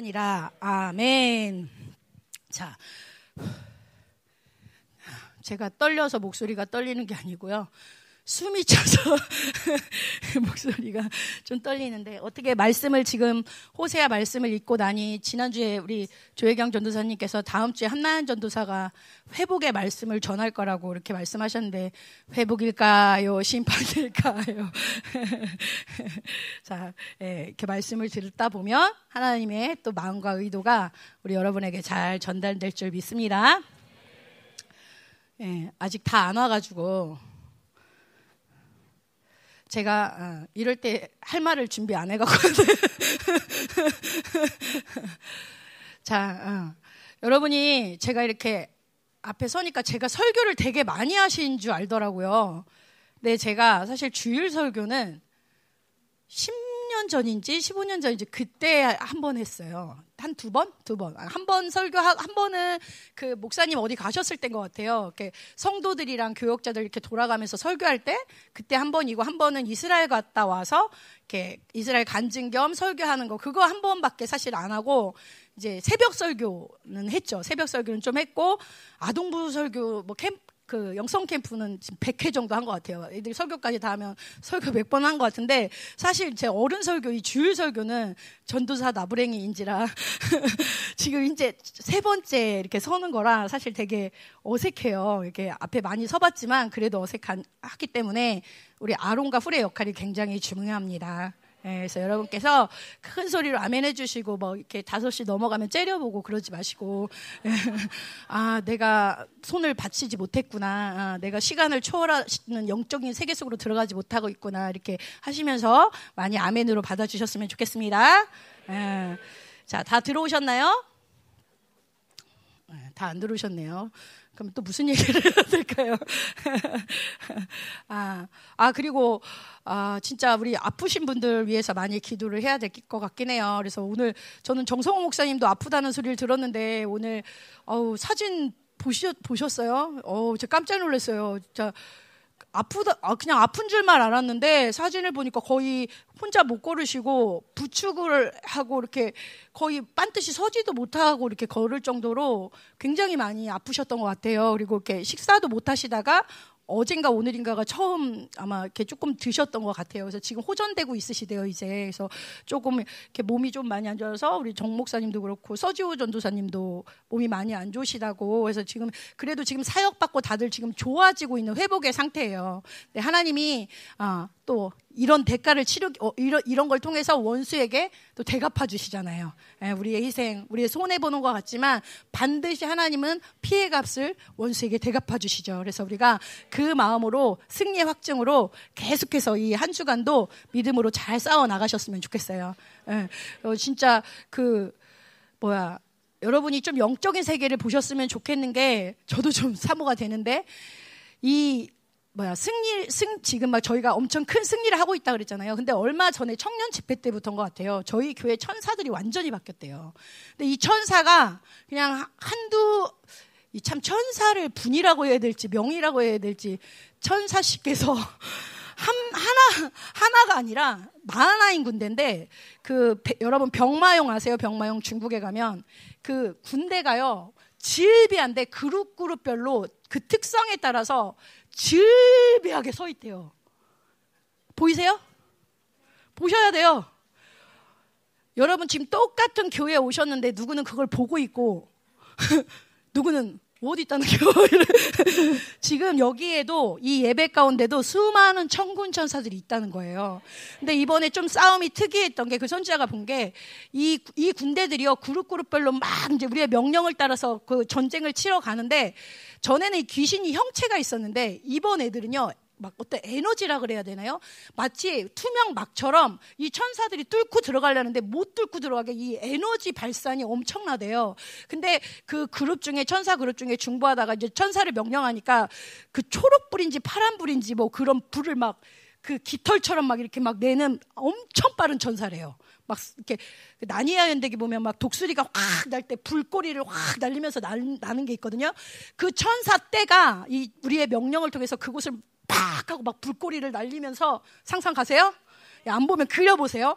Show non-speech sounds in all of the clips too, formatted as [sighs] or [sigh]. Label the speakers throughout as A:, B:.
A: 하니라. 아멘. 자, 제가 떨려서 목소리가 떨리는 게 아니고요. 숨이 차서 [laughs] 목소리가 좀 떨리는데 어떻게 말씀을 지금 호세아 말씀을 읽고 나니 지난주에 우리 조혜경 전도사님께서 다음 주에 한나연 전도사가 회복의 말씀을 전할 거라고 이렇게 말씀하셨는데 회복일까요 심판일까요 [laughs] 자 예, 이렇게 말씀을 듣다 보면 하나님의 또 마음과 의도가 우리 여러분에게 잘 전달될 줄 믿습니다. 예, 아직 다 안 와가지고 제가 어, 이럴 때 할 말을 준비 안 해갖거든요. [laughs] 자, 어, 여러분이 제가 이렇게 앞에 서니까 제가 설교를 되게 많이 하신 줄 알더라고요. 근데 제가 사실 주일 설교는 10 년 전인지 15년 전인지 그때 한 번 했어요. 한 두 번? 두 번. 아, 한번 설교, 한 번은 그 목사님 어디 가셨을 때인 것 같아요. 이렇게 성도들이랑 교역자들 이렇게 돌아가면서 설교할 때 그때 한 번이고 한 번은 이스라엘 갔다 와서 이렇게 이스라엘 간증 겸 설교하는 거 그거 한 번밖에 사실 안 하고 이제 새벽 설교는 했죠. 새벽 설교는 좀 했고 아동부 설교 뭐 캠, 그 영성 캠프는 지금 100회 정도 한 것 같아요. 애들이 설교까지 다 하면 설교 100번 한 것 같은데 사실 제 어른 설교, 이 주일 설교는 전도사 나부랭이인지라 [laughs] 지금 이제 세 번째 이렇게 서는 거라 사실 되게 어색해요. 이렇게 앞에 많이 서봤지만 그래도 어색하기 때문에 우리 아론과 훌의 역할이 굉장히 중요합니다. 예, 그래서 여러분께서 큰 소리로 아멘 해주시고 뭐 이렇게 다섯 시 넘어가면 째려보고 그러지 마시고 예, [laughs] 아 내가 손을 받치지 못했구나 아, 내가 시간을 초월하는 영적인 세계 속으로 들어가지 못하고 있구나 이렇게 하시면서 많이 아멘으로 받아주셨으면 좋겠습니다. 예, 자다 들어오셨나요? 예, 다안 들어오셨네요. 그럼 또 무슨 얘기를 해야 될까요? [laughs] 아, 아, 그리고, 아, 진짜 우리 아프신 분들 위해서 많이 기도를 해야 될 것 같긴 해요. 그래서 오늘 저는 정성호 목사님도 아프다는 소리를 들었는데 오늘, 어우, 사진 보셨, 보셨어요? 어우, 제가 깜짝 놀랐어요. 진짜. 아프다, 아, 그냥 아픈 줄만 알았는데 사진을 보니까 거의 혼자 못 걸으시고 부축을 하고 이렇게 거의 빤듯이 서지도 못하고 이렇게 걸을 정도로 굉장히 많이 아프셨던 것 같아요. 그리고 이렇게 식사도 못 하시다가 어젠가 오늘인가가 처음 아마 이렇게 조금 드셨던 것 같아요. 그래서 지금 호전되고 있으시대요, 이제. 그래서 조금 이렇게 몸이 좀 많이 안 좋아서 우리 정 목사님도 그렇고 서지호 전도사님도 몸이 많이 안 좋으시다고. 그래서 지금 그래도 지금 사역받고 다들 지금 좋아지고 있는 회복의 상태예요. 네, 하나님이 아, 또 이런 대가를 치르 어, 이런 이런 걸 통해서 원수에게 또 대갚아 주시잖아요. 예, 우리의 희생, 우리의 손해 보는 것 같지만 반드시 하나님은 피해 값을 원수에게 대갚아 주시죠. 그래서 우리가 그 마음으로 승리의 확증으로 계속해서 이 한 주간도 믿음으로 잘 싸워 나가셨으면 좋겠어요. 예, 어, 진짜 그 뭐야 여러분이 좀 영적인 세계를 보셨으면 좋겠는 게 저도 좀 [laughs] 사모가 되는데 이 뭐야 승리 승 지금 막 저희가 엄청 큰 승리를 하고 있다 그랬잖아요. 근데 얼마 전에 청년 집회 때부터인 것 같아요. 저희 교회 천사들이 완전히 바뀌었대요. 근데 이 천사가 그냥 한두 이 참 천사를 분이라고 해야 될지 명이라고 해야 될지 천사씨께서 [laughs] 한 하나 하나가 아니라 만하인 군대인데 그 여러분 병마용 아세요? 병마용 중국에 가면 그 군대가요 질비한데 그룹 그룹별로 그 특성에 따라서 질비하게 서 있대요. 보이세요? 보셔야 돼요. 여러분 지금 똑같은 교회에 오셨는데 누구는 그걸 보고 있고 [laughs] 누구는 어디 있다는 교회를 지금 여기에도 이 예배 가운데도 수많은 천군 천사들이 있다는 거예요. 근데 이번에 좀 싸움이 특이했던 게 그 선지자가 본 게 이 이 군대들이요 그룹 그룹별로 막 이제 우리의 명령을 따라서 그 전쟁을 치러 가는데 전에는 귀신이 형체가 있었는데 이번 애들은요 막 어떤 에너지라 그래야 되나요? 마치 투명 막처럼 이 천사들이 뚫고 들어가려는데 못 뚫고 들어가게 이 에너지 발산이 엄청나대요. 근데 그 그룹 중에 천사 그룹 중에 중보하다가 이제 천사를 명령하니까 그 초록불인지 파란불인지 뭐 그런 불을 막 그 깃털처럼 막 이렇게 막 내는 엄청 빠른 천사래요. 막 이렇게 그 나니아 연대기 보면 막 독수리가 확 날 때 불꼬리를 확 날리면서 나는 게 있거든요. 그 천사 때가 이 우리의 명령을 통해서 그곳을 팍 하고 막 불꼬리를 날리면서 상상 가세요? 안 보면 그려보세요.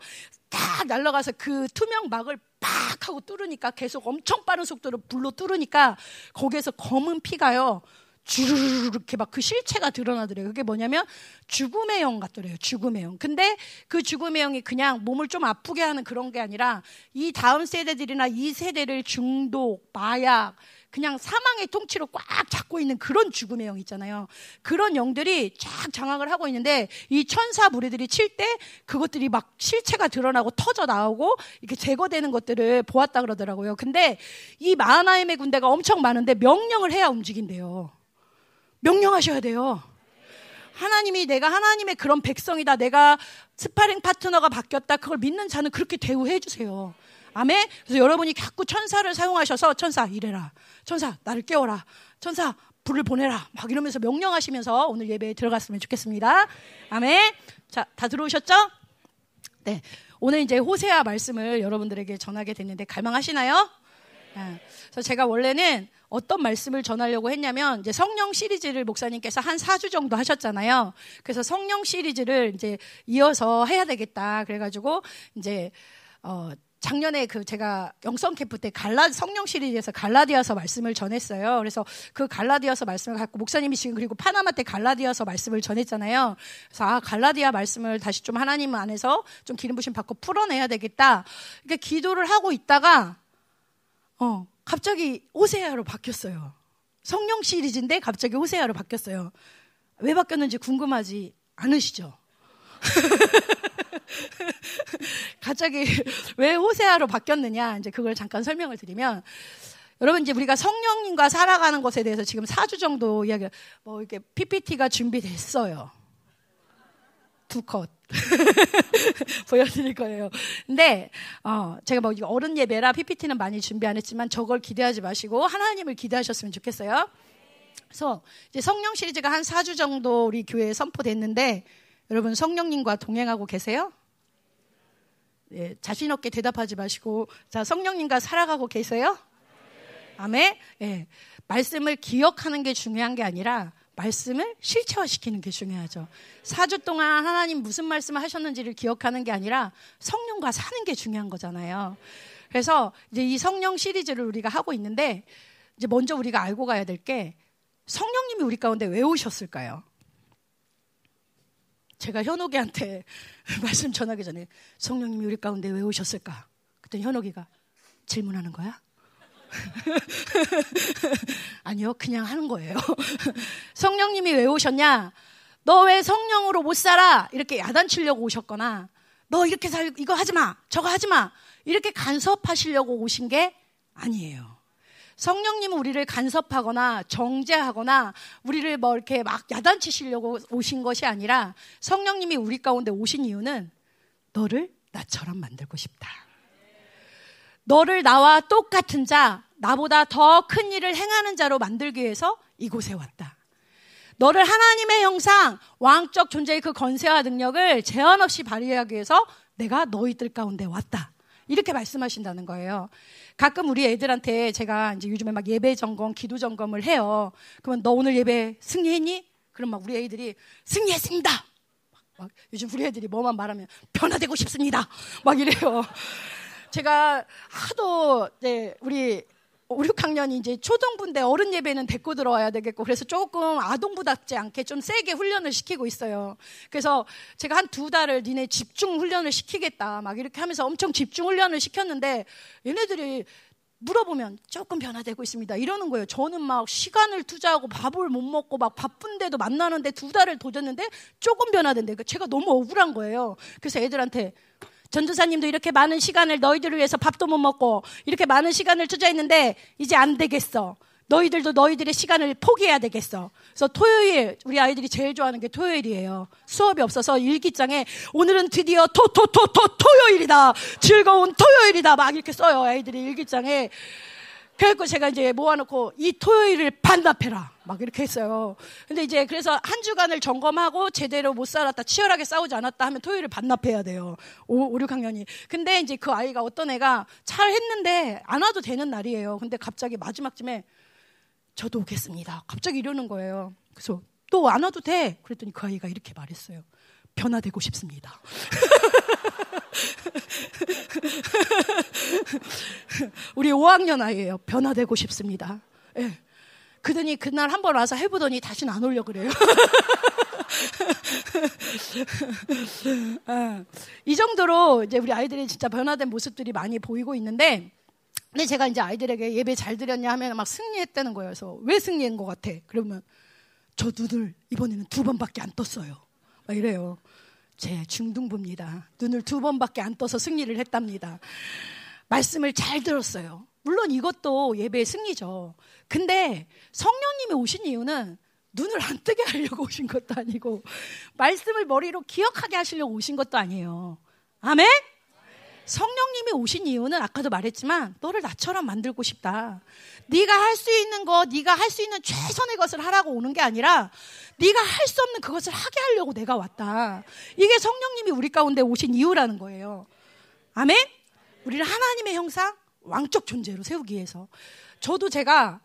A: 딱 날아가서 그 투명 막을 팍 하고 뚫으니까 계속 엄청 빠른 속도로 불로 뚫으니까 거기에서 검은 피가요. 주르르 이렇게 막 그 실체가 드러나더래요. 그게 뭐냐면 죽음의 영 같더래요. 죽음의 영. 근데 그 죽음의 영이 그냥 몸을 좀 아프게 하는 그런 게 아니라 이 다음 세대들이나 이 세대를 중독, 마약, 그냥 사망의 통치로 꽉 잡고 있는 그런 죽음의 영 있잖아요. 그런 영들이 쫙 장악을 하고 있는데 이 천사 무리들이 칠 때 그것들이 막 실체가 드러나고 터져 나오고 이렇게 제거되는 것들을 보았다 그러더라고요. 근데 이 마하나임의 군대가 엄청 많은데 명령을 해야 움직인대요. 명령하셔야 돼요. 하나님이 내가 하나님의 그런 백성이다. 내가 스파링 파트너가 바뀌었다. 그걸 믿는 자는 그렇게 대우해 주세요. 아멘. 그래서 여러분이 자꾸 천사를 사용하셔서 천사 이래라. 천사 나를 깨워라. 천사 불을 보내라. 막 이러면서 명령하시면서 오늘 예배에 들어갔으면 좋겠습니다. 아멘. 자, 다 들어오셨죠? 네. 오늘 이제 호세아 말씀을 여러분들에게 전하게 됐는데 갈망하시나요? 네. 그래서 제가 원래는 어떤 말씀을 전하려고 했냐면 이제 성령 시리즈를 목사님께서 한 4주 정도 하셨잖아요. 그래서 성령 시리즈를 이제 이어서 해야 되겠다. 그래 가지고 이제 어 작년에 그 제가 영성 캠프 때 갈라 성령 시리즈에서 갈라디아서 말씀을 전했어요. 그래서 그 갈라디아서 말씀을 갖고 목사님이 지금 그리고 파나마 때 갈라디아서 말씀을 전했잖아요. 그래서 아 갈라디아 말씀을 다시 좀 하나님 안에서 좀 기름 부심 받고 풀어내야 되겠다. 그러니까 기도를 하고 있다가 어 갑자기 오세아로 바뀌었어요. 성령 시리즈인데 갑자기 오세아로 바뀌었어요. 왜 바뀌었는지 궁금하지 않으시죠? [laughs] [laughs] 갑자기 왜 호세아로 바뀌었느냐 이제 그걸 잠깐 설명을 드리면 여러분 이제 우리가 성령님과 살아가는 것에 대해서 지금 4주 정도 이야기 뭐 이렇게 PPT가 준비됐어요. 두 컷. [laughs] 보여드릴 거예요. 근데 어, 제가 뭐 어른 예배라 PPT는 많이 준비 안 했지만 저걸 기대하지 마시고 하나님을 기대하셨으면 좋겠어요. 그래서 이제 성령 시리즈가 한 4주 정도 우리 교회에 선포됐는데 여러분 성령님과 동행하고 계세요? 예, 자신 없게 대답하지 마시고 자 성령님과 살아가고 계세요? 아멘. 예, 말씀을 기억하는 게 중요한 게 아니라 말씀을 실체화시키는 게 중요하죠. 4주 동안 하나님 무슨 말씀을 하셨는지를 기억하는 게 아니라 성령과 사는 게 중요한 거잖아요. 그래서 이제 이 성령 시리즈를 우리가 하고 있는데 이제 먼저 우리가 알고 가야 될 게 성령님이 우리 가운데 왜 오셨을까요? 제가 현옥이한테 [laughs] 말씀 전하기 전에 성령님이 우리 가운데 왜 오셨을까? 그때 현옥이가 질문하는 거야? [laughs] 아니요, 그냥 하는 거예요. [laughs] 성령님이 왜 오셨냐? 너 왜 성령으로 못 살아? 이렇게 야단치려고 오셨거나, 너 이렇게 살, 이거 하지 마! 저거 하지 마! 이렇게 간섭하시려고 오신 게 아니에요. 성령님은 우리를 간섭하거나 정죄하거나 우리를 뭐 이렇게 막 야단치시려고 오신 것이 아니라 성령님이 우리 가운데 오신 이유는 너를 나처럼 만들고 싶다. 너를 나와 똑같은 자, 나보다 더 큰 일을 행하는 자로 만들기 위해서 이곳에 왔다. 너를 하나님의 형상, 왕적 존재의 그 건세와 능력을 제한 없이 발휘하기 위해서 내가 너희들 가운데 왔다. 이렇게 말씀하신다는 거예요. 가끔 우리 애들한테 제가 이제 요즘에 막 예배 점검, 기도 점검을 해요. 그러면 너 오늘 예배 승리했니? 그럼 막 우리 애들이 승리했습니다. 막 요즘 우리 애들이 뭐만 말하면 변화되고 싶습니다. 막 이래요. 제가 하도 네, 우리 5, 6학년이 이제 초등부인데 어른 예배는 데리고 들어와야 되겠고 그래서 조금 아동부답지 않게 좀 세게 훈련을 시키고 있어요. 그래서 제가 한 두 달을 니네 집중 훈련을 시키겠다 막 이렇게 하면서 엄청 집중 훈련을 시켰는데 얘네들이 물어보면 조금 변화되고 있습니다. 이러는 거예요. 저는 막 시간을 투자하고 밥을 못 먹고 막 바쁜데도 만나는데 두 달을 도졌는데 조금 변화된대. 제가 너무 억울한 거예요. 그래서 애들한테 전도사님도 이렇게 많은 시간을 너희들을 위해서 밥도 못 먹고 이렇게 많은 시간을 투자했는데 이제 안 되겠어. 너희들도 너희들의 시간을 포기해야 되겠어. 그래서 토요일 우리 아이들이 제일 좋아하는 게 토요일이에요. 수업이 없어서 일기장에 오늘은 드디어 토토토토 토요일이다. 즐거운 토요일이다. 막 이렇게 써요. 아이들이 일기장에. 그래갖고 제가 이제 모아놓고 이 토요일을 반납해라. 막 이렇게 했어요. 근데 이제 그래서 한 주간을 점검하고 제대로 못 살았다, 치열하게 싸우지 않았다 하면 토요일을 반납해야 돼요. 5, 5 6학년이. 근데 이제 그 아이가 어떤 애가 잘 했는데 안 와도 되는 날이에요. 근데 갑자기 마지막쯤에 저도 오겠습니다. 갑자기 이러는 거예요. 그래서 또 안 와도 돼. 그랬더니 그 아이가 이렇게 말했어요. 변화되고 싶습니다. [laughs] 우리 5학년 아이예요. 변화되고 싶습니다. 예. 그더니 그날 한 번 와서 해보더니 다시는 안 오려 그래요. 아, [laughs] 이 정도로 이제 우리 아이들이 진짜 변화된 모습들이 많이 보이고 있는데, 근데 제가 이제 아이들에게 예배 잘 드렸냐 하면 막 승리했다는 거예요. 그래서 왜 승리한 것 같아? 그러면 저 눈을 이번에는 두 번밖에 안 떴어요. 막 이래요. 제 중등부입니다. 눈을 두 번밖에 안 떠서 승리를 했답니다. 말씀을 잘 들었어요. 물론 이것도 예배의 승리죠. 근데 성령님이 오신 이유는 눈을 안 뜨게 하려고 오신 것도 아니고 말씀을 머리로 기억하게 하시려고 오신 것도 아니에요. 아멘? 성령님이 오신 이유는 아까도 말했지만 너를 나처럼 만들고 싶다. 네가 할 수 있는 거, 네가 할 수 있는 최선의 것을 하라고 오는 게 아니라 네가 할 수 없는 그것을 하게 하려고 내가 왔다. 이게 성령님이 우리 가운데 오신 이유라는 거예요. 아멘? 우리를 하나님의 형상, 왕적 존재로 세우기 위해서. 저도 제가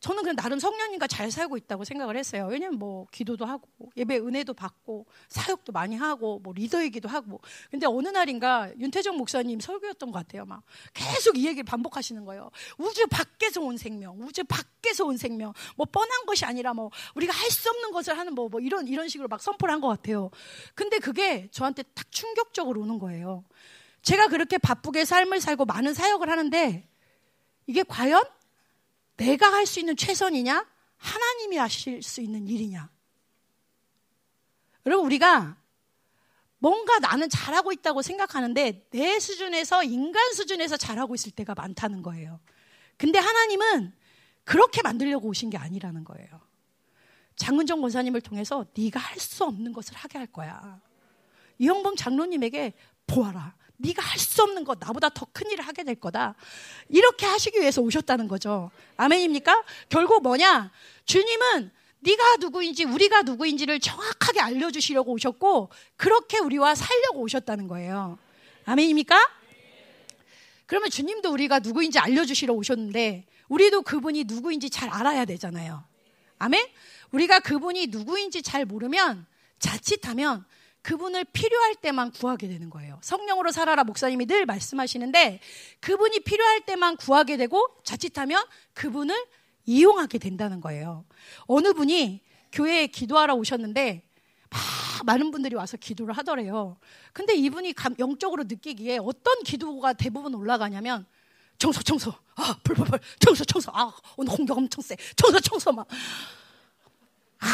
A: 저는 그냥 나름 성령님과 잘 살고 있다고 생각을 했어요. 왜냐면 뭐 기도도 하고 예배 은혜도 받고 사역도 많이 하고 뭐 리더이기도 하고. 근데 어느 날인가 윤태정 목사님 설교였던 것 같아요. 막 계속 이 얘기를 반복하시는 거예요. 우주 밖에서 온 생명, 우주 밖에서 온 생명. 뭐 뻔한 것이 아니라 뭐 우리가 할 수 없는 것을 하는 뭐, 뭐 이런 이런 식으로 막 선포를 한 것 같아요. 근데 그게 저한테 딱 충격적으로 오는 거예요. 제가 그렇게 바쁘게 삶을 살고 많은 사역을 하는데 이게 과연 내가 할 수 있는 최선이냐? 하나님이 하실 수 있는 일이냐? 여러분, 우리가 뭔가 나는 잘하고 있다고 생각하는데 내 수준에서 인간 수준에서 잘하고 있을 때가 많다는 거예요. 근데 하나님은 그렇게 만들려고 오신 게 아니라는 거예요. 장은정 권사님을 통해서 네가 할 수 없는 것을 하게 할 거야. 이영범 장로님에게 보아라. 네가 할 수 없는 것 나보다 더 큰 일을 하게 될 거다. 이렇게 하시기 위해서 오셨다는 거죠. 아멘입니까? 결국 뭐냐? 주님은 네가 누구인지 우리가 누구인지를 정확하게 알려주시려고 오셨고 그렇게 우리와 살려고 오셨다는 거예요. 아멘입니까? 그러면 주님도 우리가 누구인지 알려주시러 오셨는데 우리도 그분이 누구인지 잘 알아야 되잖아요. 아멘? 우리가 그분이 누구인지 잘 모르면 자칫하면 그분을 필요할 때만 구하게 되는 거예요. 성령으로 살아라 목사님이 늘 말씀하시는데 그분이 필요할 때만 구하게 되고 자칫하면 그분을 이용하게 된다는 거예요. 어느 분이 교회에 기도하러 오셨는데 막 많은 분들이 와서 기도를 하더래요. 근데 이분이 영적으로 느끼기에 어떤 기도가 대부분 올라가냐면 청소 청소 아 불불불 청소 청소 아 오늘 공격 엄청 세 청소 청소 막 아!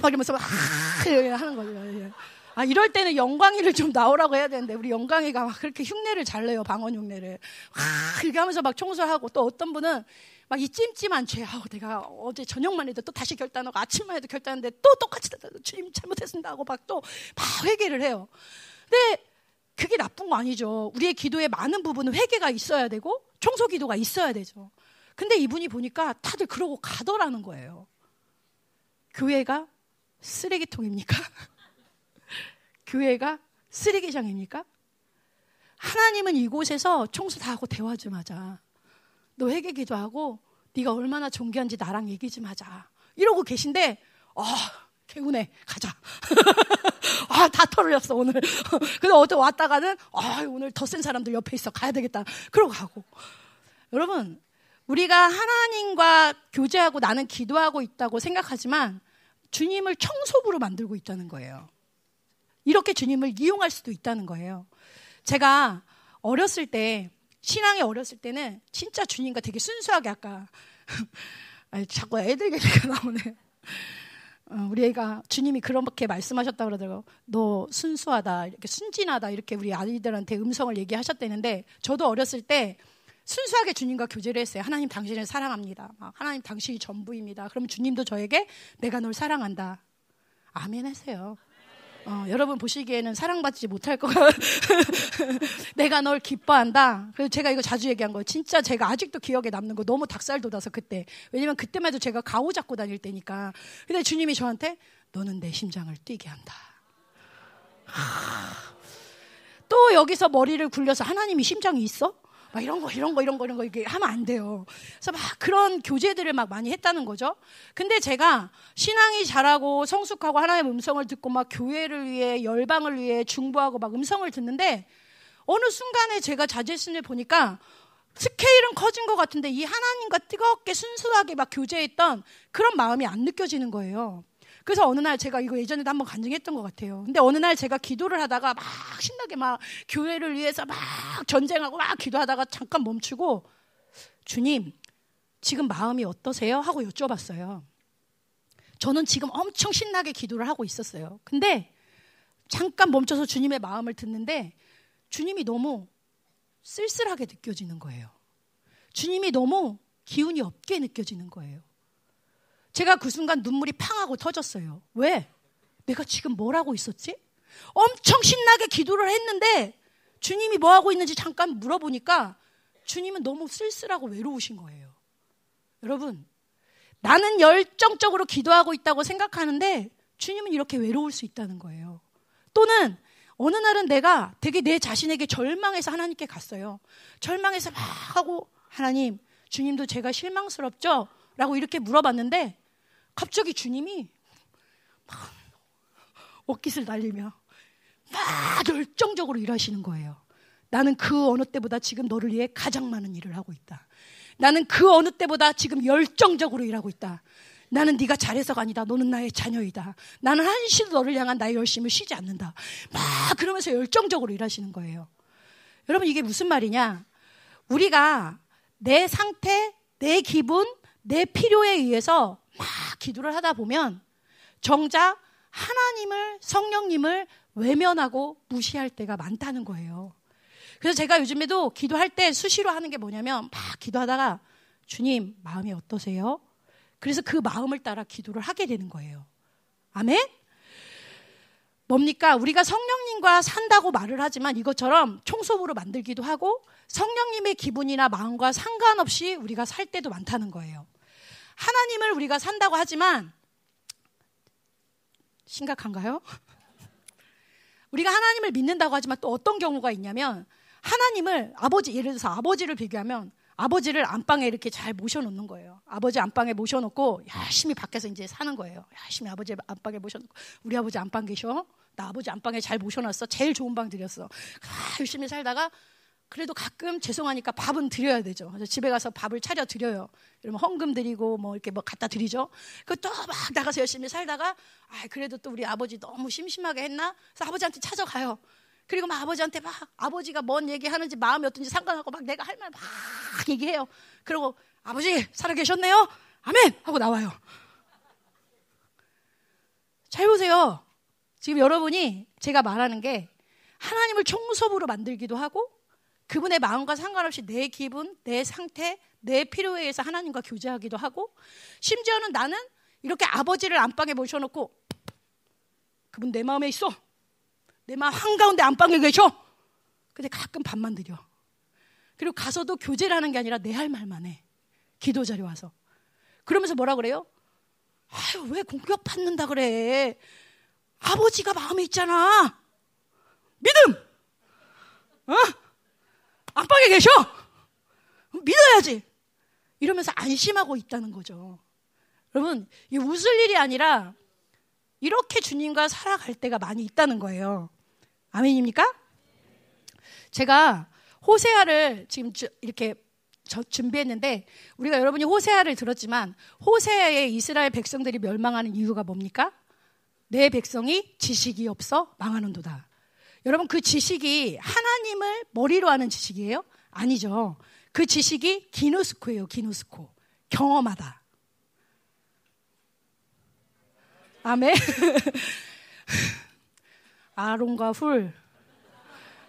A: 막 이러면서 막, 아, 하는 거죠. 예. 아, 이럴 때는 영광이를 좀 나오라고 해야 되는데, 우리 영광이가 막 그렇게 흉내를 잘 내요, 방언 흉내를. 아, 이렇게 하면서 막 청소하고, 또 어떤 분은 막 이 찜찜한 죄, 아우, 내가 어제 저녁만 해도 또 다시 결단하고, 아침만 해도 결단했는데, 또 똑같이, 주님 잘못했습니다 하고 막 또, 막 회개를 해요. 근데 그게 나쁜 거 아니죠. 우리의 기도에 많은 부분은 회개가 있어야 되고, 청소 기도가 있어야 되죠. 근데 이분이 보니까 다들 그러고 가더라는 거예요. 교회가 쓰레기통입니까? [laughs] 교회가 쓰레기장입니까? 하나님은 이곳에서 청소 다 하고 대화 좀 하자. 너 회개 기도하고 네가 얼마나 존귀한지 나랑 얘기 좀 하자. 이러고 계신데 아 개운해 가자. [laughs] 아 다 털렸어 오늘. [laughs] 근데 어제 왔다가는 아 오늘 더 센 사람들 옆에 있어 가야 되겠다. 그러고 가고. 여러분 우리가 하나님과 교제하고 나는 기도하고 있다고 생각하지만 주님을 청소부로 만들고 있다는 거예요. 이렇게 주님을 이용할 수도 있다는 거예요. 제가 어렸을 때, 신앙에 어렸을 때는 진짜 주님과 되게 순수하게 아까, [laughs] 아니, 자꾸 애들 얘기가 나오네. 어, 우리 애가 주님이 그렇게 말씀하셨다 그러더라고. 너 순수하다, 이렇게 순진하다, 이렇게 우리 아이들한테 음성을 얘기하셨다는데, 저도 어렸을 때 순수하게 주님과 교제를 했어요. 하나님 당신을 사랑합니다. 하나님 당신이 전부입니다. 그럼 주님도 저에게 내가 널 사랑한다. 아멘 하세요. 어, 여러분 보시기에는 사랑받지 못할 것 같아요. [laughs] 내가 널 기뻐한다. 그래서 제가 이거 자주 얘기한 거예요. 진짜 제가 아직도 기억에 남는 거 너무 닭살 돋아서 그때. 왜냐면 그때만 해도 제가 가오 잡고 다닐 때니까. 근데 주님이 저한테 너는 내 심장을 뛰게 한다. 또 여기서 머리를 굴려서 하나님이 심장이 있어? 막 이런 거, 이런 거, 이런 거, 이런 거, 이게 하면 안 돼요. 그래서 막 그런 교제들을 막 많이 했다는 거죠. 근데 제가 신앙이 잘하고 성숙하고 하나님의 음성을 듣고 막 교회를 위해, 열방을 위해 중보하고 막 음성을 듣는데 어느 순간에 제가 자제신을 보니까 스케일은 커진 것 같은데 이 하나님과 뜨겁게 순수하게 막 교제했던 그런 마음이 안 느껴지는 거예요. 그래서 어느 날 제가 이거 예전에도 한번 간증했던 것 같아요. 근데 어느 날 제가 기도를 하다가 막 신나게 막 교회를 위해서 막 전쟁하고 막 기도하다가 잠깐 멈추고 주님, 지금 마음이 어떠세요? 하고 여쭤봤어요. 저는 지금 엄청 신나게 기도를 하고 있었어요. 근데 잠깐 멈춰서 주님의 마음을 듣는데 주님이 너무 쓸쓸하게 느껴지는 거예요. 주님이 너무 기운이 없게 느껴지는 거예요. 제가 그 순간 눈물이 팡하고 터졌어요. 왜? 내가 지금 뭘 하고 있었지? 엄청 신나게 기도를 했는데 주님이 뭐 하고 있는지 잠깐 물어보니까 주님은 너무 쓸쓸하고 외로우신 거예요. 여러분, 나는 열정적으로 기도하고 있다고 생각하는데 주님은 이렇게 외로울 수 있다는 거예요. 또는 어느 날은 내가 되게 내 자신에게 절망해서 하나님께 갔어요. 절망해서 막 하고 하나님, 주님도 제가 실망스럽죠? 라고 이렇게 물어봤는데 갑자기 주님이 막 옷깃을 날리며 막 열정적으로 일하시는 거예요. 나는 그 어느 때보다 지금 너를 위해 가장 많은 일을 하고 있다. 나는 그 어느 때보다 지금 열정적으로 일하고 있다. 나는 네가 잘해서가 아니다. 너는 나의 자녀이다. 나는 한시도 너를 향한 나의 열심을 쉬지 않는다. 막 그러면서 열정적으로 일하시는 거예요. 여러분 이게 무슨 말이냐? 우리가 내 상태, 내 기분, 내 필요에 의해서 막 기도를 하다 보면 정작 하나님을 성령님을 외면하고 무시할 때가 많다는 거예요. 그래서 제가 요즘에도 기도할 때 수시로 하는 게 뭐냐면 막 기도하다가 주님 마음이 어떠세요? 그래서 그 마음을 따라 기도를 하게 되는 거예요. 아멘? 뭡니까? 우리가 성령님과 산다고 말을 하지만 이것처럼 총소부로 만들기도 하고 성령님의 기분이나 마음과 상관없이 우리가 살 때도 많다는 거예요. 하나님을 우리가 산다고 하지만 심각한가요? [laughs] 우리가 하나님을 믿는다고 하지만 또 어떤 경우가 있냐면 하나님을 아버지 예를 들어서 아버지를 비교하면 아버지를 안방에 이렇게 잘 모셔놓는 거예요. 아버지 안방에 모셔놓고 열심히 밖에서 이제 사는 거예요. 열심히 아버지 안방에 모셔놓고 우리 아버지 안방 계셔. 나 아버지 안방에 잘 모셔놨어. 제일 좋은 방 드렸어. 아, 열심히 살다가 그래도 가끔 죄송하니까 밥은 드려야 되죠. 그래서 집에 가서 밥을 차려 드려요. 이러면 헌금 드리고 뭐 이렇게 뭐 갖다 드리죠. 그또막 나가서 열심히 살다가 아 그래도 또 우리 아버지 너무 심심하게 했나? 그래서 아버지한테 찾아가요. 그리고 막 아버지한테 막 아버지가 뭔 얘기하는지 마음이 어떤지 상관없고 막 내가 할 말 막 얘기해요. 그리고 아버지 살아 계셨네요. 아멘 하고 나와요. 잘 보세요. 지금 여러분이 제가 말하는 게 하나님을 총섭으로 만들기도 하고 그분의 마음과 상관없이 내 기분, 내 상태, 내 필요에 의해서 하나님과 교제하기도 하고 심지어는 나는 이렇게 아버지를 안방에 모셔놓고 그분 내 마음에 있어. 내 마음 한가운데 안방에 계셔. 근데 가끔 밥만 드려. 그리고 가서도 교제를 하는 게 아니라 내 할 말만 해. 기도 자리 와서. 그러면서 뭐라 그래요? 아유, 왜 공격받는다 그래? 아버지가 마음에 있잖아. 믿음! 어? 안방에 계셔! 믿어야지! 이러면서 안심하고 있다는 거죠. 여러분, 이 웃을 일이 아니라 이렇게 주님과 살아갈 때가 많이 있다는 거예요. 아멘입니까? 제가 호세아를 지금 이렇게 준비했는데 우리가 여러분이 호세아를 들었지만 호세아의 이스라엘 백성들이 멸망하는 이유가 뭡니까? 내 백성이 지식이 없어 망하는도다. 여러분 그 지식이 하나님을 머리로 하는 지식이에요? 아니죠. 그 지식이 기노스코예요. 기노스코. 경험하다. 아멘. [laughs] 아론과 훌.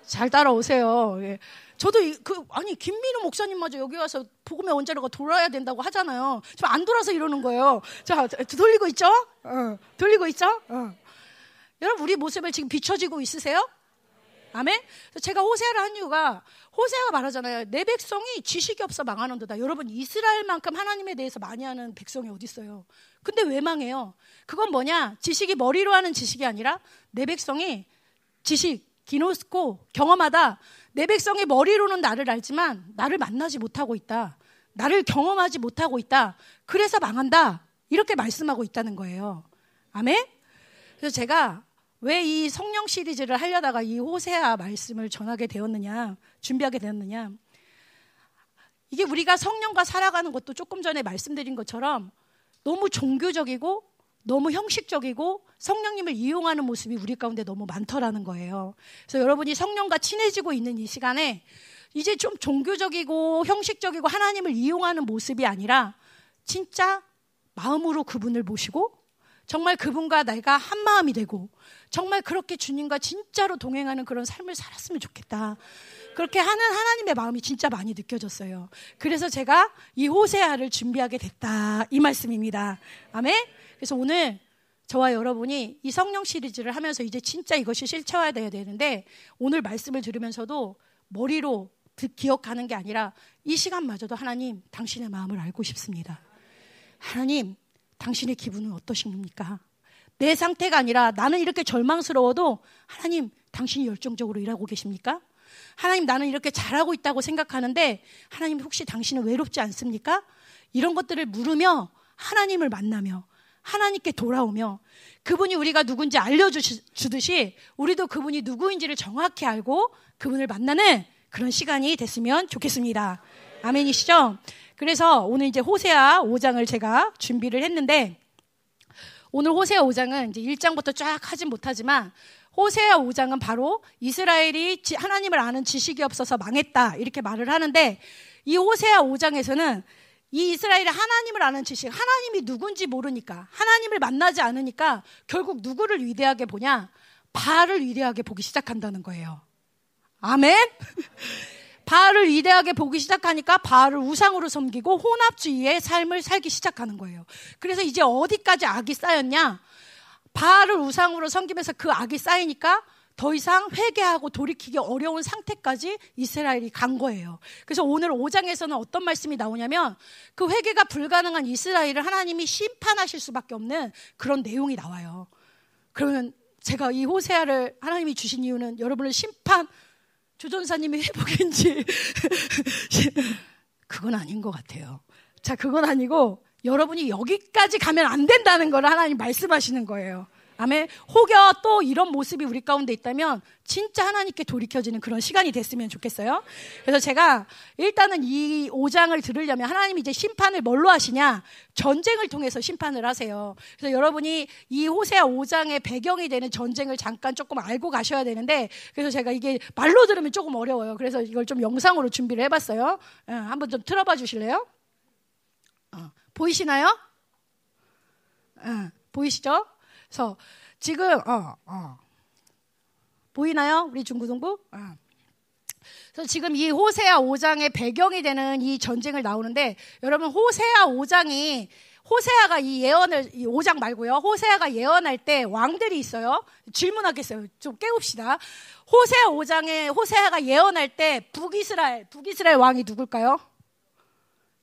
A: 잘 따라오세요. 예. 저도 그 아니 김민우 목사님마저 여기 와서 복음의 원자로가 돌아야 된다고 하잖아요. 지금 안 돌아서 이러는 거예요. 자 돌리고 있죠? 어, 돌리고 있죠? 어. 여러분 우리 모습을 지금 비춰지고 있으세요? 아멘? 제가 호세아를 한 이유가 호세아가 말하잖아요. 내 백성이 지식이 없어 망하는도다. 여러분 이스라엘만큼 하나님에 대해서 많이 하는 백성이 어디 있어요? 근데 왜 망해요? 그건 뭐냐? 지식이 머리로 하는 지식이 아니라 내 백성이 지식, 기노스코, 경험하다. 내 백성이 머리로는 나를 알지만 나를 만나지 못하고 있다. 나를 경험하지 못하고 있다. 그래서 망한다. 이렇게 말씀하고 있다는 거예요. 아멘? 그래서 제가 왜 이 성령 시리즈를 하려다가 이 호세아 말씀을 전하게 되었느냐, 준비하게 되었느냐. 이게 우리가 성령과 살아가는 것도 조금 전에 말씀드린 것처럼 너무 종교적이고 너무 형식적이고 성령님을 이용하는 모습이 우리 가운데 너무 많더라는 거예요. 그래서 여러분이 성령과 친해지고 있는 이 시간에 이제 좀 종교적이고 형식적이고 하나님을 이용하는 모습이 아니라 진짜 마음으로 그분을 모시고 정말 그분과 내가 한 마음이 되고 정말 그렇게 주님과 진짜로 동행하는 그런 삶을 살았으면 좋겠다. 그렇게 하는 하나님의 마음이 진짜 많이 느껴졌어요. 그래서 제가 이 호세아를 준비하게 됐다. 이 말씀입니다. 아멘. 그래서 오늘 저와 여러분이 이 성령 시리즈를 하면서 이제 진짜 이것이 실체화돼야 되는데 오늘 말씀을 들으면서도 머리로 기억하는 게 아니라 이 시간마저도 하나님 당신의 마음을 알고 싶습니다. 하나님 당신의 기분은 어떠십니까? 내 상태가 아니라 나는 이렇게 절망스러워도 하나님 당신이 열정적으로 일하고 계십니까? 하나님 나는 이렇게 잘하고 있다고 생각하는데 하나님 혹시 당신은 외롭지 않습니까? 이런 것들을 물으며 하나님을 만나며 하나님께 돌아오며 그분이 우리가 누군지 알려주듯이 우리도 그분이 누구인지를 정확히 알고 그분을 만나는 그런 시간이 됐으면 좋겠습니다. 아멘이시죠? 그래서 오늘 이제 호세아 5장을 제가 준비를 했는데 오늘 호세아 5장은 이제 1장부터 쫙 하진 못하지만 호세아 5장은 바로 이스라엘이 하나님을 아는 지식이 없어서 망했다 이렇게 말을 하는데 이 호세아 5장에서는 이 이스라엘이 하나님을 아는 지식, 하나님이 누군지 모르니까, 하나님을 만나지 않으니까 결국 누구를 위대하게 보냐? 바알을 위대하게 보기 시작한다는 거예요. 아멘? [laughs] 바알을 위대하게 보기 시작하니까 바알을 우상으로 섬기고 혼합주의의 삶을 살기 시작하는 거예요. 그래서 이제 어디까지 악이 쌓였냐? 바알을 우상으로 섬기면서 그 악이 쌓이니까 더 이상 회개하고 돌이키기 어려운 상태까지 이스라엘이 간 거예요. 그래서 오늘 5장에서는 어떤 말씀이 나오냐면 그 회개가 불가능한 이스라엘을 하나님이 심판하실 수밖에 없는 그런 내용이 나와요. 그러면 제가 이 호세아를 하나님이 주신 이유는 여러분을 심판 조전사님이 회복인지 [laughs] 그건 아닌 것 같아요. 자, 그건 아니고 여러분이 여기까지 가면 안 된다는 걸 하나님 말씀하시는 거예요. 아멘. 혹여 또 이런 모습이 우리 가운데 있다면 진짜 하나님께 돌이켜지는 그런 시간이 됐으면 좋겠어요. 그래서 제가 일단은 이 5장을 들으려면 하나님이 이제 심판을 뭘로 하시냐? 전쟁을 통해서 심판을 하세요. 그래서 여러분이 이 호세아 5장의 배경이 되는 전쟁을 잠깐 조금 알고 가셔야 되는데 그래서 제가 이게 말로 들으면 조금 어려워요. 그래서 이걸 좀 영상으로 준비를 해봤어요. 어, 한번 좀 틀어봐 주실래요? 어, 보이시나요? 어, 보이시죠? 그래서 지금 어, 어. 보이나요? 우리 중구동부? 어. 그래서 지금 이 호세아 5장의 배경이 되는 이 전쟁을 나오는데 여러분 호세아 5장이 호세아가 이 예언을 이 5장 말고요. 호세아가 예언할 때 왕들이 있어요. 질문하겠어요. 좀 깨웁시다. 호세아 5장에 호세아가 예언할 때 북이스라엘 북이스라엘 왕이 누굴까요?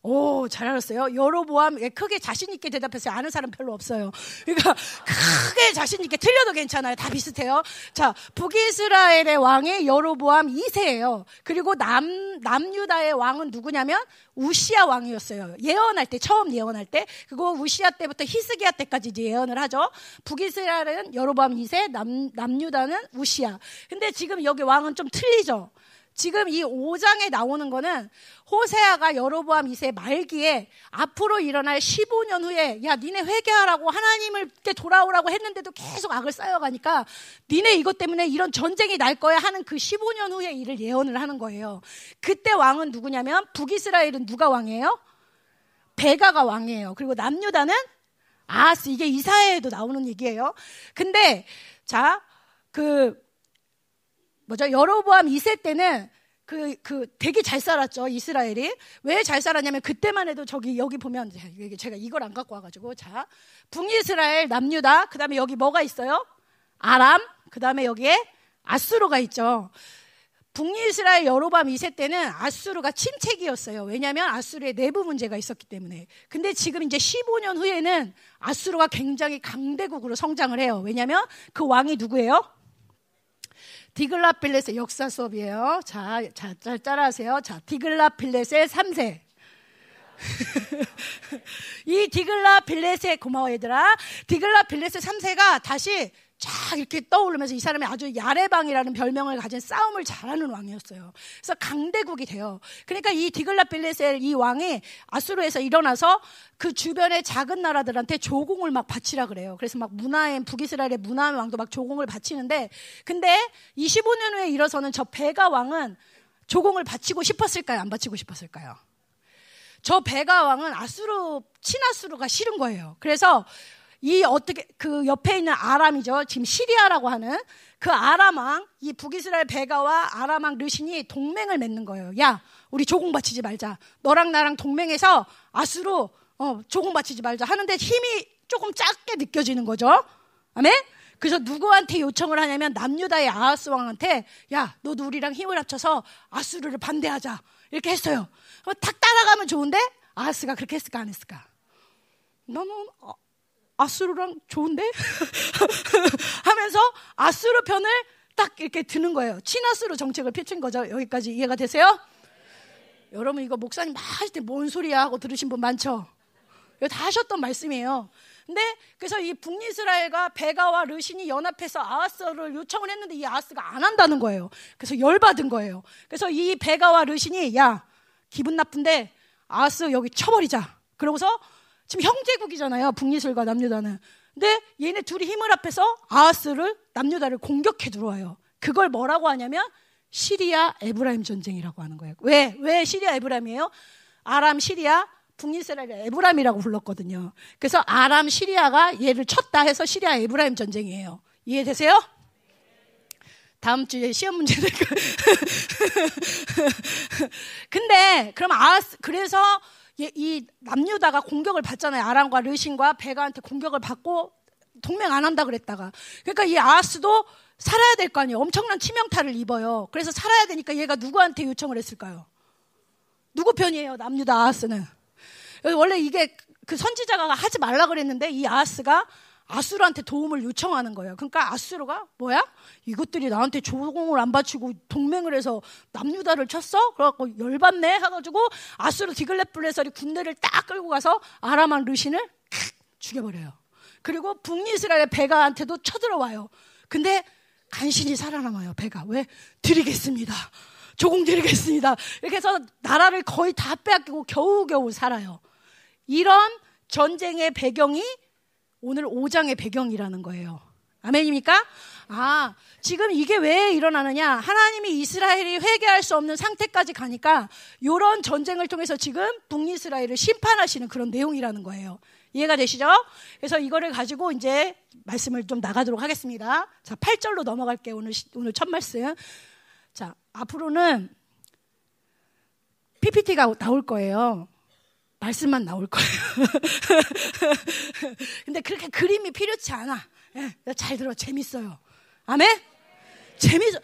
A: 오, 잘 알았어요. 여로보암 예, 크게 자신 있게 대답했어요. 아는 사람 별로 없어요. 그러니까 크게 자신 있게 틀려도 괜찮아요. 다 비슷해요. 자, 북이스라엘의 왕이 여로보암 2세예요. 그리고 남 남유다의 왕은 누구냐면 우시아 왕이었어요. 예언할 때 처음 예언할 때 그거 우시아 때부터 히스기야 때까지 예언을 하죠. 북이스라엘은 여로보암 2세, 남 남유다는 우시아. 근데 지금 여기 왕은 좀 틀리죠. 지금 이 5장에 나오는 거는 호세아가 여로보암 2세 말기에 앞으로 일어날 15년 후에 야 니네 회개하라고 하나님을 돌아오라고 했는데도 계속 악을 쌓여가니까 니네 이것 때문에 이런 전쟁이 날 거야 하는 그 15년 후에 일을 예언을 하는 거예요. 그때 왕은 누구냐면 북이스라엘은 누가 왕이에요? 베가가 왕이에요. 그리고 남유다는 아스 이게 이사야에도 나오는 얘기예요. 근데 자 그 뭐죠? 여로보암 2세 때는 그, 그, 되게 잘 살았죠, 이스라엘이. 왜 잘 살았냐면, 그때만 해도 저기, 여기 보면, 제가 이걸 안 갖고 와가지고, 자, 북이스라엘, 남유다, 그 다음에 여기 뭐가 있어요? 아람, 그 다음에 여기에 아수르가 있죠. 북이스라엘 여로밤 2세 때는 아수르가 침체기였어요. 왜냐하면 아수르의 내부 문제가 있었기 때문에. 근데 지금 이제 15년 후에는 아수르가 굉장히 강대국으로 성장을 해요. 왜냐하면 그 왕이 누구예요? 디글라필렛의 역사 수업이에요. 자, 자, 잘 따라하세요. 자, 디글라필렛의 3세. [laughs] 이 디글라 빌렛의 고마워 얘들아. 디글라 빌렛의 3세가 다시 쫙 이렇게 떠오르면서 이 사람이 아주 야레방이라는 별명을 가진 싸움을 잘하는 왕이었어요. 그래서 강대국이 돼요. 그러니까 이 디글라 빌레셀 이 왕이 아수르에서 일어나서 그 주변의 작은 나라들한테 조공을 막 바치라 그래요. 그래서 막 문하엔 북이스라엘의 문하 왕도 막 조공을 바치는데 근데 25년 후에 일어서는 저 베가 왕은 조공을 바치고 싶었을까요? 안 바치고 싶었을까요? 저 베가 왕은 아수르 친아수르가 싫은 거예요. 그래서 이 어떻게 그 옆에 있는 아람이죠. 지금 시리아라고 하는 그 아람 왕, 이 북이스라엘 베가와 아람 왕 르신이 동맹을 맺는 거예요. 야, 우리 조공 바치지 말자. 너랑 나랑 동맹해서 아수로 어, 조공 바치지 말자 하는데 힘이 조금 작게 느껴지는 거죠. 아멘? 그래서 누구한테 요청을 하냐면 남유다의 아하스 왕한테 야, 너도 우리랑 힘을 합쳐서 아수르를 반대하자. 이렇게 했어요. 탁 따라가면 좋은데 아하스가 그렇게 했을까 안 했을까? 너는 어, 아수르랑 좋은데? [laughs] 하면서 아수르 편을 딱 이렇게 드는 거예요. 친아수르 정책을 펼친 거죠. 여기까지 이해가 되세요? 여러분 이거 목사님 막 하실 때 뭔 소리야 하고 들으신 분 많죠? 이거 다 하셨던 말씀이에요. 근데 그래서 이 북이스라엘과 베가와 르신이 연합해서 아하스를 요청을 했는데 이 아하스가 안 한다는 거예요. 그래서 열받은 거예요. 그래서 이 베가와 르신이 야 기분 나쁜데 아하스 여기 쳐버리자. 그러고서 지금 형제국이잖아요. 북이스라엘과 남유다는. 근데 얘네 둘이 힘을 합해서 아하스를 남유다를 공격해 들어와요. 그걸 뭐라고 하냐면 시리아 에브라임 전쟁이라고 하는 거예요. 왜? 왜 시리아 에브라임이에요? 아람 시리아 북이스라엘 에브라임이라고 불렀거든요. 그래서 아람 시리아가 얘를 쳤다 해서 시리아 에브라임 전쟁이에요. 이해되세요? 다음 주에 시험 문제 될 거. [laughs] 근데 그럼 아스 그래서 이 남유다가 공격을 받잖아요. 아람과 르신과 베가한테 공격을 받고 동맹 안 한다 그랬다가. 그러니까 이 아하스도 살아야 될 거 아니에요. 엄청난 치명타를 입어요. 그래서 살아야 되니까 얘가 누구한테 요청을 했을까요? 누구 편이에요? 남유다 아하스는. 원래 이게 그 선지자가 하지 말라 그랬는데 이 아하스가 아수르한테 도움을 요청하는 거예요. 그러니까 아수르가 뭐야? 이것들이 나한테 조공을 안 바치고 동맹을 해서 남유다를 쳤어? 그래갖고 열받네 해가지고 아수르 디글렛블레설이 군대를 딱 끌고 가서 아람한 르신을 죽여버려요. 그리고 북이스라엘 베가한테도 쳐들어와요. 근데 간신히 살아남아요. 베가 왜? 드리겠습니다. 조공 드리겠습니다. 이렇게 해서 나라를 거의 다 빼앗기고 겨우겨우 살아요. 이런 전쟁의 배경이 오늘 5장의 배경이라는 거예요. 아멘입니까? 아, 지금 이게 왜 일어나느냐? 하나님이 이스라엘이 회개할 수 없는 상태까지 가니까 이런 전쟁을 통해서 지금 북이스라엘을 심판하시는 그런 내용이라는 거예요. 이해가 되시죠? 그래서 이거를 가지고 이제 말씀을 좀 나가도록 하겠습니다. 자, 8절로 넘어갈게요. 오늘, 오늘 첫 말씀. 자, 앞으로는 PPT가 나올 거예요. 말씀만 나올 거예요. [laughs] 근데 그렇게 그림이 필요치 않아. 예, 잘 들어. 재밌어요. 아멘? 재밌어.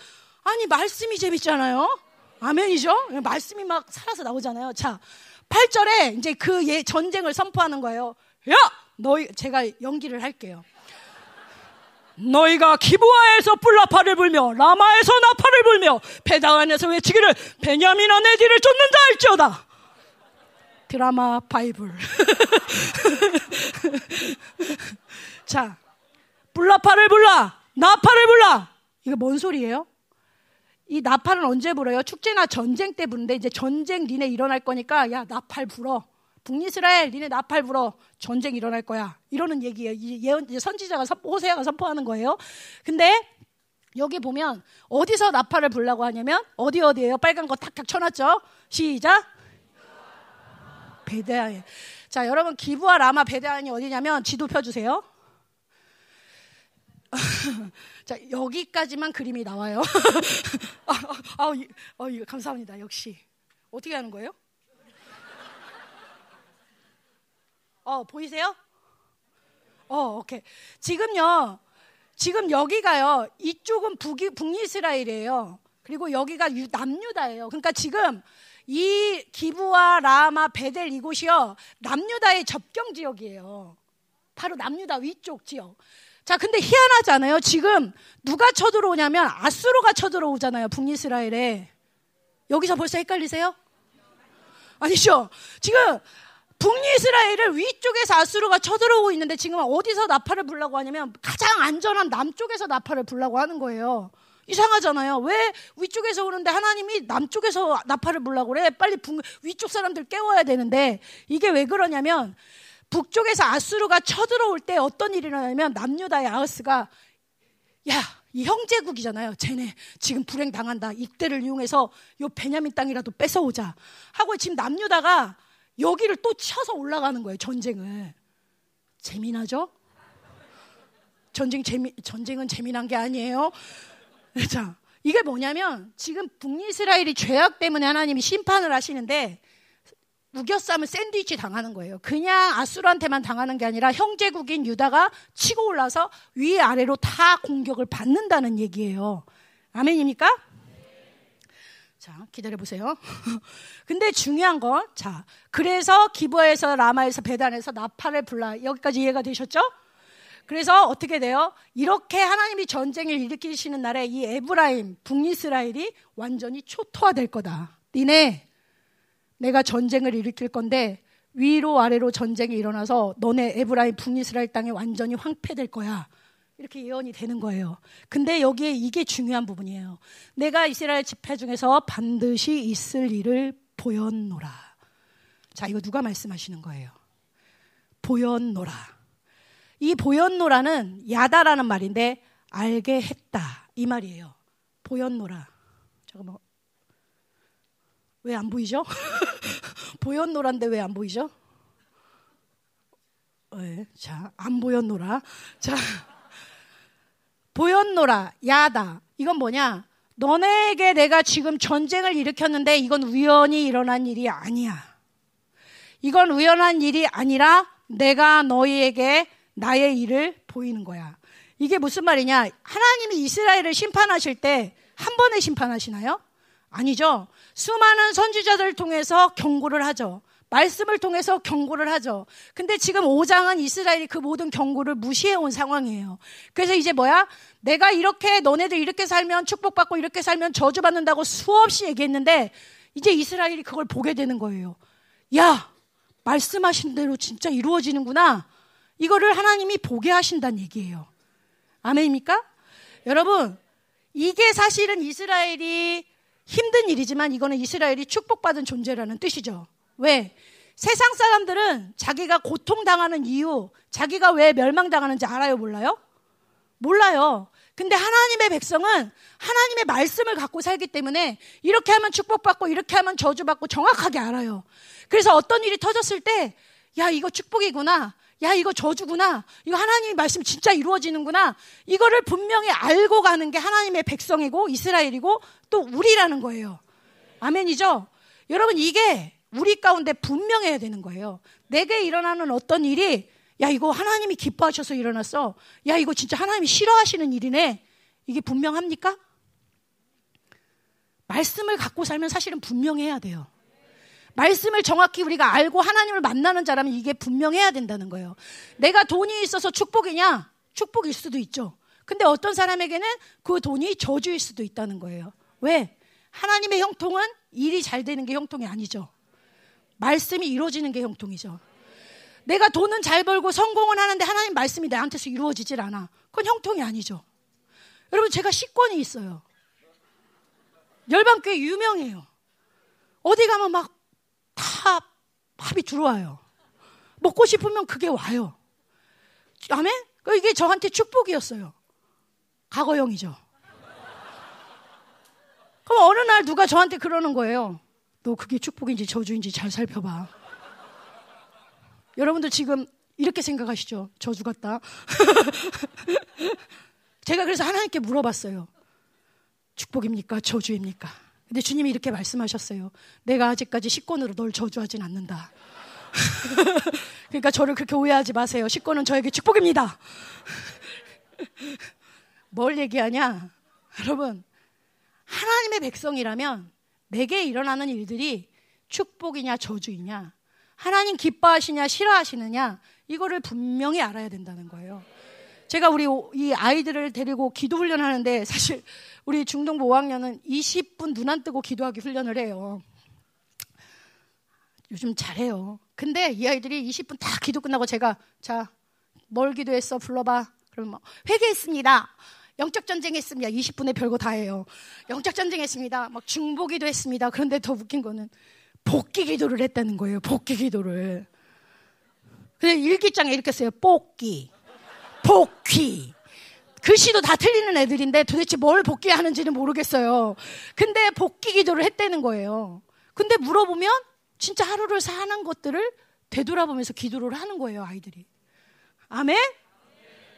A: 아니, 말씀이 재밌잖아요. 아멘이죠? 예, 말씀이 막 살아서 나오잖아요. 자, 8절에 이제 그 예, 전쟁을 선포하는 거예요. 야! 너희, 제가 연기를 할게요. 너희가 기부아에서 뿔나파를 불며 라마에서 나파를 불며 배당안에서 외치기를 베냐민 아 내 뒤를 쫓는다 할지어다. 드라마 바이블. [laughs] 자, 불나파를 불라, 나파를 불라. 이거 뭔 소리예요? 이 나팔은 언제 불어요? 축제나 전쟁 때 부는데 이제 전쟁 니네 일어날 거니까 야 나팔 불어. 북이스라엘 니네 나팔 불어. 전쟁 일어날 거야. 이러는 얘기예요. 예언 선지자가 호세아가 선포하는 거예요. 근데 여기 보면 어디서 나팔을 불라고 하냐면 어디 어디예요? 빨간 거 탁탁 쳐놨죠. 시작. 베데안이. 자, 여러분 기부와 라마 베데안이 어디냐면 지도 펴주세요. [laughs] 자, 여기까지만 그림이 나와요. [laughs] 아, 아, 아, 어, 이거 감사합니다. 역시. 어떻게 하는 거예요? 어, 보이세요? 어, 오케이. 지금요, 지금 여기가요, 이쪽은 북이, 북이스라엘이에요. 그리고 여기가 남유다예요. 그러니까 지금 이 기부와 라마 베델 이곳이요 남유다의 접경 지역이에요. 바로 남유다 위쪽 지역. 자, 근데 희한하지 않아요? 지금 누가 쳐들어오냐면 아수르가 쳐들어오잖아요. 북이스라엘에. 여기서 벌써 헷갈리세요? 아니죠. 지금 북이스라엘을 위쪽에서 아수르가 쳐들어오고 있는데 지금 어디서 나팔을 불라고 하냐면 가장 안전한 남쪽에서 나팔을 불라고 하는 거예요. 이상하잖아요. 왜 위쪽에서 오는데 하나님이 남쪽에서 나팔을 불라고 그래? 빨리 북, 위쪽 사람들 깨워야 되는데 이게 왜 그러냐면 북쪽에서 아수르가 쳐들어올 때 어떤 일이 일어나냐면 남유다의 아하스가 야, 이 형제국이잖아요. 쟤네 지금 불행 당한다. 이때를 이용해서 요 베냐민 땅이라도 뺏어오자. 하고 지금 남유다가 여기를 또 쳐서 올라가는 거예요. 전쟁을. 재미나죠? 전쟁 재미 전쟁은 재미난 게 아니에요. 자, 이게 뭐냐면 지금 북이스라엘이 죄악 때문에 하나님이 심판을 하시는데 우겨싸면 샌드위치 당하는 거예요. 그냥 아수르한테만 당하는 게 아니라 형제국인 유다가 치고 올라서 위 아래로 다 공격을 받는다는 얘기예요. 아멘입니까? 자, 기다려 보세요. [laughs] 근데 중요한 건, 자, 그래서 기부에서 라마에서 배단에서 나팔을 불라. 여기까지 이해가 되셨죠? 그래서 어떻게 돼요? 이렇게 하나님이 전쟁을 일으키시는 날에 이 에브라임, 북이스라엘이 완전히 초토화될 거다. 니네, 내가 전쟁을 일으킬 건데 위로 아래로 전쟁이 일어나서 너네 에브라임 북이스라엘 땅이 완전히 황폐될 거야. 이렇게 예언이 되는 거예요. 근데 여기에 이게 중요한 부분이에요. 내가 이스라엘 집회 중에서 반드시 있을 일을 보였노라. 자, 이거 누가 말씀하시는 거예요? 보였노라. 이 보였노라는 야다라는 말인데 알게 했다. 이 말이에요. 보였노라. 잠깐만. 왜 안 보이죠? [laughs] 보였노란데 왜 안 보이죠? 네, 자, 안 보였노라. 자, 보였노라. 야다. 이건 뭐냐? 너네에게 내가 지금 전쟁을 일으켰는데 이건 우연히 일어난 일이 아니야. 이건 우연한 일이 아니라 내가 너희에게 나의 일을 보이는 거야. 이게 무슨 말이냐? 하나님이 이스라엘을 심판하실 때 한 번에 심판하시나요? 아니죠. 수많은 선지자들을 통해서 경고를 하죠. 말씀을 통해서 경고를 하죠. 근데 지금 5장은 이스라엘이 그 모든 경고를 무시해 온 상황이에요. 그래서 이제 뭐야? 내가 이렇게 너네들 이렇게 살면 축복받고 이렇게 살면 저주받는다고 수없이 얘기했는데 이제 이스라엘이 그걸 보게 되는 거예요. 야, 말씀하신 대로 진짜 이루어지는구나. 이거를 하나님이 보게 하신다는 얘기예요. 아멘입니까? 여러분, 이게 사실은 이스라엘이 힘든 일이지만 이거는 이스라엘이 축복받은 존재라는 뜻이죠. 왜? 세상 사람들은 자기가 고통당하는 이유, 자기가 왜 멸망당하는지 알아요, 몰라요? 몰라요. 근데 하나님의 백성은 하나님의 말씀을 갖고 살기 때문에 이렇게 하면 축복받고 이렇게 하면 저주받고 정확하게 알아요. 그래서 어떤 일이 터졌을 때, 야, 이거 축복이구나. 야, 이거 저주구나. 이거 하나님의 말씀 진짜 이루어지는구나. 이거를 분명히 알고 가는 게 하나님의 백성이고 이스라엘이고 또 우리라는 거예요. 아멘이죠? 여러분, 이게 우리 가운데 분명해야 되는 거예요. 내게 일어나는 어떤 일이 야, 이거 하나님이 기뻐하셔서 일어났어. 야, 이거 진짜 하나님이 싫어하시는 일이네. 이게 분명합니까? 말씀을 갖고 살면 사실은 분명해야 돼요. 말씀을 정확히 우리가 알고 하나님을 만나는 자라면 이게 분명해야 된다는 거예요. 내가 돈이 있어서 축복이냐? 축복일 수도 있죠. 근데 어떤 사람에게는 그 돈이 저주일 수도 있다는 거예요. 왜? 하나님의 형통은 일이 잘 되는 게 형통이 아니죠. 말씀이 이루어지는 게 형통이죠. 내가 돈은 잘 벌고 성공은 하는데 하나님 말씀이 나한테서 이루어지질 않아. 그건 형통이 아니죠. 여러분, 제가 식권이 있어요. 열방교회 유명해요. 어디 가면 막 다 밥이 들어와요. 먹고 싶으면 그게 와요. 아멘? 그 이게 저한테 축복이었어요. 과거형이죠. 그럼 어느 날 누가 저한테 그러는 거예요. 너 그게 축복인지 저주인지 잘 살펴봐. 여러분들 지금 이렇게 생각하시죠? 저주 같다. [laughs] 제가 그래서 하나님께 물어봤어요. 축복입니까? 저주입니까? 근데 주님이 이렇게 말씀하셨어요. 내가 아직까지 식권으로 널 저주하진 않는다. [laughs] 그러니까 저를 그렇게 오해하지 마세요. 식권은 저에게 축복입니다. [laughs] 뭘 얘기하냐? 여러분, 하나님의 백성이라면 내게 일어나는 일들이 축복이냐 저주이냐, 하나님 기뻐하시냐 싫어하시느냐, 이거를 분명히 알아야 된다는 거예요. 제가 우리 이 아이들을 데리고 기도 훈련하는데 사실 우리 중동부 5학년은 20분 눈 안 뜨고 기도하기 훈련을 해요. 요즘 잘해요. 근데 이 아이들이 20분 다 기도 끝나고 제가 자, 뭘 기도했어? 불러봐. 그러면 뭐, 회개했습니다. 영적 전쟁했습니다. 20분에 별거 다 해요. 영적 전쟁했습니다. 막 중보기도 했습니다. 그런데 더 웃긴 거는 복귀 기도를 했다는 거예요. 복귀 기도를. 근데 일기장에 이렇게 써요. 복귀. 복귀. 글씨도 다 틀리는 애들인데 도대체 뭘 복귀하는지는 모르겠어요. 근데 복귀 기도를 했다는 거예요. 근데 물어보면 진짜 하루를 사는 것들을 되돌아보면서 기도를 하는 거예요, 아이들이. 아멘?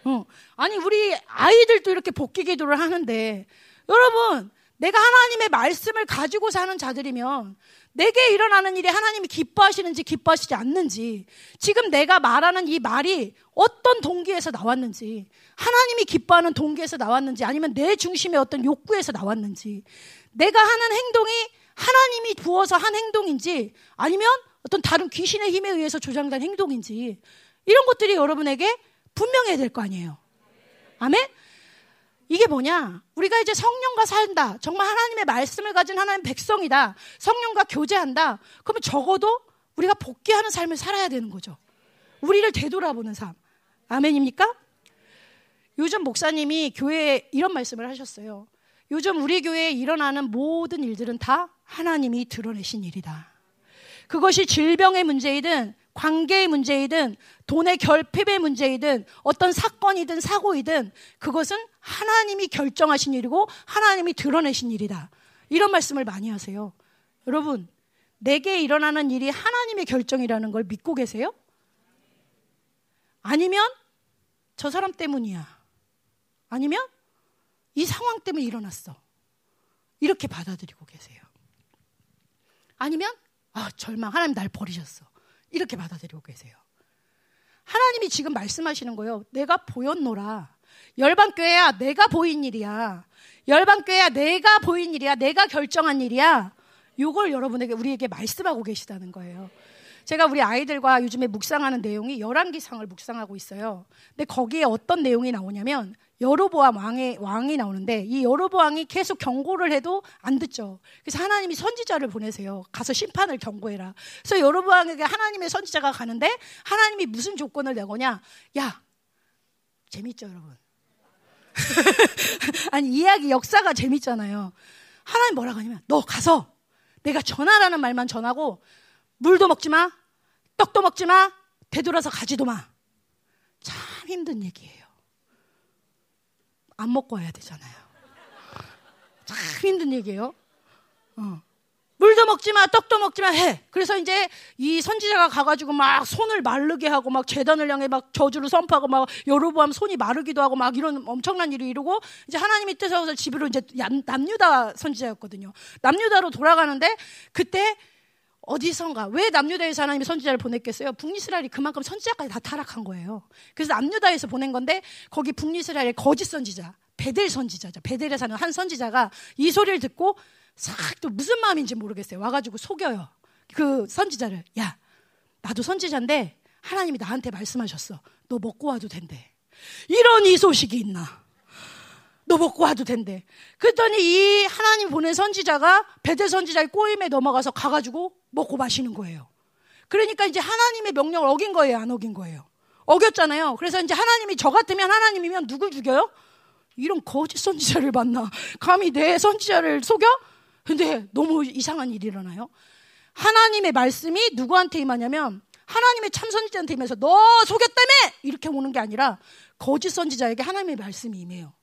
A: 어. 아니, 우리 아이들도 이렇게 복귀 기도를 하는데, 여러분, 내가 하나님의 말씀을 가지고 사는 자들이면 내게 일어나는 일이 하나님이 기뻐하시는지 기뻐하시지 않는지 지금 내가 말하는 이 말이 어떤 동기에서 나왔는지 하나님이 기뻐하는 동기에서 나왔는지 아니면 내 중심의 어떤 욕구에서 나왔는지 내가 하는 행동이 하나님이 부어서 한 행동인지 아니면 어떤 다른 귀신의 힘에 의해서 조장된 행동인지 이런 것들이 여러분에게 분명해야 될 거 아니에요. 아멘? 이게 뭐냐? 우리가 이제 성령과 산다. 정말 하나님의 말씀을 가진 하나님 백성이다. 성령과 교제한다. 그러면 적어도 우리가 복귀하는 삶을 살아야 되는 거죠. 우리를 되돌아보는 삶. 아멘입니까? 요즘 목사님이 교회에 이런 말씀을 하셨어요. 요즘 우리 교회에 일어나는 모든 일들은 다 하나님이 드러내신 일이다. 그것이 질병의 문제이든 관계의 문제이든 돈의 결핍의 문제이든 어떤 사건이든 사고이든 그것은 하나님이 결정하신 일이고 하나님이 드러내신 일이다. 이런 말씀을 많이 하세요. 여러분, 내게 일어나는 일이 하나님의 결정이라는 걸 믿고 계세요? 아니면 저 사람 때문이야. 아니면 이 상황 때문에 일어났어. 이렇게 받아들이고 계세요. 아니면 아, 절망 하나님 날 버리셨어. 이렇게 받아들이고 계세요. 하나님이 지금 말씀하시는 거예요. 내가 보였노라. 열방교회야, 내가 보인 일이야. 열방교회야, 내가 보인 일이야. 내가 결정한 일이야. 이걸 여러분에게, 우리에게 말씀하고 계시다는 거예요. 제가 우리 아이들과 요즘에 묵상하는 내용이 열왕기상을 묵상하고 있어요. 근데 거기에 어떤 내용이 나오냐면 여로보암 왕의 왕이 나오는데 이 여로보암이 계속 경고를 해도 안 듣죠. 그래서 하나님이 선지자를 보내세요. 가서 심판을 경고해라. 그래서 여로보암에게 하나님의 선지자가 가는데 하나님이 무슨 조건을 내거냐? 야, 재밌죠, 여러분. [laughs] 아니 이야기 역사가 재밌잖아요. 하나님 뭐라고 하냐면 너 가서 내가 전하라는 말만 전하고 물도 먹지 마, 떡도 먹지 마, 되돌아서 가지도 마. 참 힘든 얘기예요. 안 먹고 와야 되잖아요. 참 힘든 얘기예요. 어. 물도 먹지 마, 떡도 먹지 마 해. 그래서 이제 이 선지자가 가가지고 막 손을 마르게 하고 막 재단을 향해 막 저주를 선포하고 막 여로보암 손이 마르기도 하고 막 이런 엄청난 일을 이루고 이제 하나님이 뜻하서 집으로 이제 남유다 선지자였거든요. 남유다로 돌아가는데 그때 어디선가 왜 남유다에서 하나님이 선지자를 보냈겠어요? 북이스라엘이 그만큼 선지자까지 다 타락한 거예요. 그래서 남유다에서 보낸 건데 거기 북이스라엘의 거짓 선지자 베델 선지자죠. 베델에 사는 한 선지자가 이 소리를 듣고 싹 또 무슨 마음인지 모르겠어요. 와가지고 속여요. 그 선지자를 야 나도 선지자인데 하나님이 나한테 말씀하셨어. 너 먹고 와도 된대. 이런 이 소식이 있나? 너 먹고 와도 된대. 그랬더니 이 하나님 보낸 선지자가 베델 선지자의 꼬임에 넘어가서 가가지고 먹고 마시는 거예요. 그러니까 이제 하나님의 명령을 어긴 거예요, 안 어긴 거예요? 어겼잖아요. 그래서 이제 하나님이 저 같으면 하나님이면 누굴 죽여요? 이런 거짓 선지자를 만나. 감히 내 선지자를 속여? 근데 너무 이상한 일이 일어나요. 하나님의 말씀이 누구한테 임하냐면 하나님의 참 선지자한테 임해서 너 속였다며! 이렇게 오는 게 아니라 거짓 선지자에게 하나님의 말씀이 임해요.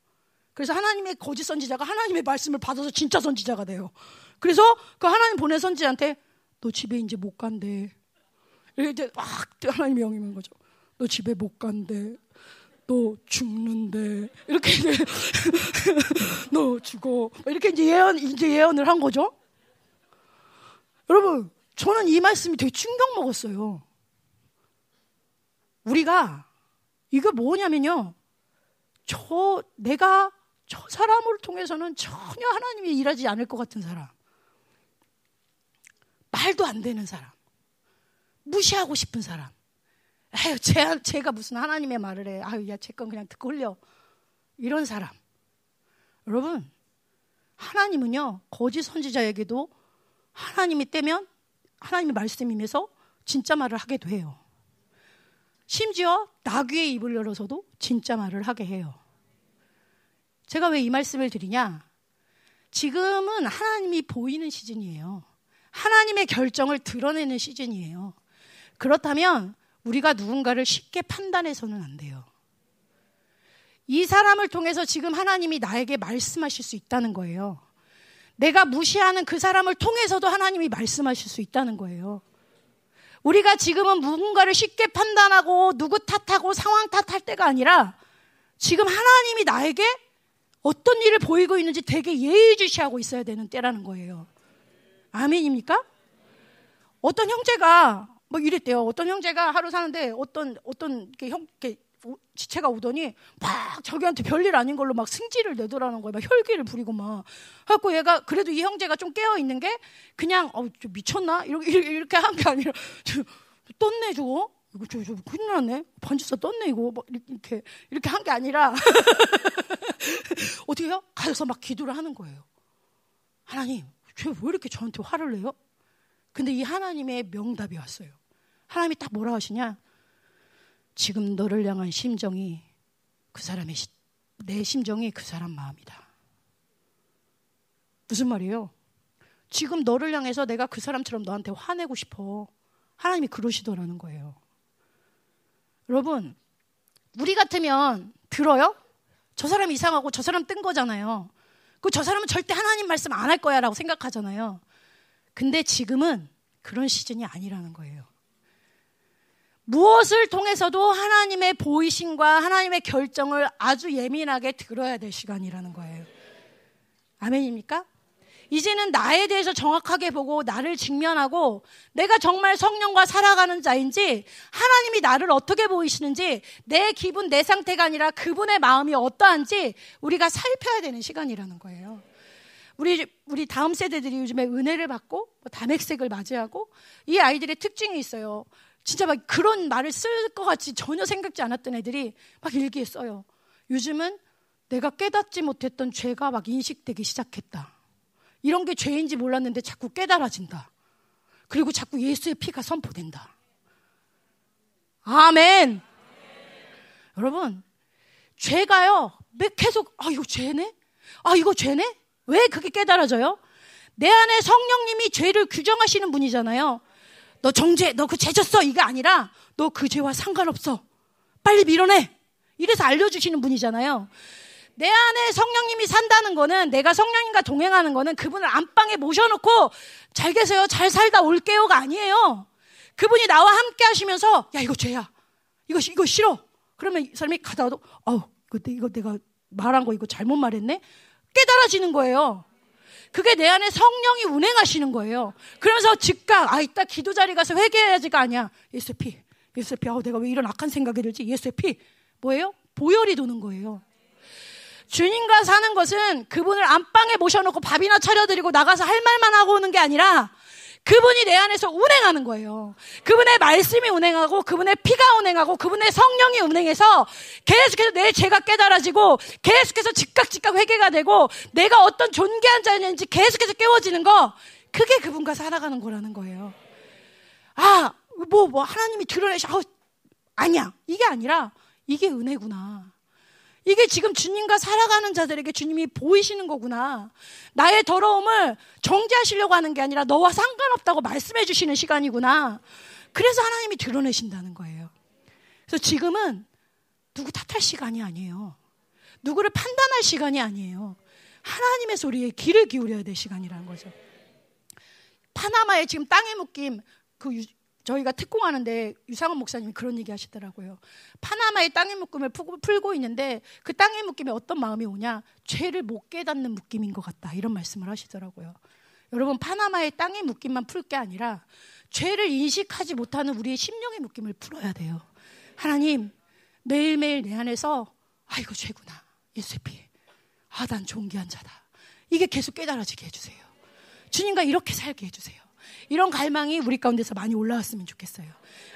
A: 그래서 하나님의 거짓 선지자가 하나님의 말씀을 받아서 진짜 선지자가 돼요. 그래서 그 하나님 보낸 선지자한테 너 집에 이제 못 간대. 이렇게 막 하나님 명이면 거죠. 너 집에 못 간대. 너 죽는데 이렇게 이제 [laughs] 너 죽어 이렇게 이제 예언 이제 예언을 한 거죠. 여러분 저는 이 말씀이 되게 충격 먹었어요. 우리가 이거 뭐냐면요. 저 내가 저 사람을 통해서는 전혀 하나님이 일하지 않을 것 같은 사람. 말도 안 되는 사람. 무시하고 싶은 사람. 아유, 제, 제가 무슨 하나님의 말을 해. 아유, 야, 제건 그냥 듣고 흘려. 이런 사람. 여러분, 하나님은요, 거짓 선지자에게도 하나님이 떼면 하나님의 말씀이면서 진짜 말을 하게 돼요. 심지어 나귀의 입을 열어서도 진짜 말을 하게 해요. 제가 왜 이 말씀을 드리냐? 지금은 하나님이 보이는 시즌이에요. 하나님의 결정을 드러내는 시즌이에요. 그렇다면 우리가 누군가를 쉽게 판단해서는 안 돼요. 이 사람을 통해서 지금 하나님이 나에게 말씀하실 수 있다는 거예요. 내가 무시하는 그 사람을 통해서도 하나님이 말씀하실 수 있다는 거예요. 우리가 지금은 누군가를 쉽게 판단하고 누구 탓하고 상황 탓할 때가 아니라 지금 하나님이 나에게 어떤 일을 보이고 있는지 되게 예의주시하고 있어야 되는 때라는 거예요. 아멘입니까? 어떤 형제가 뭐 이랬대요. 어떤 형제가 하루 사는데 어떤 어떤 형 지체가 오더니 막 자기한테 별일 아닌 걸로 막 승질을 내더라는 거예요. 막 혈기를 부리고 막. 갖고 얘가 그래도 이 형제가 좀 깨어 있는 게 그냥 어, 좀 미쳤나 이렇게 이렇게 한 게 아니라 [laughs] 떴네 저거. 이거 저, 저 큰일 났네. 반지사 떴네 이거 막 이렇게 이렇게 한 게 아니라 [laughs] 어떻게 해요? 가서 막 기도를 하는 거예요. 하나님, 쟤 왜 이렇게 저한테 화를 내요? 근데 이 하나님의 명답이 왔어요. 하나님이 딱 뭐라 하시냐? 지금 너를 향한 심정이 그 사람의 시, 내 심정이 그 사람 마음이다. 무슨 말이에요? 지금 너를 향해서 내가 그 사람처럼 너한테 화내고 싶어. 하나님이 그러시더라는 거예요. 여러분, 우리 같으면 들어요? 저 사람 이상하고 저 사람 뜬 거잖아요. 그 저 사람은 절대 하나님 말씀 안 할 거야 라고 생각하잖아요. 근데 지금은 그런 시즌이 아니라는 거예요. 무엇을 통해서도 하나님의 보이심과 하나님의 결정을 아주 예민하게 들어야 될 시간이라는 거예요. 아멘입니까? 이제는 나에 대해서 정확하게 보고 나를 직면하고 내가 정말 성령과 살아가는 자인지 하나님이 나를 어떻게 보이시는지 내 기분, 내 상태가 아니라 그분의 마음이 어떠한지 우리가 살펴야 되는 시간이라는 거예요. 우리 우리 다음 세대들이 요즘에 은혜를 받고 뭐 담액색을 맞이하고 이 아이들의 특징이 있어요. 진짜 막 그런 말을 쓸 것 같이 전혀 생각지 않았던 애들이 막 일기에 써요. 요즘은 내가 깨닫지 못했던 죄가 막 인식되기 시작했다. 이런 게 죄인지 몰랐는데 자꾸 깨달아진다. 그리고 자꾸 예수의 피가 선포된다. 아멘. 여러분, 죄가요, 계속, 아, 이거 죄네? 아, 이거 죄네? 왜 그게 깨달아져요? 내 안에 성령님이 죄를 규정하시는 분이잖아요. 너 정죄, 너 그 죄 졌어. 이게 아니라 너 그 죄와 상관없어. 빨리 밀어내. 이래서 알려주시는 분이잖아요. 내 안에 성령님이 산다는 거는 내가 성령님과 동행하는 거는 그분을 안방에 모셔놓고 잘 계세요. 잘 살다 올게요가 아니에요. 그분이 나와 함께 하시면서 야, 이거 죄야. 이거, 이거 싫어. 그러면 이 사람이 가다가도 어우, 이거, 이거 내가 말한 거 이거 잘못 말했네? 깨달아지는 거예요. 그게 내 안에 성령이 운행하시는 거예요. 그러면서 즉각, 아, 이따 기도 자리 가서 회개해야지가 아니야. 예수의 피. 예수의 피. 아, 내가 왜 이런 악한 생각이 들지? 예수의 피. 뭐예요? 보혈이 도는 거예요. 주님과 사는 것은 그분을 안방에 모셔놓고 밥이나 차려드리고 나가서 할 말만 하고 오는 게 아니라 그분이 내 안에서 운행하는 거예요. 그분의 말씀이 운행하고 그분의 피가 운행하고 그분의 성령이 운행해서 계속해서 내 죄가 깨달아지고 계속해서 즉각 즉각 회개가 되고 내가 어떤 존귀한 자였는지 계속해서 깨워지는 거 그게 그분과 살아가는 거라는 거예요. 아, 뭐, 뭐, 하나님이 드러내셔. 아, 아니야. 이게 아니라 이게 은혜구나. 이게 지금 주님과 살아가는 자들에게 주님이 보이시는 거구나. 나의 더러움을 정죄하시려고 하는 게 아니라 너와 상관없다고 말씀해 주시는 시간이구나. 그래서 하나님이 드러내신다는 거예요. 그래서 지금은 누구 탓할 시간이 아니에요. 누구를 판단할 시간이 아니에요. 하나님의 소리에 귀를 기울여야 될 시간이라는 거죠. 파나마의 지금 땅의 묶임, 그 저희가 특공하는데 유상원 목사님이 그런 얘기 하시더라고요. 파나마의 땅의 묶음을 풀고 있는데 그 땅의 묶임에 어떤 마음이 오냐? 죄를 못 깨닫는 묶임인 것 같다. 이런 말씀을 하시더라고요. 여러분, 파나마의 땅의 묶임만 풀 게 아니라 죄를 인식하지 못하는 우리의 심령의 묶임을 풀어야 돼요. 하나님, 매일매일 내 안에서 아, 이거 죄구나. 예수의 피. 아, 난 존귀한 자다. 이게 계속 깨달아지게 해주세요. 주님과 이렇게 살게 해주세요. 이런 갈망이 우리 가운데서 많이 올라왔으면 좋겠어요.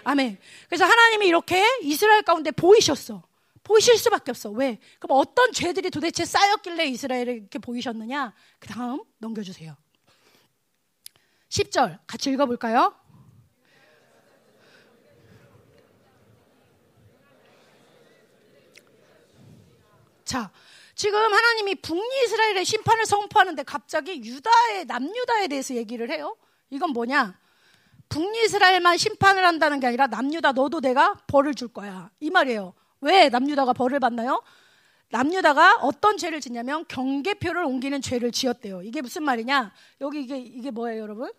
A: 아멘. 그래서 하나님이 이렇게 이스라엘 가운데 보이셨어. 보이실 수밖에 없어. 왜? 그럼 어떤 죄들이 도대체 쌓였길래 이스라엘에 이렇게 보이셨느냐? 그 다음 넘겨주세요. 10절 같이 읽어볼까요? 자, 지금 하나님이 북이스라엘의 심판을 선포하는데 갑자기 유다의 남유다에 대해서 얘기를 해요. 이건 뭐냐? 북이스라엘만 심판을 한다는 게 아니라 남유다 너도 내가 벌을 줄 거야. 이 말이에요. 왜 남유다가 벌을 받나요? 남유다가 어떤 죄를 짓냐면 경계표를 옮기는 죄를 지었대요. 이게 무슨 말이냐? 여기 이게 이게 뭐예요, 여러분?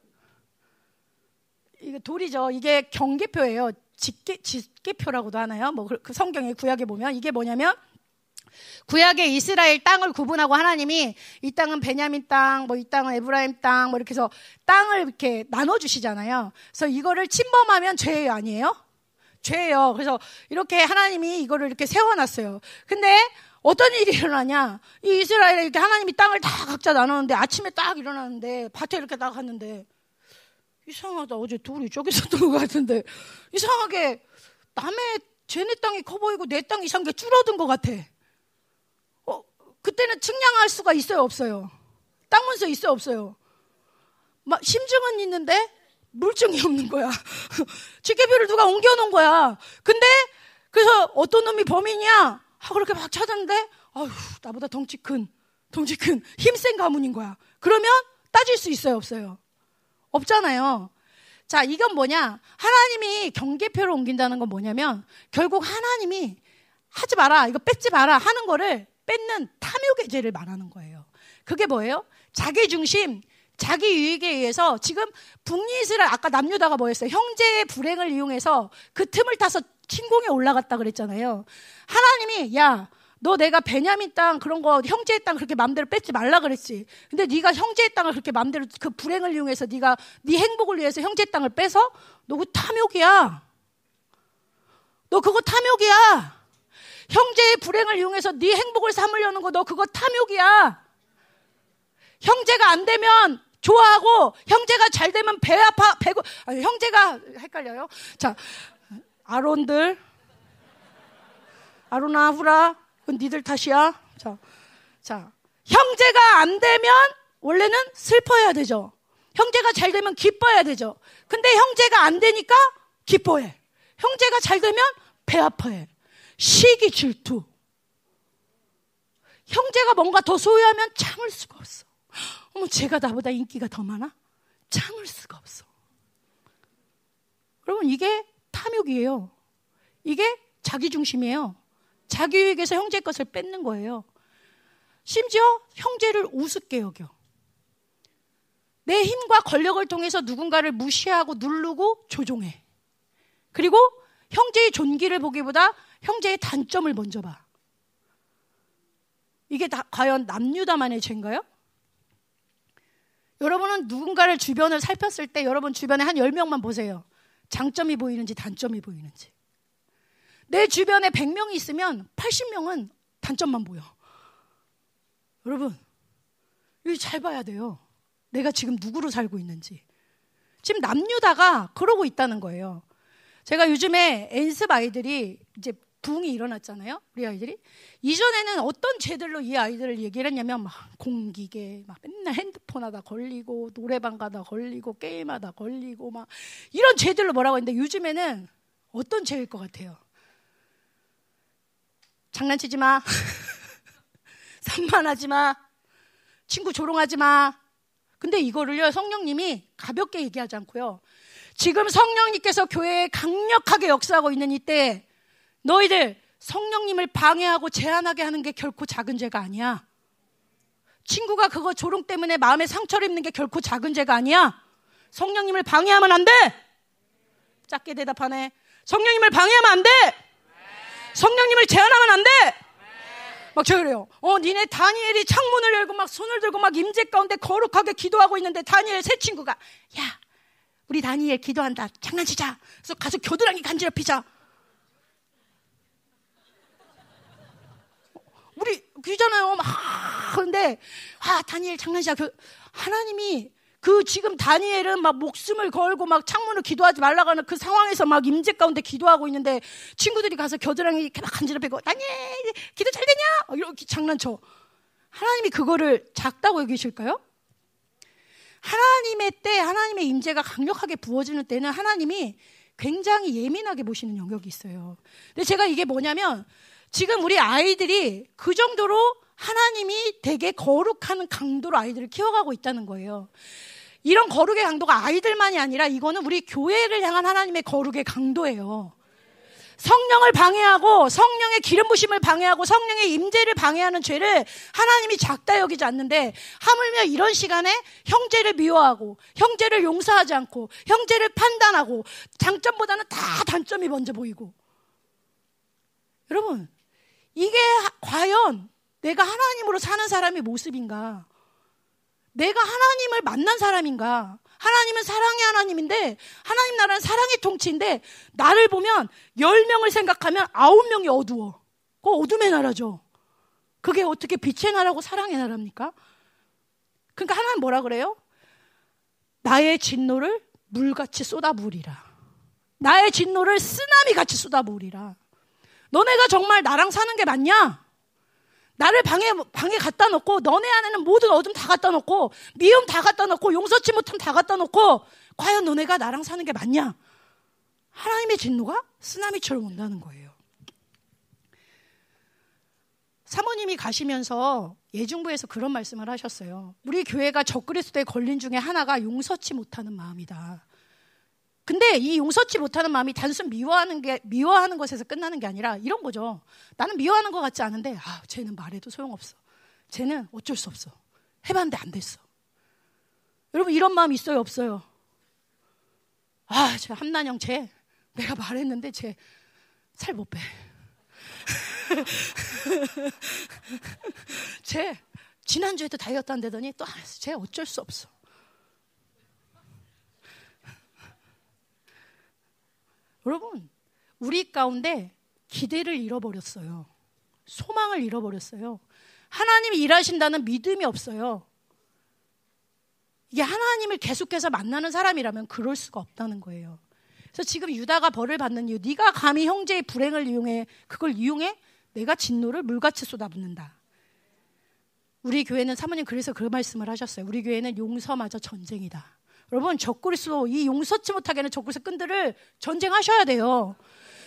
A: 이게 돌이죠. 이게 경계표예요. 직계 직계표라고도 하나요? 뭐그 그 성경의 구약에 보면 이게 뭐냐면 구약의 이스라엘 땅을 구분하고 하나님이 이 땅은 베냐민 땅, 뭐 이 땅은 에브라임 땅, 뭐 이렇게 해서 땅을 이렇게 나눠 주시잖아요. 그래서 이거를 침범하면 죄 아니에요? 죄예요. 그래서 이렇게 하나님이 이거를 이렇게 세워놨어요. 근데 어떤 일이 일어나냐? 이 이스라엘에 이렇게 하나님이 땅을 다 각자 나눴는데 아침에 딱 일어났는데 밭에 이렇게 딱 갔는데 이상하다. 어제 둘이 저기 있었던 것 같은데 이상하게 남의 쟤네 땅이 커 보이고 내 땅이 이상하게 줄어든 것 같아. 어, 그때는 측량할 수가 있어요, 없어요? 땅 문서 있어요, 없어요? 막 심증은 있는데 물증이 [laughs] 없는 거야. [laughs] 지게비를 누가 옮겨놓은 거야. 근데 그래서 어떤 놈이 범인이야? 하고 그렇게 막 찾았는데 아휴 나보다 덩치 큰 덩치 큰 힘센 가문인 거야. 그러면 따질 수 있어요, 없어요? 없잖아요. 자, 이건 뭐냐? 하나님이 경계표를 옮긴다는 건 뭐냐면 결국 하나님이 하지 마라, 이거 뺏지 마라 하는 거를 뺏는 탐욕의 죄를 말하는 거예요. 그게 뭐예요? 자기 중심, 자기 유익에 의해서 지금 북이스라엘 아까 남유다가 뭐였어요? 형제의 불행을 이용해서 그 틈을 타서 침공에 올라갔다 그랬잖아요. 하나님이 야, 너 내가 베냐민 땅 그런 거 형제의 땅 그렇게 마음대로 뺏지 말라 그랬지. 근데 네가 형제의 땅을 그렇게 마음대로 그 불행을 이용해서 네가 네 행복을 위해서 형제의 땅을 빼서 너 그 탐욕이야. 너 그거 탐욕이야. 형제의 불행을 이용해서 네 행복을 삼으려는 거 너 그거 탐욕이야. 형제가 안 되면 좋아하고 형제가 잘 되면 배 아파 배고 아니, 형제가 헷갈려요. 자 아론들 아로나 후라 그건 니들 탓이야. 자, 자 형제가 안 되면 원래는 슬퍼해야 되죠. 형제가 잘 되면 기뻐해야 되죠. 근데 형제가 안 되니까 기뻐해. 형제가 잘 되면 배 아파해. 시기 질투. 형제가 뭔가 더 소유하면 참을 수가 없어. 어머, 제가 나보다 인기가 더 많아? 참을 수가 없어. 여러분, 이게 탐욕이에요. 이게 자기중심이에요. 자기 유익에서 형제 것을 뺏는 거예요. 심지어 형제를 우습게 여겨. 내 힘과 권력을 통해서 누군가를 무시하고 누르고 조종해. 그리고 형제의 존귀를 보기보다 형제의 단점을 먼저 봐. 이게 다 과연 남유다만의 죄인가요? 여러분은 누군가를 주변을 살폈을 때 여러분 주변에 한 10명만 보세요. 장점이 보이는지 단점이 보이는지. 내 주변에 100명이 있으면 80명은 단점만 보여. 여러분, 이거 잘 봐야 돼요. 내가 지금 누구로 살고 있는지. 지금 남유다가 그러고 있다는 거예요. 제가 요즘에 엔습 아이들이 이제 부흥이 일어났잖아요. 우리 아이들이. 이전에는 어떤 죄들로 이 아이들을 얘기를 했냐면 막 공기계, 막 맨날 핸드폰 하다 걸리고 노래방 가다 걸리고 게임하다 걸리고 막 이런 죄들로 뭐라고 했는데 요즘에는 어떤 죄일 것 같아요? 장난치지 마. [laughs] 산만하지 마. 친구 조롱하지 마. 근데 이거를요, 성령님이 가볍게 얘기하지 않고요. 지금 성령님께서 교회에 강력하게 역사하고 있는 이때 너희들 성령님을 방해하고 제한하게 하는 게 결코 작은 죄가 아니야. 친구가 그거 조롱 때문에 마음에 상처를 입는 게 결코 작은 죄가 아니야. 성령님을 방해하면 안 돼. 작게 대답하네. 성령님을 방해하면 안 돼. 성령님을 제한하면 안 돼. 막 저래요. 어, 니네 다니엘이 창문을 열고 막 손을 들고 막 임재 가운데 거룩하게 기도하고 있는데 다니엘 새 친구가 야, 우리 다니엘 기도한다. 장난치자. 그래서 가서 겨드랑이 간지럽히자. 우리 그잖아요. 막 그런데 아 다니엘 장난치자. 그, 하나님이 그 지금 다니엘은 막 목숨을 걸고 막 창문을 기도하지 말라고 하는 그 상황에서 막 임재 가운데 기도하고 있는데 친구들이 가서 겨드랑이 이렇게 막 간지럽히고 다니엘 기도 잘 되냐? 이렇게 장난쳐. 하나님이 그거를 작다고 여기실까요? 하나님의 때 하나님의 임재가 강력하게 부어지는 때는 하나님이 굉장히 예민하게 보시는 영역이 있어요. 근데 제가 이게 뭐냐면 지금 우리 아이들이 그 정도로 하나님이 되게 거룩한 강도로 아이들을 키워가고 있다는 거예요. 이런 거룩의 강도가 아이들만이 아니라 이거는 우리 교회를 향한 하나님의 거룩의 강도예요. 성령을 방해하고 성령의 기름 부심을 방해하고 성령의 임재를 방해하는 죄를 하나님이 작다 여기지 않는데 하물며 이런 시간에 형제를 미워하고 형제를 용서하지 않고 형제를 판단하고 장점보다는 다 단점이 먼저 보이고 여러분 이게 과연 내가 하나님으로 사는 사람의 모습인가? 내가 하나님을 만난 사람인가? 하나님은 사랑의 하나님인데 하나님 나라는 사랑의 통치인데 나를 보면 열 명을 생각하면 아홉 명이 어두워. 그 어둠의 나라죠. 그게 어떻게 빛의 나라고 사랑의 나라입니까? 그러니까 하나님 뭐라 그래요? 나의 진노를 물같이 쏟아부으리라. 나의 진노를 쓰나미 같이 쏟아부으리라. 너네가 정말 나랑 사는 게 맞냐? 나를 방에, 방에 갖다 놓고, 너네 안에는 모든 어둠 다 갖다 놓고, 미움 다 갖다 놓고, 용서치 못함 다 갖다 놓고, 과연 너네가 나랑 사는 게 맞냐? 하나님의 진노가 쓰나미처럼 온다는 거예요. 사모님이 가시면서 예중부에서 그런 말씀을 하셨어요. 우리 교회가 적그리스도에 걸린 중에 하나가 용서치 못하는 마음이다. 근데 이 용서치 못하는 마음이 단순 미워하는 게 미워하는 것에서 끝나는 게 아니라 이런 거죠. 나는 미워하는 것 같지 않은데 아, 쟤는 말해도 소용없어. 쟤는 어쩔 수 없어. 해봤는데 안 됐어. 여러분 이런 마음 있어요, 없어요? 아, 저 함난영 쟤 내가 말했는데 쟤 살 못 빼. [laughs] 쟤 지난주에도 다이어트 한다더니 또. 쟤 어쩔 수 없어. 여러분, 우리 가운데 기대를 잃어버렸어요. 소망을 잃어버렸어요. 하나님이 일하신다는 믿음이 없어요. 이게 하나님을 계속해서 만나는 사람이라면 그럴 수가 없다는 거예요. 그래서 지금 유다가 벌을 받는 이유, 네가 감히 형제의 불행을 이용해 그걸 이용해 내가 진노를 물같이 쏟아붓는다. 우리 교회는 사모님 그래서 그 말씀을 하셨어요. 우리 교회는 용서마저 전쟁이다. 여러분 적그리스도 이 용서치 못하게 하는 적그리스도 끈들을 전쟁하셔야 돼요.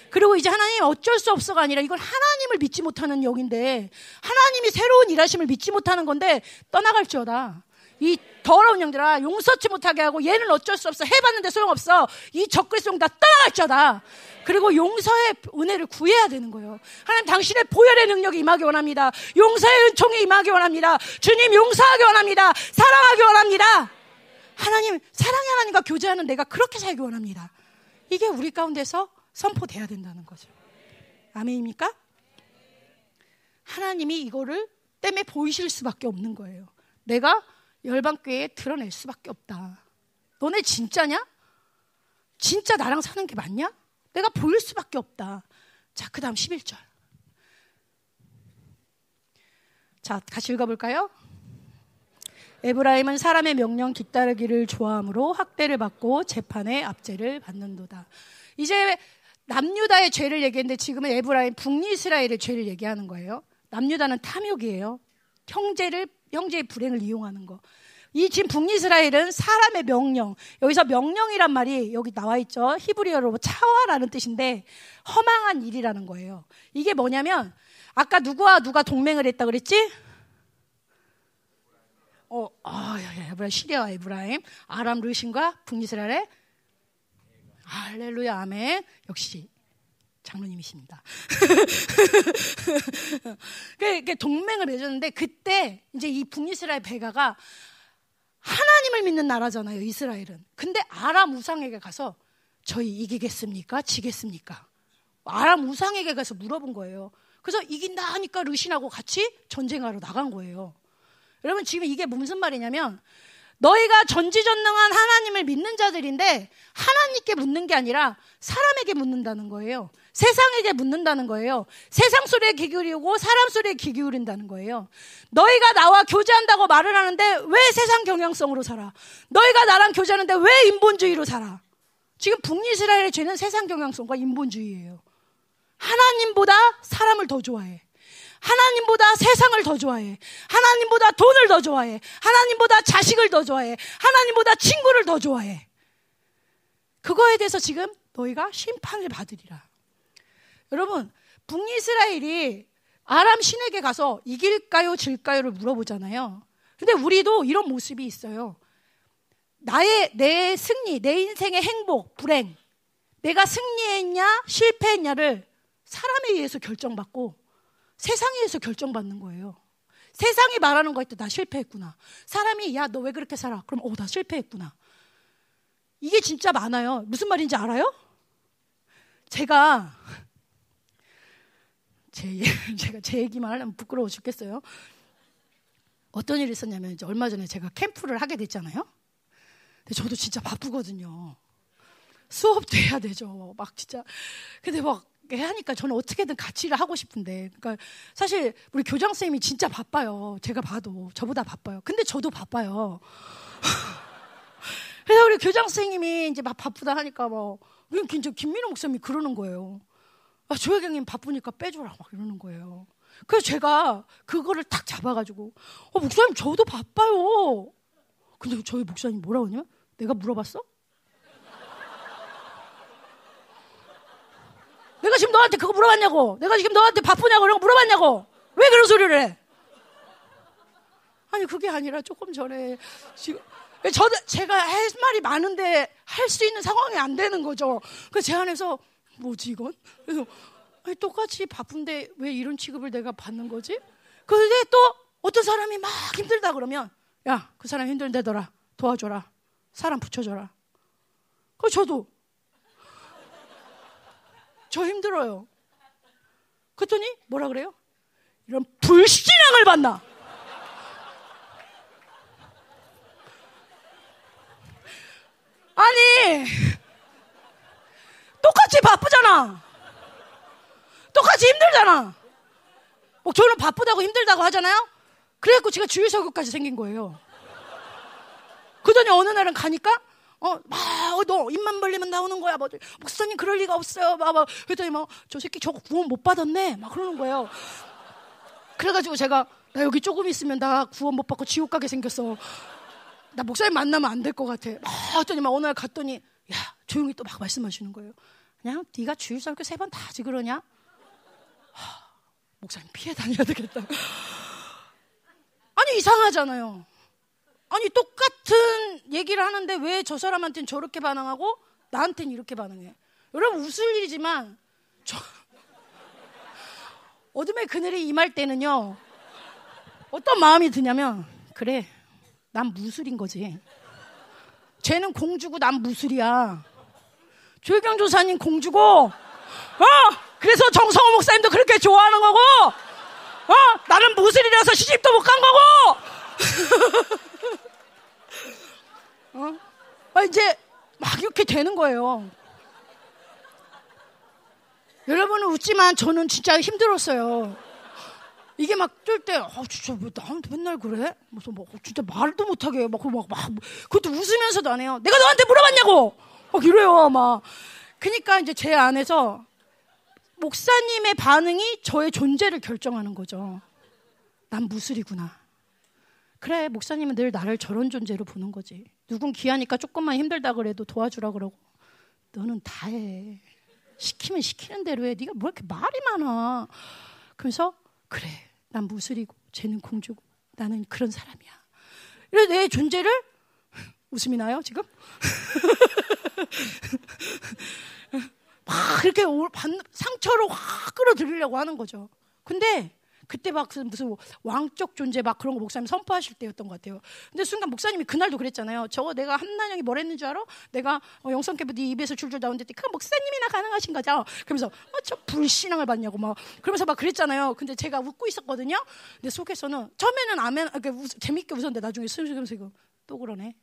A: 그리고 이제 하나님 어쩔 수 없어가 아니라 이건 하나님을 믿지 못하는 영인데 하나님이 새로운 일하심을 믿지 못하는 건데 떠나갈지어다. 이 더러운 영들아 용서치 못하게 하고 얘는 어쩔 수 없어 해봤는데 소용없어 이 적그리스도 다 떠나갈지어다. 그리고 용서의 은혜를 구해야 되는 거예요. 하나님 당신의 보혈의 능력이 임하기 원합니다. 용서의 은총이 임하기 원합니다. 주님 용서하기 원합니다. 사랑하기 원합니다. 하나님, 사랑의 하나님과 교제하는 내가 그렇게 살기 원합니다. 이게 우리 가운데서 선포돼야 된다는 거죠. 아멘입니까? 하나님이 이거를 때문에 보이실 수밖에 없는 거예요. 내가 열방교회에 드러낼 수밖에 없다. 너네 진짜냐? 진짜 나랑 사는 게 맞냐? 내가 보일 수밖에 없다. 자, 그 다음 11절. 자, 같이 읽어볼까요? 에브라임은 사람의 명령 뒤따르기를 좋아하므로 학대를 받고 재판에 압제를 받는도다. 이제 남유다의 죄를 얘기했는데 지금은 에브라임 북이스라엘의 죄를 얘기하는 거예요. 남유다는 탐욕이에요. 형제를 형제의 불행을 이용하는 거. 이 지금 북이스라엘은 사람의 명령. 여기서 명령이란 말이 여기 나와 있죠. 히브리어로 차와라는 뜻인데 허망한 일이라는 거예요. 이게 뭐냐면 아까 누구와 누가 동맹을 했다 그랬지? 어, 아, 에브라임, 시리아 에브라임, 아람 르신과 북이스라엘의 할렐루야, 아멘. 역시 장로님이십니다. [laughs] 그 동맹을 맺었는데 그때 이제 이 북이스라엘 베가가 하나님을 믿는 나라잖아요, 이스라엘은. 근데 아람 우상에게 가서 저희 이기겠습니까? 지겠습니까? 아람 우상에게 가서 물어본 거예요. 그래서 이긴다 하니까 르신하고 같이 전쟁하러 나간 거예요. 여러분 지금 이게 무슨 말이냐면 너희가 전지전능한 하나님을 믿는 자들인데 하나님께 묻는 게 아니라 사람에게 묻는다는 거예요. 세상에게 묻는다는 거예요. 세상 소리에 귀 기울이고 사람 소리에 귀 기울인다는 거예요. 너희가 나와 교제한다고 말을 하는데 왜 세상 경향성으로 살아? 너희가 나랑 교제하는데 왜 인본주의로 살아? 지금 북이스라엘의 죄는 세상 경향성과 인본주의예요. 하나님보다 사람을 더 좋아해. 하나님보다 세상을 더 좋아해. 하나님보다 돈을 더 좋아해. 하나님보다 자식을 더 좋아해. 하나님보다 친구를 더 좋아해. 그거에 대해서 지금 너희가 심판을 받으리라. 여러분, 북이스라엘이 아람 신에게 가서 이길까요, 질까요를 물어보잖아요. 근데 우리도 이런 모습이 있어요. 나의, 내 승리, 내 인생의 행복, 불행, 내가 승리했냐, 실패했냐를 사람에 의해서 결정받고 세상에 의해서 결정받는 거예요. 세상이 말하는 거에 나 실패했구나. 사람이 야 너 왜 그렇게 살아? 그럼 어나 실패했구나. 이게 진짜 많아요. 무슨 말인지 알아요? 제가 제 [laughs] 제가 제 얘기만 하려면 부끄러워 죽겠어요. 어떤 일이 있었냐면 이제 얼마 전에 제가 캠프를 하게 됐잖아요. 근데 저도 진짜 바쁘거든요. 수업도 해야 되죠. 막 진짜. 근데 막 하니까 저는 어떻게든 같이 를 하고 싶은데. 그러니까 사실 우리 교장 선생님이 진짜 바빠요. 제가 봐도 저보다 바빠요. 근데 저도 바빠요. [laughs] 그래서 우리 교장 선생님이 이제 막 바쁘다 하니까 뭐 우리 김민호 목사님이 그러는 거예요. 아, 조혜경님 바쁘니까 빼줘라 막 이러는 거예요. 그래서 제가 그거를 딱 잡아가지고 어, 목사님 저도 바빠요. 근데 저희 목사님 뭐라고 하냐면 내가 물어봤어? 내가 지금 너한테 그거 물어봤냐고. 내가 지금 너한테 바쁘냐고 이런 거 물어봤냐고. 왜 그런 소리를 해? 아니 그게 아니라 조금 전에 지금 저 제가 할 말이 많은데 할 수 있는 상황이 안 되는 거죠. 그래서 제 안에서 뭐지 이건? 그래서 똑같이 바쁜데 왜 이런 취급을 내가 받는 거지? 그런데 또 어떤 사람이 막 힘들다 그러면 야 그 사람 힘들대더라 도와줘라 사람 붙여줘라. 그 저도 저 힘들어요. 그랬더니 뭐라 그래요? 이런 불신앙을 받나? 아니, 똑같이 바쁘잖아. 똑같이 힘들잖아. 뭐 저는 바쁘다고 힘들다고 하잖아요? 그래갖고 제가 주의석유까지 생긴 거예요. 그러더니 어느 날은 가니까 어, 막, 어, 너 입만 벌리면 나오는 거야. 뭐, 목사님 그럴 리가 없어요. 막, 막. 그랬더니 막, 저 새끼 저거 구원 못 받았네. 막 그러는 거예요. 그래가지고 제가, 나 여기 조금 있으면 나 구원 못 받고 지옥 가게 생겼어. 나 목사님 만나면 안 될 것 같아. 막 했더니 막 어느 날 갔더니, 야, 조용히 또 막 말씀하시는 거예요. 그냥 네가 주일설교 세 번 다 하지 그러냐? 하, 목사님 피해 다녀야 되겠다. 아니, 이상하잖아요. 아니 똑같은 얘기를 하는데 왜 저 사람한테는 저렇게 반응하고 나한테는 이렇게 반응해? 여러분 웃을 일이지만 저 [laughs] 어둠의 그늘이 임할 때는요 어떤 마음이 드냐면 그래 난 무술인 거지. 쟤는 공주고 난 무술이야. 조혜경 조사님 공주고 어 그래서 정성호 목사님도 그렇게 좋아하는 거고 어 나는 무술이라서 시집도 못 간 거고 [laughs] 어? 아, 이제 막 이렇게 되는 거예요. 여러분은 웃지만 저는 진짜 힘들었어요. 이게 막뜰 때, 아, 진짜 왜 나한테 맨날 그래? 무슨 뭐, 진짜 말도 못하게, 막, 막, 막, 그것도 웃으면서도 안 해요. 내가 너한테 물어봤냐고! 막 이래요, 막. 그니까 이제 제 안에서 목사님의 반응이 저의 존재를 결정하는 거죠. 난 무술이구나. 그래, 목사님은 늘 나를 저런 존재로 보는 거지. 누군 귀하니까 조금만 힘들다 그래도 도와주라 그러고 너는 다 해. 시키면 시키는 대로 해. 네가 뭐 이렇게 말이 많아. 그래서 그래. 난 무술이고 쟤는 공주고 나는 그런 사람이야. 이래 내 존재를 웃음이 나요 지금? [laughs] 막 이렇게 상처로 확 끌어들이려고 하는 거죠. 근데 그때 막 무슨 왕적 존재 막 그런 거 목사님 선포하실 때였던 것 같아요. 근데 순간 목사님이 그날도 그랬잖아요. 저거 내가 한난영이 뭘 했는 줄 알아? 내가 어, 영성캐브 네 입에서 줄줄 나오는데 그 목사님이나 가능하신 거죠? 그러면서 어, 저 불신앙을 받냐고 막 그러면서 막 그랬잖아요. 근데 제가 웃고 있었거든요. 근데 속에서는 처음에는 아멘 이렇게 웃, 재밌게 웃었는데 나중에 슬슬슬 이거 또 그러네.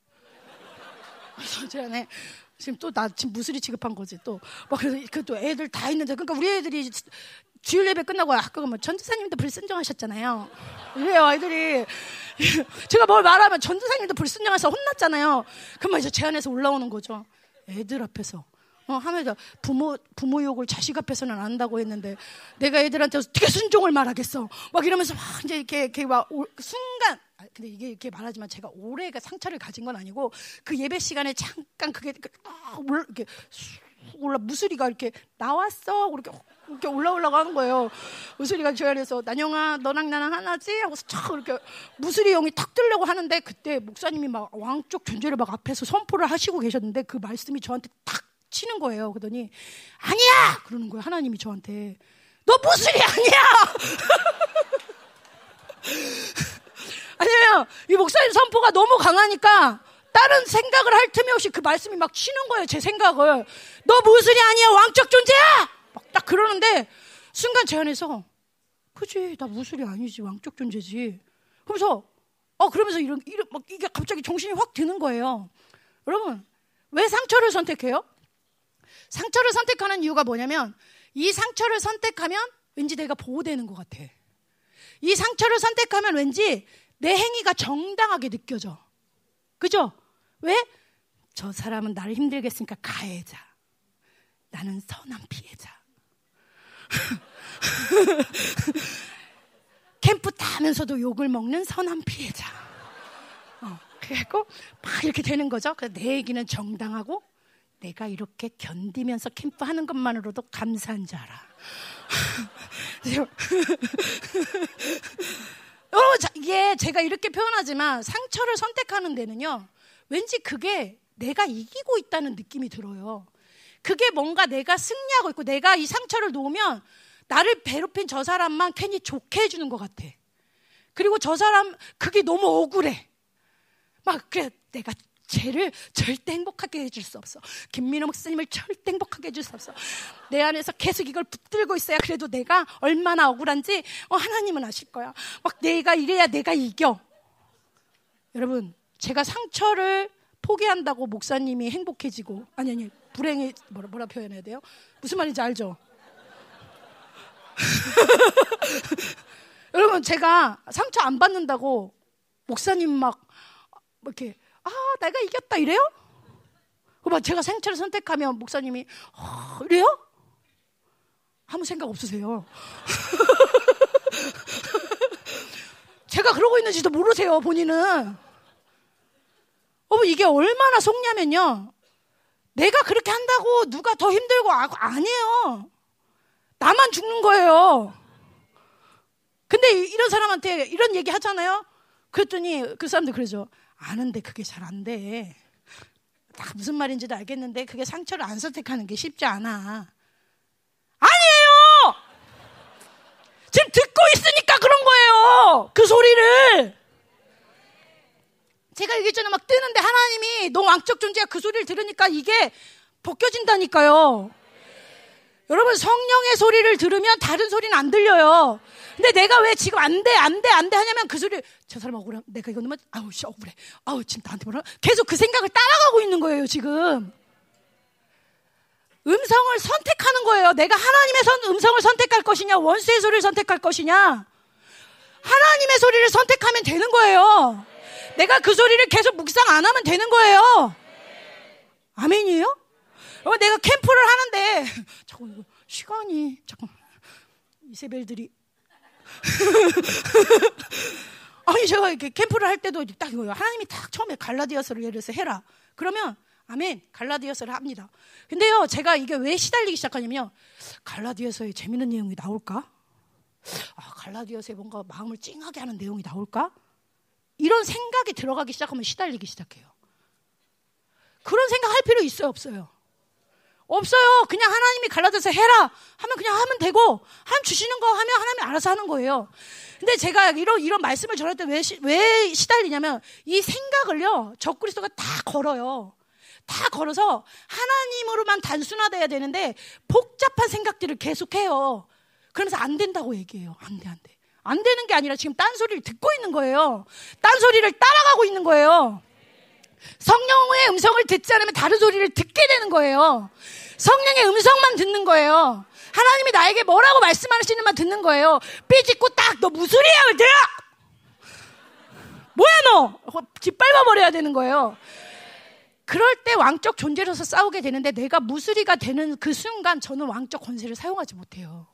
A: [laughs] 저안에 지금 또 나 지금 무술이 취급한 거지 또. 막 그래서 그 또 애들 다 있는데 그러니까 우리 애들이 주일 예배 끝나고 아까 뭐 전도사님도 불순종하셨잖아요. 이래요 애들이 [laughs] 제가 뭘 말하면 전도사님도 불순종해서 혼났잖아요. 그러면 이제 제 안에서 올라오는 거죠. 애들 앞에서. 어, 하면서 부모, 부모 욕을 자식 앞에서는 안 한다고 했는데 내가 애들한테 어떻게 순종을 말하겠어. 막 이러면서 막 이제 이렇게, 이렇게 막 순간 아, 근데 이게 이렇게 말하지만 제가 오래가 상처를 가진 건 아니고 그 예배 시간에 잠깐 그게 아, 올라, 이렇게 올라 무수리가 이렇게 나왔어 이렇게 이렇게 올라올라고 하는 거예요. 무수리가 저 안에서 난영아 너랑 나랑 하나지 하고서 촥 이렇게 무수리 영이 탁 들려고 하는데 그때 목사님이 막 왕쪽 존재를 막 앞에서 선포를 하시고 계셨는데 그 말씀이 저한테 탁 치는 거예요. 그러더니 아니야 그러는 거예요. 하나님이 저한테 너 무수리 아니야. [laughs] 아니에요. 이 목사님 선포가 너무 강하니까 다른 생각을 할 틈이 없이 그 말씀이 막 치는 거예요. 제 생각을. 너 무슨이 아니야. 왕적 존재야. 막 딱 그러는데 순간 제 안에서 그지 나 무술이 아니지 왕적 존재지. 그러면서 어 그러면서 이런 이런 막 이게 갑자기 정신이 확 드는 거예요. 여러분 왜 상처를 선택해요? 상처를 선택하는 이유가 뭐냐면 이 상처를 선택하면 왠지 내가 보호되는 것 같아. 이 상처를 선택하면 왠지 내 행위가 정당하게 느껴져. 그죠? 왜? 저 사람은 나를 힘들게 했으니까 가해자. 나는 선한 피해자. [laughs] 캠프 타면서도 욕을 먹는 선한 피해자. 어, 그래갖고 막 이렇게 되는 거죠. 그래서 내 얘기는 정당하고 내가 이렇게 견디면서 캠프 하는 것만으로도 감사한 줄 알아. [laughs] 여러분, 이게 제가 이렇게 표현하지만 상처를 선택하는 데는요, 왠지 그게 내가 이기고 있다는 느낌이 들어요. 그게 뭔가 내가 승리하고 있고 내가 이 상처를 놓으면 나를 괴롭힌 저 사람만 괜히 좋게 해주는 것 같아. 그리고 저 사람, 그게 너무 억울해. 막, 그래, 내가 쟤를 절대 행복하게 해줄 수 없어. 김민호 목사님을 절대 행복하게 해줄 수 없어. 내 안에서 계속 이걸 붙들고 있어야 그래도 내가 얼마나 억울한지 어, 하나님은 아실 거야. 막 내가 이래야 내가 이겨. 여러분, 제가 상처를 포기한다고 목사님이 행복해지고 아니 아니 불행이 뭐라, 뭐라 표현해야 돼요? 무슨 말인지 알죠? [laughs] 여러분 제가 상처 안 받는다고 목사님 막 이렇게 아, 내가 이겼다 이래요? 그만 제가 생체를 선택하면 목사님이 어, 이래요? 아무 생각 없으세요. [laughs] 제가 그러고 있는지도 모르세요, 본인은. 어, 이게 얼마나 속냐면요. 내가 그렇게 한다고 누가 더 힘들고 아, 아니에요. 나만 죽는 거예요. 근데 이런 사람한테 이런 얘기 하잖아요. 그랬더니 그 사람들 그러죠. 아는데 그게 잘 안 돼. 딱 무슨 말인지도 알겠는데 그게 상처를 안 선택하는 게 쉽지 않아. 아니에요! 지금 듣고 있으니까 그런 거예요! 그 소리를! 제가 얘기 전에 막 뜨는데 하나님이 너 왕적 존재야 그 소리를 들으니까 이게 벗겨진다니까요. 여러분 성령의 소리를 들으면 다른 소리는 안 들려요. 근데 내가 왜 지금 안 돼, 안 돼, 안 돼 하냐면 그 소리, 저 사람 억울해. 내가 이거 넣으면, 아우, 씨, 억울해. 아우, 지금 나한테 뭐라. 계속 그 생각을 따라가고 있는 거예요, 지금. 음성을 선택하는 거예요. 내가 하나님의 선, 음성을 선택할 것이냐, 원수의 소리를 선택할 것이냐. 하나님의 소리를 선택하면 되는 거예요. 내가 그 소리를 계속 묵상 안 하면 되는 거예요. 아멘이에요? 어, 내가 캠프를 하는데, [laughs] 자꾸 시간이, 잠깐 이세벨들이 [laughs] 아니 제가 이렇게 캠프를 할 때도 딱 이거예요. 하나님이 딱 처음에 갈라디아서를 예를 들어서 해라. 그러면 아멘 갈라디아서를 합니다. 근데요 제가 이게 왜 시달리기 시작하냐면요. 갈라디아서에 재밌는 내용이 나올까? 아 갈라디아서에 뭔가 마음을 찡하게 하는 내용이 나올까? 이런 생각이 들어가기 시작하면 시달리기 시작해요. 그런 생각 할 필요 있어요 없어요? 없어요. 그냥 하나님이 갈라져서 해라 하면 그냥 하면 되고 하나님 주시는 거 하면 하나님이 알아서 하는 거예요. 근데 제가 이런 이런 말씀을 전할 때왜 왜 시달리냐면 이 생각을요 적그리스도가 다 걸어요. 다 걸어서 하나님으로만 단순화돼야 되는데 복잡한 생각들을 계속해요. 그러면서 안 된다고 얘기해요. 안 돼, 안 돼. 안 되는 게 아니라 지금 딴 소리를 듣고 있는 거예요. 딴 소리를 따라가고 있는 거예요. 성령의 음성을 듣지 않으면 다른 소리를 듣게 되는 거예요. 성령의 음성만 듣는 거예요. 하나님이 나에게 뭐라고 말씀하시는만 듣는 거예요. 삐짓고 딱 너 무술이야, 내가 뭐야 너? 짓밟아 버려야 되는 거예요. 그럴 때 왕적 존재로서 싸우게 되는데 내가 무술이가 되는 그 순간 저는 왕적 권세를 사용하지 못해요.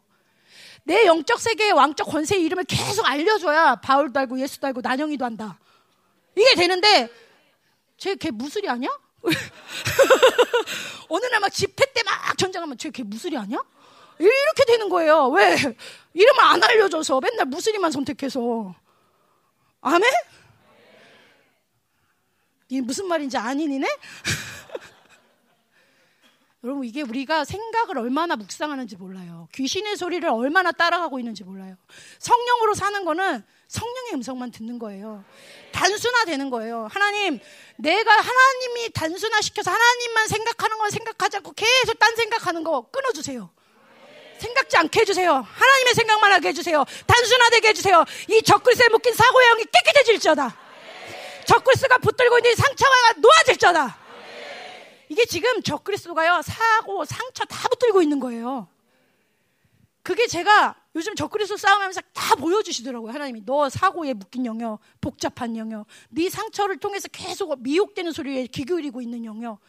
A: 내 영적 세계의 왕적 권세의 이름을 계속 알려줘야 바울도 알고 예수도 알고 난영이도 한다. 이게 되는데 쟤 걔 무술이 아니야? [laughs] 어느 날 막 집회 때 막 전쟁하면 쟤 걔 무술이 아니야? 이렇게 되는 거예요. 왜? 이름을 안 알려줘서 맨날 무술이만 선택해서. 아멘? 이 무슨 말인지 아니니네? [laughs] 여러분 이게 우리가 생각을 얼마나 묵상하는지 몰라요. 귀신의 소리를 얼마나 따라가고 있는지 몰라요. 성령으로 사는 거는 성령의 음성만 듣는 거예요. 단순화되는 거예요. 하나님, 내가 하나님이 단순화시켜서 하나님만 생각하는 건 생각하지 않고 계속 딴 생각하는 거 끊어주세요. 생각지 않게 해주세요. 하나님의 생각만 하게 해주세요. 단순화되게 해주세요. 이 적글쇠 묶인 사고의 영이 깨끗해질지어다. 적그리스가 붙들고 있는 상처가 놓아질자다. 이게 지금 적그리스도가요 사고 상처 다 붙들고 있는 거예요. 그게 제가 요즘 적그리스도 싸움하면서 다 보여주시더라고요. 하나님이 너 사고에 묶인 영역, 복잡한 영역, 네 상처를 통해서 계속 미혹되는 소리에 귀 기울이고 있는 영역.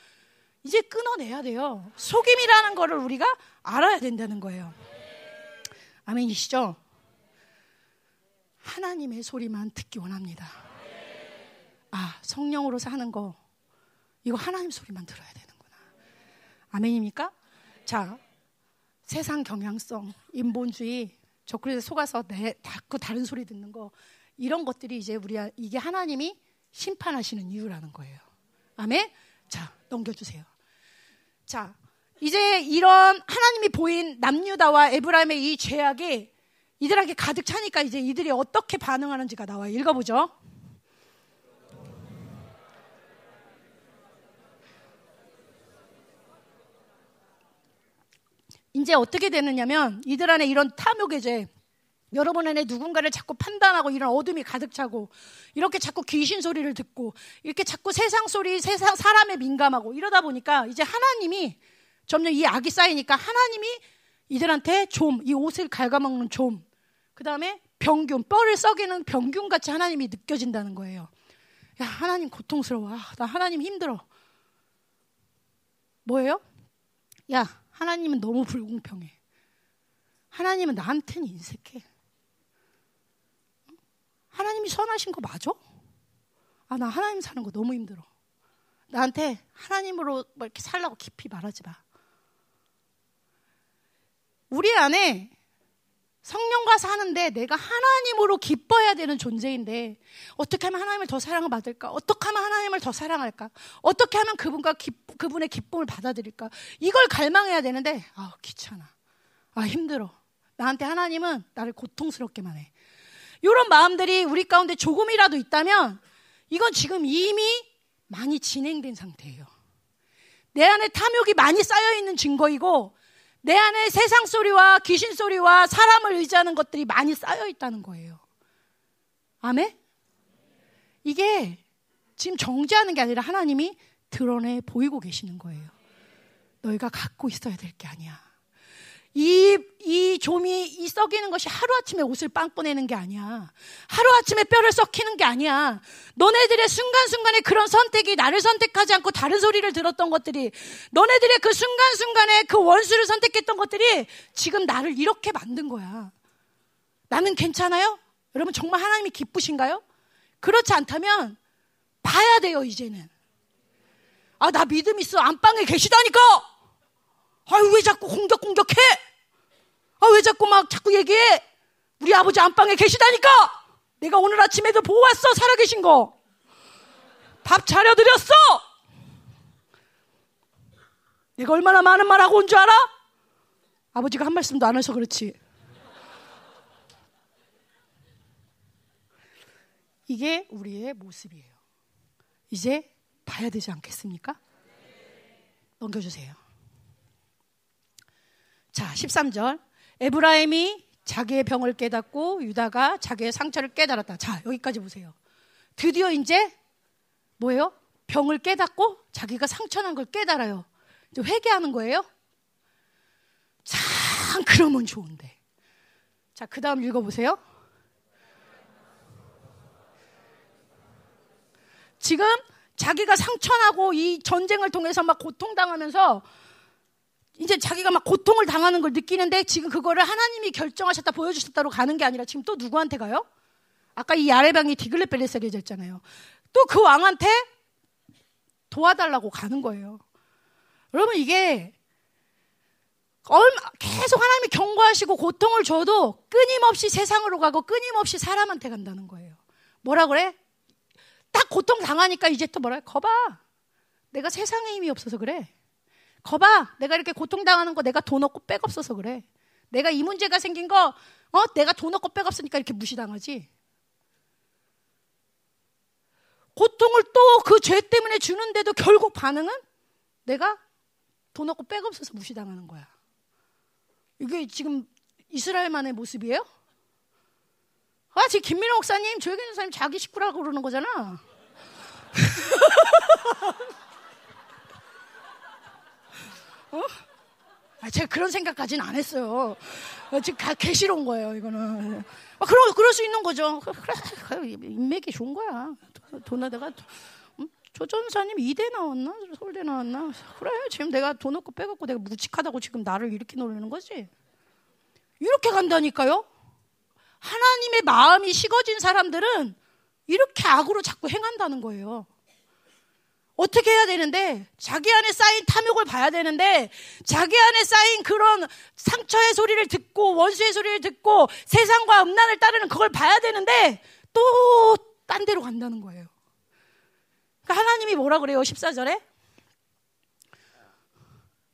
A: 이제 끊어내야 돼요. 속임이라는 거를 우리가 알아야 된다는 거예요. 아멘이시죠? 하나님의 소리만 듣기 원합니다. 아, 성령으로 사는 거, 이거 하나님 소리만 들어야 되는구나. 아멘입니까? 자, 세상 경향성, 인본주의, 저 그래서 속아서 내, 자꾸 다른 소리 듣는 거, 이런 것들이 이제 우리, 이게 하나님이 심판하시는 이유라는 거예요. 아멘? 자, 넘겨주세요. 자, 이제 이런 하나님이 보인 남유다와 에브라임의 이 죄악이 이들에게 가득 차니까 이제 이들이 어떻게 반응하는지가 나와요. 읽어보죠. 이제 어떻게 되느냐면 이들 안에 이런 탐욕의 죄, 여러분 안에 누군가를 자꾸 판단하고 이런 어둠이 가득 차고 이렇게 자꾸 귀신 소리를 듣고 이렇게 자꾸 세상 소리, 세상 사람에 민감하고 이러다 보니까 이제 하나님이 점점 이 악이 쌓이니까 하나님이 이들한테 좀, 이 옷을 갉아먹는 좀, 그 다음에 병균, 뼈를 썩이는 병균 같이 하나님이 느껴진다는 거예요. 야, 하나님 고통스러워. 아, 나 하나님 힘들어. 뭐예요? 야, 하나님은 너무 불공평해. 하나님은 나한테는 인색해. 하나님이 선하신 거 맞아? 아, 나 하나님 사는 거 너무 힘들어. 나한테 하나님으로 뭐 이렇게 살라고 깊이 말하지 마. 우리 안에 성령과 사는데 내가 하나님으로 기뻐해야 되는 존재인데 어떻게 하면 하나님을 더 사랑을 받을까? 어떻게 하면 하나님을 더 사랑할까? 어떻게 하면 그분과 기, 그분의 기쁨을 받아들일까? 이걸 갈망해야 되는데 아 귀찮아. 아 힘들어. 나한테 하나님은 나를 고통스럽게만 해. 이런 마음들이 우리 가운데 조금이라도 있다면 이건 지금 이미 많이 진행된 상태예요. 내 안에 탐욕이 많이 쌓여 있는 증거이고 내 안에 세상 소리와 귀신 소리와 사람을 의지하는 것들이 많이 쌓여 있다는 거예요. 아멘? 이게 지금 정죄하는 게 아니라 하나님이 드러내 보이고 계시는 거예요. 너희가 갖고 있어야 될 게 아니야. 이, 이 좀이 이 썩이는 것이 하루아침에 옷을 빵 꺼내는 게 아니야. 하루아침에 뼈를 썩히는 게 아니야. 너네들의 순간순간에 그런 선택이 나를 선택하지 않고 다른 소리를 들었던 것들이 너네들의 그 순간순간에 그 원수를 선택했던 것들이 지금 나를 이렇게 만든 거야. 나는 괜찮아요? 여러분 정말 하나님이 기쁘신가요? 그렇지 않다면 봐야 돼요, 이제는. 아, 나 믿음 있어. 안방에 계시다니까! 아유, 왜 자꾸 공격, 공격해? 아, 왜 자꾸 막 자꾸 얘기해? 우리 아버지 안방에 계시다니까! 내가 오늘 아침에도 보고 왔어, 살아계신 거. 밥 차려드렸어! 내가 얼마나 많은 말 하고 온 줄 알아? 아버지가 한 말씀도 안 해서 그렇지. 이게 우리의 모습이에요. 이제 봐야 되지 않겠습니까? 넘겨주세요. 자, 13절. 에브라임이 자기의 병을 깨닫고 유다가 자기의 상처를 깨달았다. 자, 여기까지 보세요. 드디어 이제 뭐예요? 병을 깨닫고 자기가 상처난 걸 깨달아요. 이제 회개하는 거예요. 참 그러면 좋은데. 자, 그 다음 읽어 보세요. 지금 자기가 상처나고 이 전쟁을 통해서 막 고통당하면서 이제 자기가 막 고통을 당하는 걸 느끼는데 지금 그거를 하나님이 결정하셨다 보여주셨다로 가는 게 아니라 지금 또 누구한테 가요? 아까 이 야레방이 디글레벨레스에게 졌잖아요. 또 그 왕한테 도와달라고 가는 거예요. 여러분 이게 얼마 계속 하나님이 경고하시고 고통을 줘도 끊임없이 세상으로 가고 끊임없이 사람한테 간다는 거예요. 뭐라 그래? 딱 고통 당하니까 이제 또 뭐라 해? 거봐. 내가 세상에 힘이 없어서 그래. 거봐. 내가 이렇게 고통 당하는 거 내가 돈 없고 백 없어서 그래. 내가 이 문제가 생긴 거, 어? 내가 돈 없고 백 없으니까 이렇게 무시당하지. 고통을 또 그 죄 때문에 주는데도 결국 반응은 내가 돈 없고 백 없어서 무시당하는 거야. 이게 지금 이스라엘만의 모습이에요? 아, 지금 김민호 목사님, 조혜경 목사님 자기 식구라고 그러는 거잖아. [laughs] 어? 아, 제가 그런 생각까지는 안 했어요. 어, 지금 가, 개시로운 거예요, 이거는. 아, 그러, 그럴 수 있는 거죠. 그래, 그래 인맥이 좋은 거야. 내가, 음? 조 전사님 이대 나왔나? 서울대 나왔나? 그래, 지금 내가 돈 없고 빼갖고 내가 무직하다고 지금 나를 이렇게 놀리는 거지? 이렇게 간다니까요? 하나님의 마음이 식어진 사람들은 이렇게 악으로 자꾸 행한다는 거예요. 어떻게 해야 되는데 자기 안에 쌓인 탐욕을 봐야 되는데 자기 안에 쌓인 그런 상처의 소리를 듣고 원수의 소리를 듣고 세상과 음란을 따르는 그걸 봐야 되는데 또 딴 데로 간다는 거예요. 그러니까 하나님이 뭐라 그래요? 14절에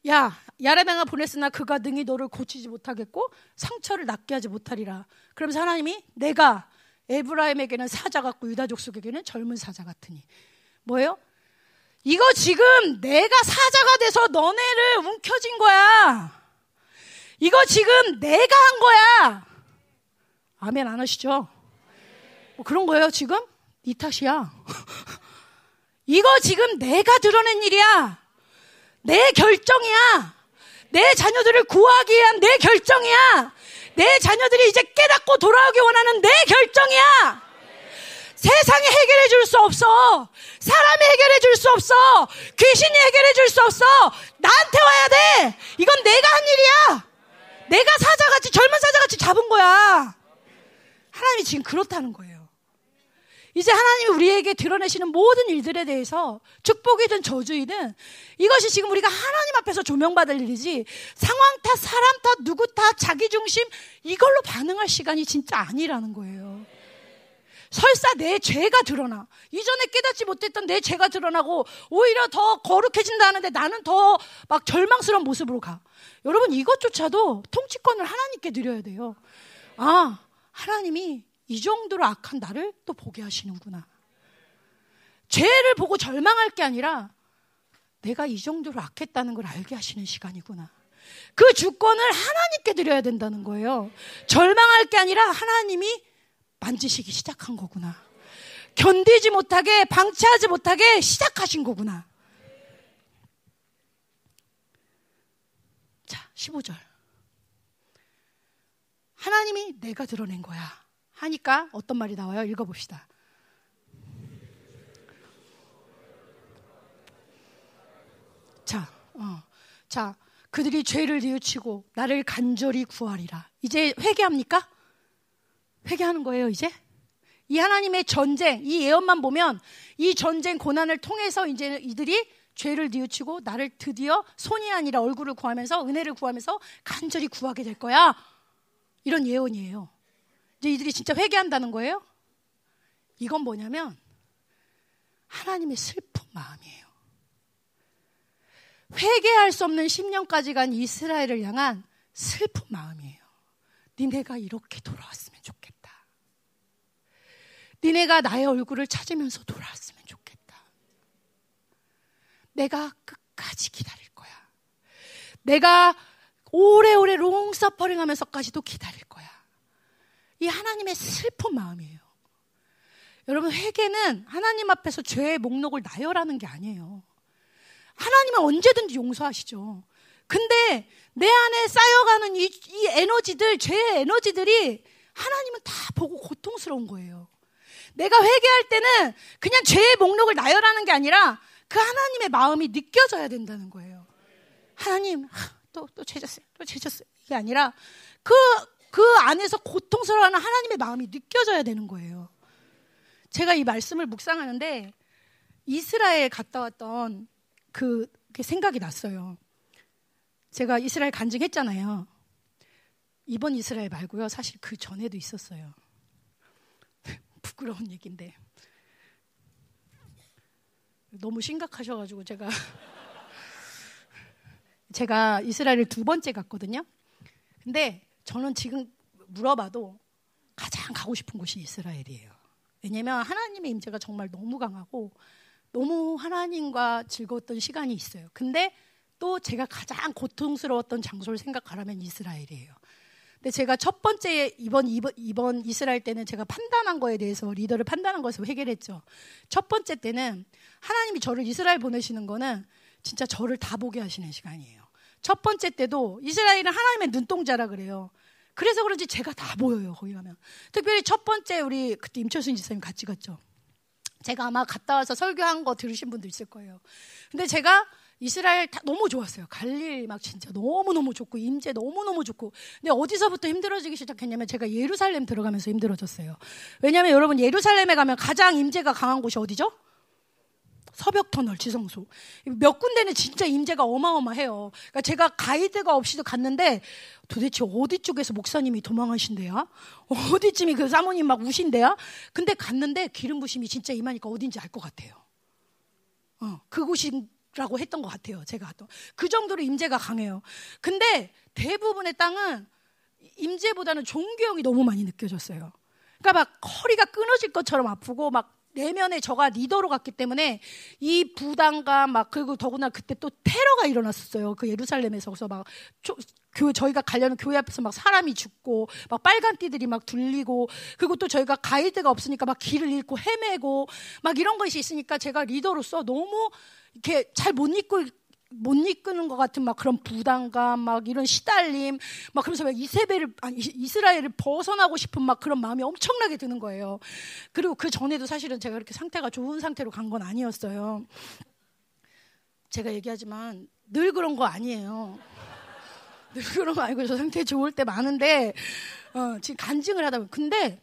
A: 야, 야레방아 보냈으나 그가 능히 너를 고치지 못하겠고 상처를 낫게 하지 못하리라. 그러면서 하나님이 내가 에브라임에게는 사자 같고 유다 족 속에게는 젊은 사자 같으니 뭐예요? 이거 지금 내가 사자가 돼서 너네를 움켜진 거야. 이거 지금 내가 한 거야. 아멘 안 하시죠? 뭐 그런 거예요, 지금? 이 탓이야. [laughs] 이거 지금 내가 드러낸 일이야. 내 결정이야. 내 자녀들을 구하기 위한 내 결정이야. 내 자녀들이 이제 깨닫고 돌아오기 원하는 내 결정이야. 세상이 해결해 줄 수 없어. 사람이 해결해 줄 수 없어. 귀신이 해결해 줄 수 없어. 나한테 와야 돼. 이건 내가 한 일이야. 내가 사자같이, 젊은 사자같이 잡은 거야. 하나님이 지금 그렇다는 거예요. 이제 하나님이 우리에게 드러내시는 모든 일들에 대해서 축복이든 저주이든 이것이 지금 우리가 하나님 앞에서 조명받을 일이지 상황 탓, 사람 탓, 누구 탓, 자기 중심 이걸로 반응할 시간이 진짜 아니라는 거예요. 설사 내 죄가 드러나. 이전에 깨닫지 못했던 내 죄가 드러나고 오히려 더 거룩해진다는데 나는 더 막 절망스러운 모습으로 가. 여러분 이것조차도 통치권을 하나님께 드려야 돼요. 아, 하나님이 이 정도로 악한 나를 또 보게 하시는구나. 죄를 보고 절망할 게 아니라 내가 이 정도로 악했다는 걸 알게 하시는 시간이구나. 그 주권을 하나님께 드려야 된다는 거예요. 절망할 게 아니라 하나님이 만지시기 시작한 거구나. 견디지 못하게, 방치하지 못하게 시작하신 거구나. 자, 15절. 하나님이 내가 드러낸 거야. 하니까 어떤 말이 나와요? 읽어봅시다. 자, 어, 자, 그들이 죄를 뉘우치고 나를 간절히 구하리라. 이제 회개합니까? 회개하는 거예요, 이제? 이 하나님의 전쟁, 이 예언만 보면 이 전쟁 고난을 통해서 이제 이들이 죄를 뉘우치고 나를 드디어 손이 아니라 얼굴을 구하면서 은혜를 구하면서 간절히 구하게 될 거야. 이런 예언이에요. 이제 이들이 진짜 회개한다는 거예요? 이건 뭐냐면 하나님의 슬픈 마음이에요. 회개할 수 없는 10년까지 간 이스라엘을 향한 슬픈 마음이에요. 니네가 이렇게 돌아왔으면 좋겠다. 니네가 나의 얼굴을 찾으면서 돌아왔으면 좋겠다. 내가 끝까지 기다릴 거야. 내가 오래오래 롱서퍼링 하면서까지도 기다릴 거야. 이 하나님의 슬픈 마음이에요. 여러분 회개는 하나님 앞에서 죄의 목록을 나열하는 게 아니에요. 하나님은 언제든지 용서하시죠. 근데 내 안에 쌓여가는 이, 이 에너지들, 죄의 에너지들이 하나님은 다 보고 고통스러운 거예요. 내가 회개할 때는 그냥 죄의 목록을 나열하는 게 아니라 그 하나님의 마음이 느껴져야 된다는 거예요. 하나님, 또, 또 죄졌어요. 또 죄졌어요. 이게 아니라 그, 그 안에서 고통스러워하는 하나님의 마음이 느껴져야 되는 거예요. 제가 이 말씀을 묵상하는데 이스라엘 갔다 왔던 그, 그 생각이 났어요. 제가 이스라엘 간증했잖아요. 이번 이스라엘 말고요. 사실 그 전에도 있었어요. 부끄러운 얘기인데. 너무 심각하셔가지고 제가 [laughs] 제가 이스라엘을 두 번째 갔거든요. 근데 저는 지금 물어봐도 가장 가고 싶은 곳이 이스라엘이에요. 왜냐면 하나님의 임재가 정말 너무 강하고 너무 하나님과 즐거웠던 시간이 있어요. 근데 또 제가 가장 고통스러웠던 장소를 생각하라면 이스라엘이에요. 근데 제가 첫 번째 이번, 이번 이번 이스라엘 때는 제가 판단한 거에 대해서 리더를 판단한 것에서 해결했죠. 첫 번째 때는 하나님이 저를 이스라엘 보내시는 거는 진짜 저를 다 보게 하시는 시간이에요. 첫 번째 때도 이스라엘은 하나님의 눈동자라 그래요. 그래서 그런지 제가 다 보여요, 거기 가면. 특별히 첫 번째 우리 그때 임철순 지사님 같이 갔죠. 제가 아마 갔다 와서 설교한 거 들으신 분도 있을 거예요. 근데 제가 이스라엘 다 너무 좋았어요. 갈릴 막 진짜 너무너무 좋고 임재 너무너무 좋고. 근데 어디서부터 힘들어지기 시작했냐면 제가 예루살렘 들어가면서 힘들어졌어요. 왜냐하면 여러분 예루살렘에 가면 가장 임재가 강한 곳이 어디죠? 서벽터널 지성소 몇 군데는 진짜 임재가 어마어마해요. 그러니까 제가 가이드가 없이도 갔는데 도대체 어디 쪽에서 목사님이 도망하신대야? 어디쯤이 그 사모님 막 우신대야? 근데 갔는데 기름 부심이 진짜 임하니까 어딘지 알 것 같아요. 어, 그곳이 라고 했던 것 같아요. 제가 갔던 그 정도로 임재가 강해요. 근데 대부분의 땅은 임재보다는 존경이 너무 많이 느껴졌어요. 그러니까 막 허리가 끊어질 것처럼 아프고 막 내면에 저가 리더로 갔기 때문에 이 부담감 막 그리고 더구나 그때 또 테러가 일어났었어요. 그 예루살렘에서 그래서 막 교회 저희가 가려는 교회 앞에서 막 사람이 죽고 막 빨간 띠들이 막 둘리고 그리고 또 저희가 가이드가 없으니까 막 길을 잃고 헤매고 막 이런 것이 있으니까 제가 리더로서 너무 이렇게 잘 못 잊고 못 이끄는 것 같은 막 그런 부담감, 막 이런 시달림, 막 그러면서 막 이세벨을, 아니, 이스라엘을 벗어나고 싶은 막 그런 마음이 엄청나게 드는 거예요. 그리고 그 전에도 사실은 제가 그렇게 상태가 좋은 상태로 간 건 아니었어요. 제가 얘기하지만 늘 그런 거 아니에요. 늘 그런 거 아니고 저 상태 좋을 때 많은데, 어, 지금 간증을 하다 보면. 근데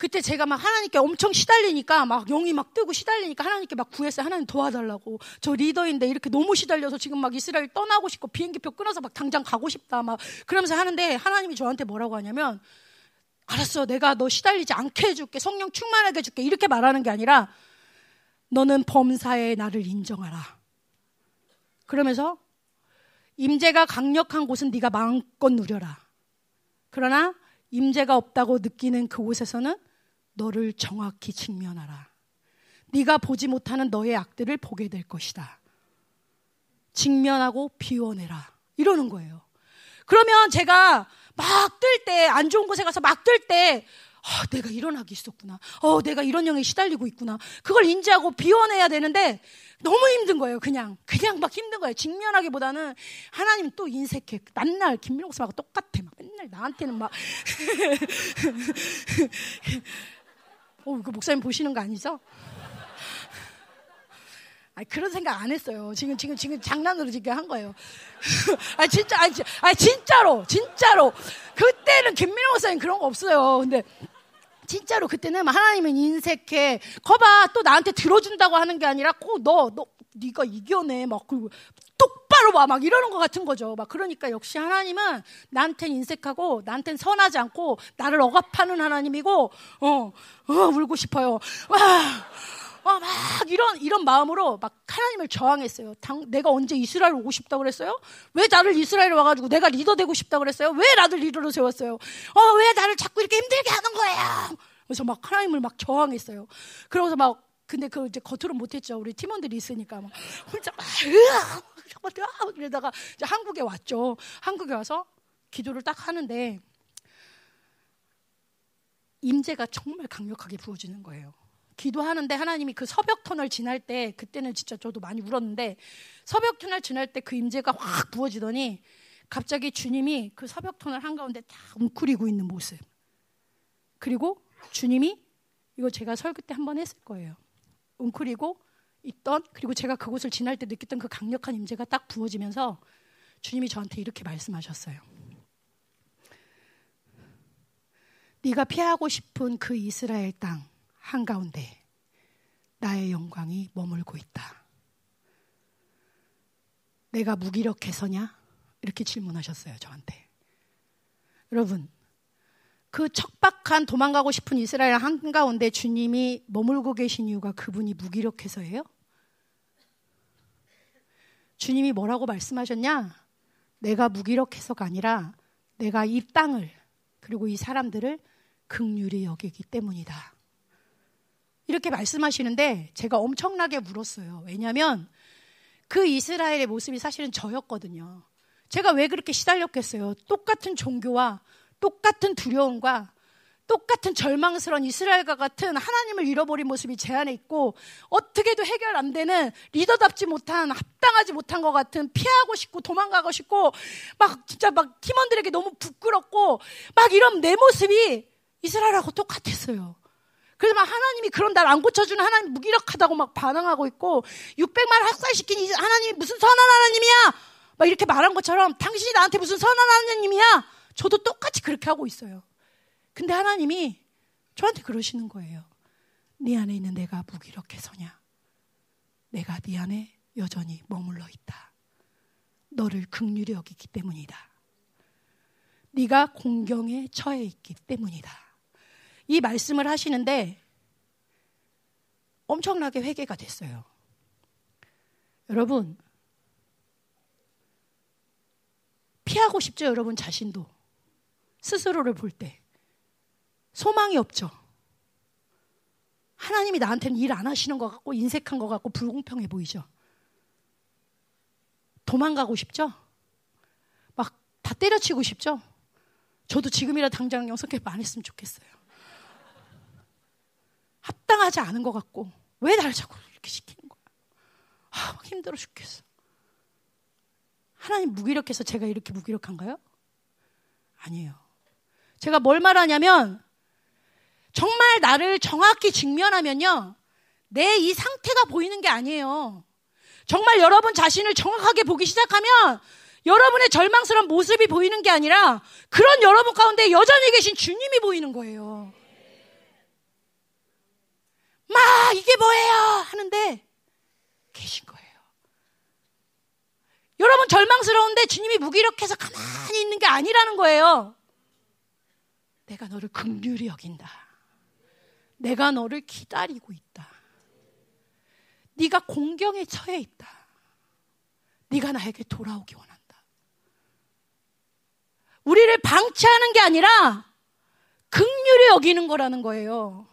A: 그때 제가 막 하나님께 엄청 시달리니까 막 영이 막 뜨고 시달리니까 하나님께 막 구했어요. 하나님 도와달라고. 저 리더인데 이렇게 너무 시달려서 지금 막 이스라엘 떠나고 싶고 비행기표 끊어서 막 당장 가고 싶다. 막 그러면서 하는데 하나님이 저한테 뭐라고 하냐면 알았어. 내가 너 시달리지 않게 해줄게. 성령 충만하게 해줄게. 이렇게 말하는 게 아니라 너는 범사에 나를 인정하라. 그러면서 임재가 강력한 곳은 네가 마음껏 누려라. 그러나 임재가 없다고 느끼는 그곳에서는 너를 정확히 직면하라. 네가 보지 못하는 너의 악들을 보게 될 것이다. 직면하고 비워내라. 이러는 거예요. 그러면 제가 막 뜰 때, 안 좋은 곳에 가서 막 뜰 때, 어, 내가 이런 악이 있었구나. 어, 내가 이런 영에 시달리고 있구나. 그걸 인지하고 비워내야 되는데 너무 힘든 거예요. 그냥 그냥 막 힘든 거예요. 직면하기보다는 하나님 또 인색해. 맨날 김민호 목사하고 똑같아. 막 맨날 나한테는 막 [laughs] 어, 그 목사님 보시는 거 아니죠? 아 그런 생각 안 했어요. 지금 지금 지금 장난으로 지금 한 거예요. [laughs] 아 진짜 아 진짜로 진짜로 그때는 김민호 목사님 그런 거 없어요. 근데 진짜로 그때는 하나님은 인색해. 거봐 또 나한테 들어준다고 하는 게 아니라 꼭 너 너 네가 이겨내 막 그리고 똑바로 봐막 이러는 것 같은 거죠. 막 그러니까 역시 하나님은 나한텐 인색하고 나한텐 선하지 않고 나를 억압하는 하나님이고 어, 어 울고 싶어요. 와. 어, 막 이런 이런 마음으로 막 하나님을 저항했어요. 당, 내가 언제 이스라엘 오고 싶다 그랬어요? 왜 나를 이스라엘 와가지고 내가 리더 되고 싶다 그랬어요? 왜 나를 리더로 세웠어요? 어, 왜 나를 자꾸 이렇게 힘들게 하는 거예요? 그래서 막 하나님을 막 저항했어요. 그러고서 막 근데 그 이제 겉으로 못했죠. 우리 팀원들이 있으니까 막 혼자 막 으 아 잠깐 그러다가 이제 한국에 왔죠. 한국에 와서 기도를 딱 하는데 임재가 정말 강력하게 부어지는 거예요. 기도하는데 하나님이 그 서벽 터널 지날 때 그때는 진짜 저도 많이 울었는데 서벽 터널 지날 때 그 임재가 확 부어지더니 갑자기 주님이 그 서벽 터널 한가운데 딱 웅크리고 있는 모습. 그리고 주님이 이거 제가 설교 때 한 번 했을 거예요. 웅크리고 있던 그리고 제가 그곳을 지날 때 느꼈던 그 강력한 임재가 딱 부어지면서 주님이 저한테 이렇게 말씀하셨어요. 네가 피하고 싶은 그 이스라엘 땅 한가운데 나의 영광이 머물고 있다. 내가 무기력해서냐? 이렇게 질문하셨어요, 저한테. 여러분, 그 척박한 도망가고 싶은 이스라엘 한가운데 주님이 머물고 계신 이유가 그분이 무기력해서예요? 주님이 뭐라고 말씀하셨냐? 내가 무기력해서가 아니라 내가 이 땅을 그리고 이 사람들을 극률이 여기기 때문이다. 이렇게 말씀하시는데 제가 엄청나게 울었어요. 왜냐하면 그 이스라엘의 모습이 사실은 저였거든요. 제가 왜 그렇게 시달렸겠어요? 똑같은 종교와 똑같은 두려움과 똑같은 절망스러운 이스라엘과 같은 하나님을 잃어버린 모습이 제 안에 있고 어떻게도 해결 안 되는 리더답지 못한 합당하지 못한 것 같은 피하고 싶고 도망가고 싶고 막 진짜 막 팀원들에게 너무 부끄럽고 막 이런 내 모습이 이스라엘하고 똑같았어요. 그래서 막 하나님이 그런 날 안 고쳐주는 하나님 무기력하다고 막 반항하고 있고 600만 학살시킨 하나님이 무슨 선한 하나님이야 막 이렇게 말한 것처럼 당신이 나한테 무슨 선한 하나님이야 저도 똑같이 그렇게 하고 있어요. 근데 하나님이 저한테 그러시는 거예요. 네 안에 있는 내가 무기력해 서냐? 내가 네 안에 여전히 머물러 있다. 너를 극률히 여기기 때문이다. 네가 공경에 처해 있기 때문이다. 이 말씀을 하시는데 엄청나게 회개가 됐어요. 여러분, 피하고 싶죠, 여러분 자신도. 스스로를 볼 때. 소망이 없죠. 하나님이 나한테는 일 안 하시는 것 같고, 인색한 것 같고, 불공평해 보이죠. 도망가고 싶죠? 막 다 때려치고 싶죠? 저도 지금이라 당장 영성캡 안 했으면 좋겠어요. 합당하지 않은 것 같고, 왜 날 자꾸 이렇게 시키는 거야? 아, 힘들어 죽겠어. 하나님 무기력해서 제가 이렇게 무기력한가요? 아니에요. 제가 뭘 말하냐면 정말 나를 정확히 직면하면요. 내 이 상태가 보이는 게 아니에요. 정말 여러분 자신을 정확하게 보기 시작하면 여러분의 절망스러운 모습이 보이는 게 아니라 그런 여러분 가운데 여전히 계신 주님이 보이는 거예요. 막 이게 뭐예요? 하는데 계신 거예요. 여러분 절망스러운데 주님이 무기력해서 가만히 있는 게 아니라는 거예요. 내가 너를 긍휼히 여긴다. 내가 너를 기다리고 있다. 네가 공경에 처해 있다. 네가 나에게 돌아오기 원한다. 우리를 방치하는 게 아니라 극률히 여기는 거라는 거예요.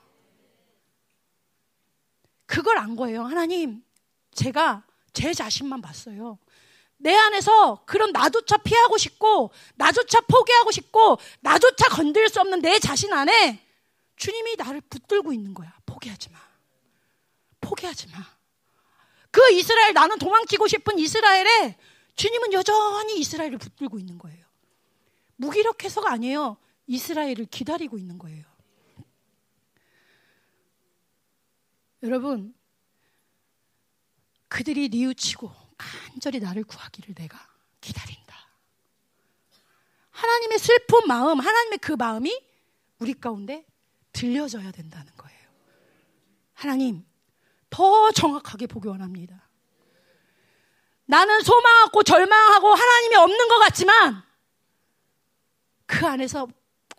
A: 그걸 안 거예요. 하나님, 제가 제 자신만 봤어요. 내 안에서 그런 나조차 피하고 싶고, 나조차 포기하고 싶고, 나조차 건들 수 없는 내 자신 안에 주님이 나를 붙들고 있는 거야. 포기하지 마. 포기하지 마. 그 이스라엘, 나는 도망치고 싶은 이스라엘에 주님은 여전히 이스라엘을 붙들고 있는 거예요. 무기력해서가 아니에요. 이스라엘을 기다리고 있는 거예요. 여러분, 그들이 뉘우치고 간절히 나를 구하기를 내가 기다린다. 하나님의 슬픈 마음, 하나님의 그 마음이 우리 가운데 들려져야 된다는 거예요. 하나님, 더 정확하게 보기 원합니다. 나는 소망하고 절망하고 하나님이 없는 것 같지만 그 안에서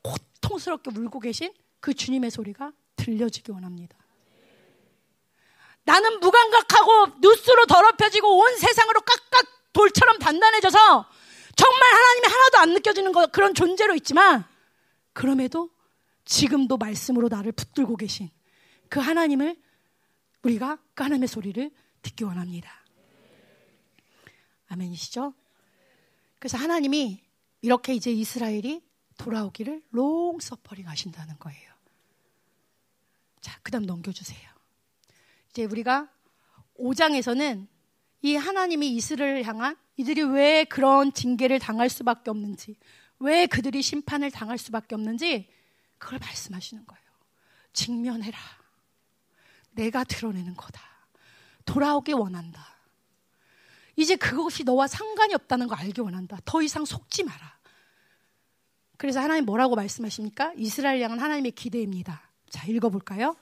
A: 고통스럽게 울고 계신 그 주님의 소리가 들려지기 원합니다. 나는 무감각하고 뉴스로 더럽혀지고 온 세상으로 깍깍 돌처럼 단단해져서 정말 하나님이 하나도 안 느껴지는 거, 그런 존재로 있지만 그럼에도 지금도 말씀으로 나를 붙들고 계신 그 하나님을 우리가 그 하나님의 소리를 듣기 원합니다. 아멘이시죠? 그래서 하나님이 이렇게 이제 이스라엘이 돌아오기를 롱 서퍼링 하신다는 거예요. 자, 그 다음 넘겨주세요. 이제 우리가 5장에서는 이 하나님이 이스라엘을 향한 이들이 왜 그런 징계를 당할 수밖에 없는지, 왜 그들이 심판을 당할 수밖에 없는지 그걸 말씀하시는 거예요. 직면해라. 내가 드러내는 거다. 돌아오기 원한다. 이제 그것이 너와 상관이 없다는 거 알기 원한다. 더 이상 속지 마라. 그래서 하나님 뭐라고 말씀하십니까? 이스라엘 양은 하나님의 기대입니다. 자, 읽어볼까요?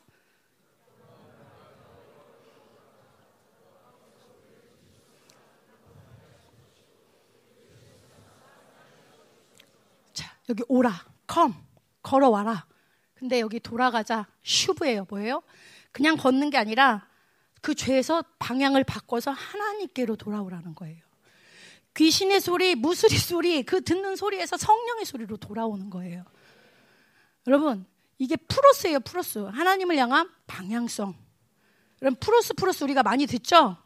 A: 자, 여기 오라, come, 걸어와라. 근데 여기 돌아가자, 슈브예요. 뭐예요? 그냥 걷는 게 아니라 그 죄에서 방향을 바꿔서 하나님께로 돌아오라는 거예요. 귀신의 소리, 무수리 소리, 그 듣는 소리에서 성령의 소리로 돌아오는 거예요. 여러분, 이게 프로스예요, 프로스. 하나님을 향한 방향성. 여러분, 프로스, 프로스 우리가 많이 듣죠?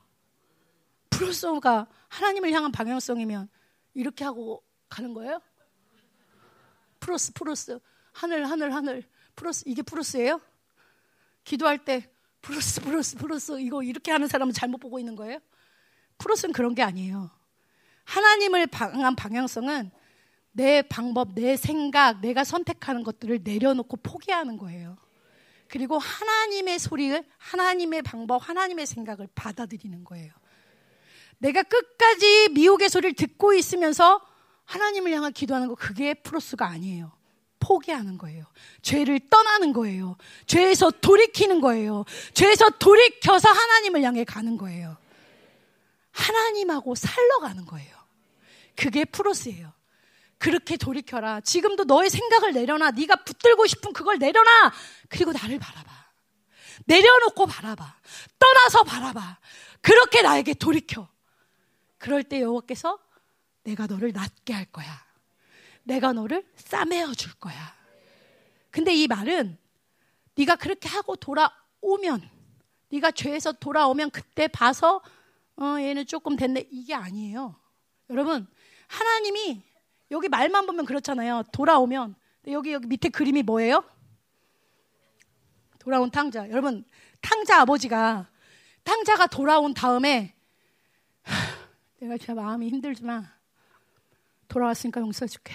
A: 프로스가 하나님을 향한 방향성이면 이렇게 하고 가는 거예요? 프로스, 프로스. 하늘, 하늘, 하늘. 프로스, 이게 프로스예요? 기도할 때 프로스, 프로스, 프로스. 이거 이렇게 하는 사람은 잘못 보고 있는 거예요? 프로스는 그런 게 아니에요. 하나님을 향한 방향성은 내 방법, 내 생각, 내가 선택하는 것들을 내려놓고 포기하는 거예요. 그리고 하나님의 소리를, 하나님의 방법, 하나님의 생각을 받아들이는 거예요. 내가 끝까지 미혹의 소리를 듣고 있으면서 하나님을 향한 기도하는 거, 그게 프로스가 아니에요. 포기하는 거예요. 죄를 떠나는 거예요. 죄에서 돌이키는 거예요. 죄에서 돌이켜서 하나님을 향해 가는 거예요. 하나님하고 살러 가는 거예요. 그게 프로스예요. 그렇게 돌이켜라. 지금도 너의 생각을 내려놔. 네가 붙들고 싶은 그걸 내려놔. 그리고 나를 바라봐. 내려놓고 바라봐. 떠나서 바라봐. 그렇게 나에게 돌이켜. 그럴 때 여호와께서 내가 너를 낫게 할 거야. 내가 너를 싸매어 줄 거야. 근데 이 말은 네가 그렇게 하고 돌아오면 네가 죄에서 돌아오면 그때 봐서 어 얘는 조금 됐네 이게 아니에요. 여러분 하나님이 여기 말만 보면 그렇잖아요. 돌아오면 여기 여기 밑에 그림이 뭐예요? 돌아온 탕자. 여러분 탕자 아버지가 탕자가 돌아온 다음에 [sighs] 내가 진짜 마음이 힘들지만 돌아왔으니까 용서해줄게.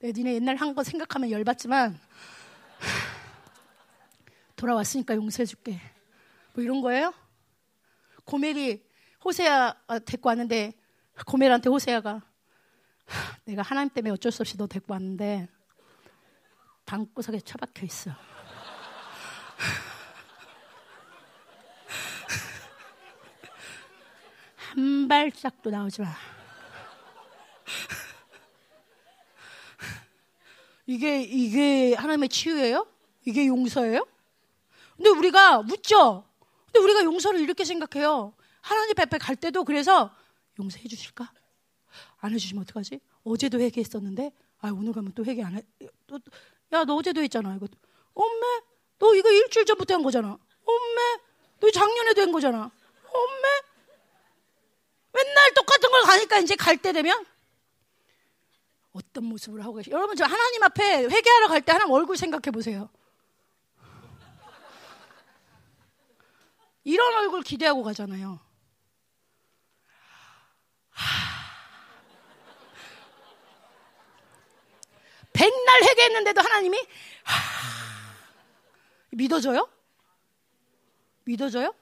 A: 내 니네 옛날 한 거 생각하면 열받지만 돌아왔으니까 용서해줄게. 뭐 이런 거예요? 고멜이 호세아 데리고 왔는데 고멜한테 호세아가 내가 하나님 때문에 어쩔 수 없이 너 데리고 왔는데 방구석에 처박혀 있어. 한 발짝도 나오지 마. 이게 이게 하나님의 치유예요? 이게 용서예요? 근데 우리가 묻죠. 근데 우리가 용서를 이렇게 생각해요. 하나님 앞에 갈 때도 그래서 용서해 주실까? 안 해주시면 어떡하지? 어제도 회개했었는데, 아, 오늘 가면 또 회개 안 해. 또, 야, 너 어제도 했잖아. 이거. 엄매, 너 이거 일주일 전부터 한 거잖아. 엄매, 너 작년에도 한 거잖아. 엄매, 맨날 똑같은 걸 가니까 이제 갈 때 되면 어떤 모습을 하고 계시? 여러분 저 하나님 앞에 회개하러 갈 때 하나님 얼굴 생각해 보세요. 이런 얼굴 기대하고 가잖아요. 백날 회개했는데도 하나님이 믿어져요? 믿어져요?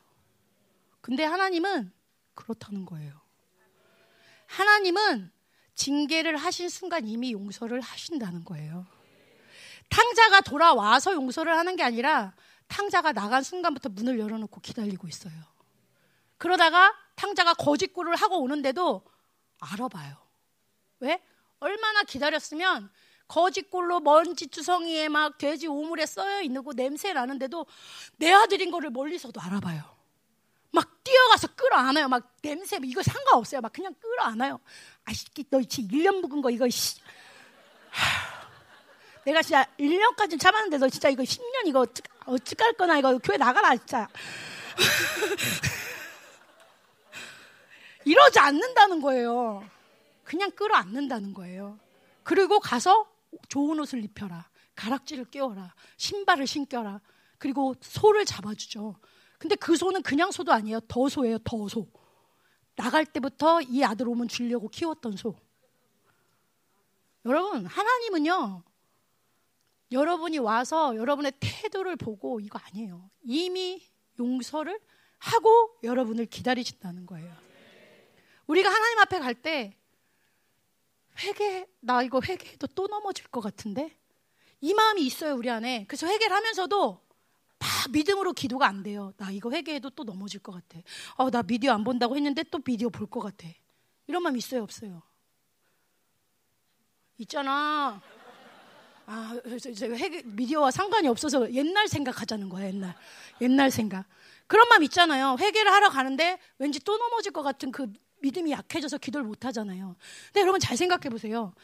A: 근데 하나님은 그렇다는 거예요. 하나님은 징계를 하신 순간 이미 용서를 하신다는 거예요. 탕자가 돌아와서 용서를 하는 게 아니라 탕자가 나간 순간부터 문을 열어놓고 기다리고 있어요. 그러다가 탕자가 거짓골을 하고 오는데도 알아봐요. 왜? 얼마나 기다렸으면 거짓골로 먼지 주성이에 막 돼지 오물에 써여 있는 거 냄새 나는데도 내 아들인 거를 멀리서도 알아봐요. 막 뛰어가서 끌어안아요. 막 냄새 이거 상관없어요. 막 그냥 끌어안아요. 아씨 너 진짜 1년 묵은 거 이거 씨. 내가 진짜 1년까지 참았는데 너 진짜 이거 10년 이거 어찌할 거나 이거 교회 나가라 진짜. [laughs] 이러지 않는다는 거예요. 그냥 끌어안는다는 거예요. 그리고 가서 좋은 옷을 입혀라. 가락지를 끼워라. 신발을 신겨라. 그리고 소를 잡아주죠. 근데 그 소는 그냥 소도 아니에요. 더 소예요. 더 소. 나갈 때부터 이 아들 오면 주려고 키웠던 소. 여러분, 하나님은요, 여러분이 와서 여러분의 태도를 보고 이거 아니에요. 이미 용서를 하고 여러분을 기다리신다는 거예요. 우리가 하나님 앞에 갈 때 회개, 나 이거 회개해도 또 넘어질 것 같은데? 이 마음이 있어요, 우리 안에. 그래서 회개를 하면서도 다 믿음으로 기도가 안 돼요. 나 이거 회개해도 또 넘어질 것 같아. 어, 나 비디오 안 본다고 했는데 또 비디오 볼 것 같아. 이런 마음 있어요, 없어요? 있잖아. 아, 회개, 미디어와 상관이 없어서 옛날 생각하자는 거야, 옛날. 옛날 생각. 그런 마음 있잖아요. 회개를 하러 가는데 왠지 또 넘어질 것 같은 그 믿음이 약해져서 기도를 못 하잖아요. 근데 여러분 잘 생각해 보세요.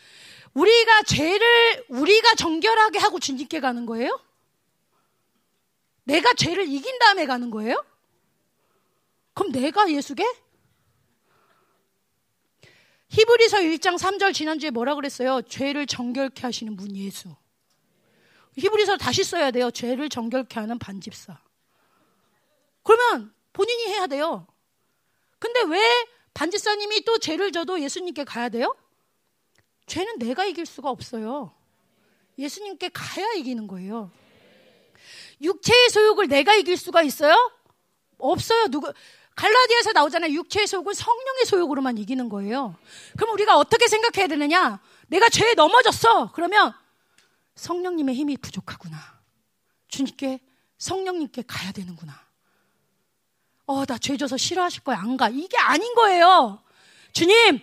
A: 우리가 죄를 우리가 정결하게 하고 주님께 가는 거예요? 내가 죄를 이긴 다음에 가는 거예요? 그럼 내가 예수게? 히브리서 1장 3절 지난주에 뭐라 그랬어요? 죄를 정결케 하시는 분 예수. 히브리서 다시 써야 돼요. 죄를 정결케 하는 반집사. 그러면 본인이 해야 돼요. 근데 왜 반집사님이 또 죄를 져도 예수님께 가야 돼요? 죄는 내가 이길 수가 없어요. 예수님께 가야 이기는 거예요. 육체의 소욕을 내가 이길 수가 있어요? 없어요. 누구 갈라디아에서 나오잖아요. 육체의 소욕은 성령의 소욕으로만 이기는 거예요. 그럼 우리가 어떻게 생각해야 되느냐? 내가 죄에 넘어졌어. 그러면 성령님의 힘이 부족하구나. 주님께 성령님께 가야 되는구나. 어, 나 죄 져서 싫어하실 거야. 안 가. 이게 아닌 거예요. 주님,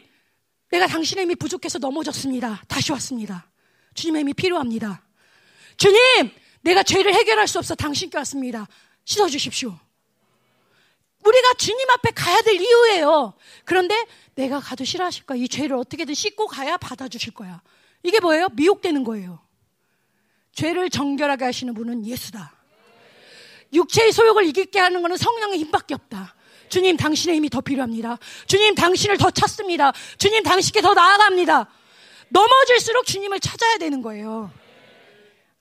A: 내가 당신의 힘이 부족해서 넘어졌습니다. 다시 왔습니다. 주님의 힘이 필요합니다. 주님, 내가 죄를 해결할 수 없어 당신께 왔습니다. 씻어주십시오. 우리가 주님 앞에 가야 될 이유예요. 그런데 내가 가도 싫어하실 거야. 이 죄를 어떻게든 씻고 가야 받아주실 거야. 이게 뭐예요? 미혹되는 거예요. 죄를 정결하게 하시는 분은 예수다. 육체의 소욕을 이길게 하는 것은 성령의 힘밖에 없다. 주님, 당신의 힘이 더 필요합니다. 주님, 당신을 더 찾습니다. 주님, 당신께 더 나아갑니다. 넘어질수록 주님을 찾아야 되는 거예요.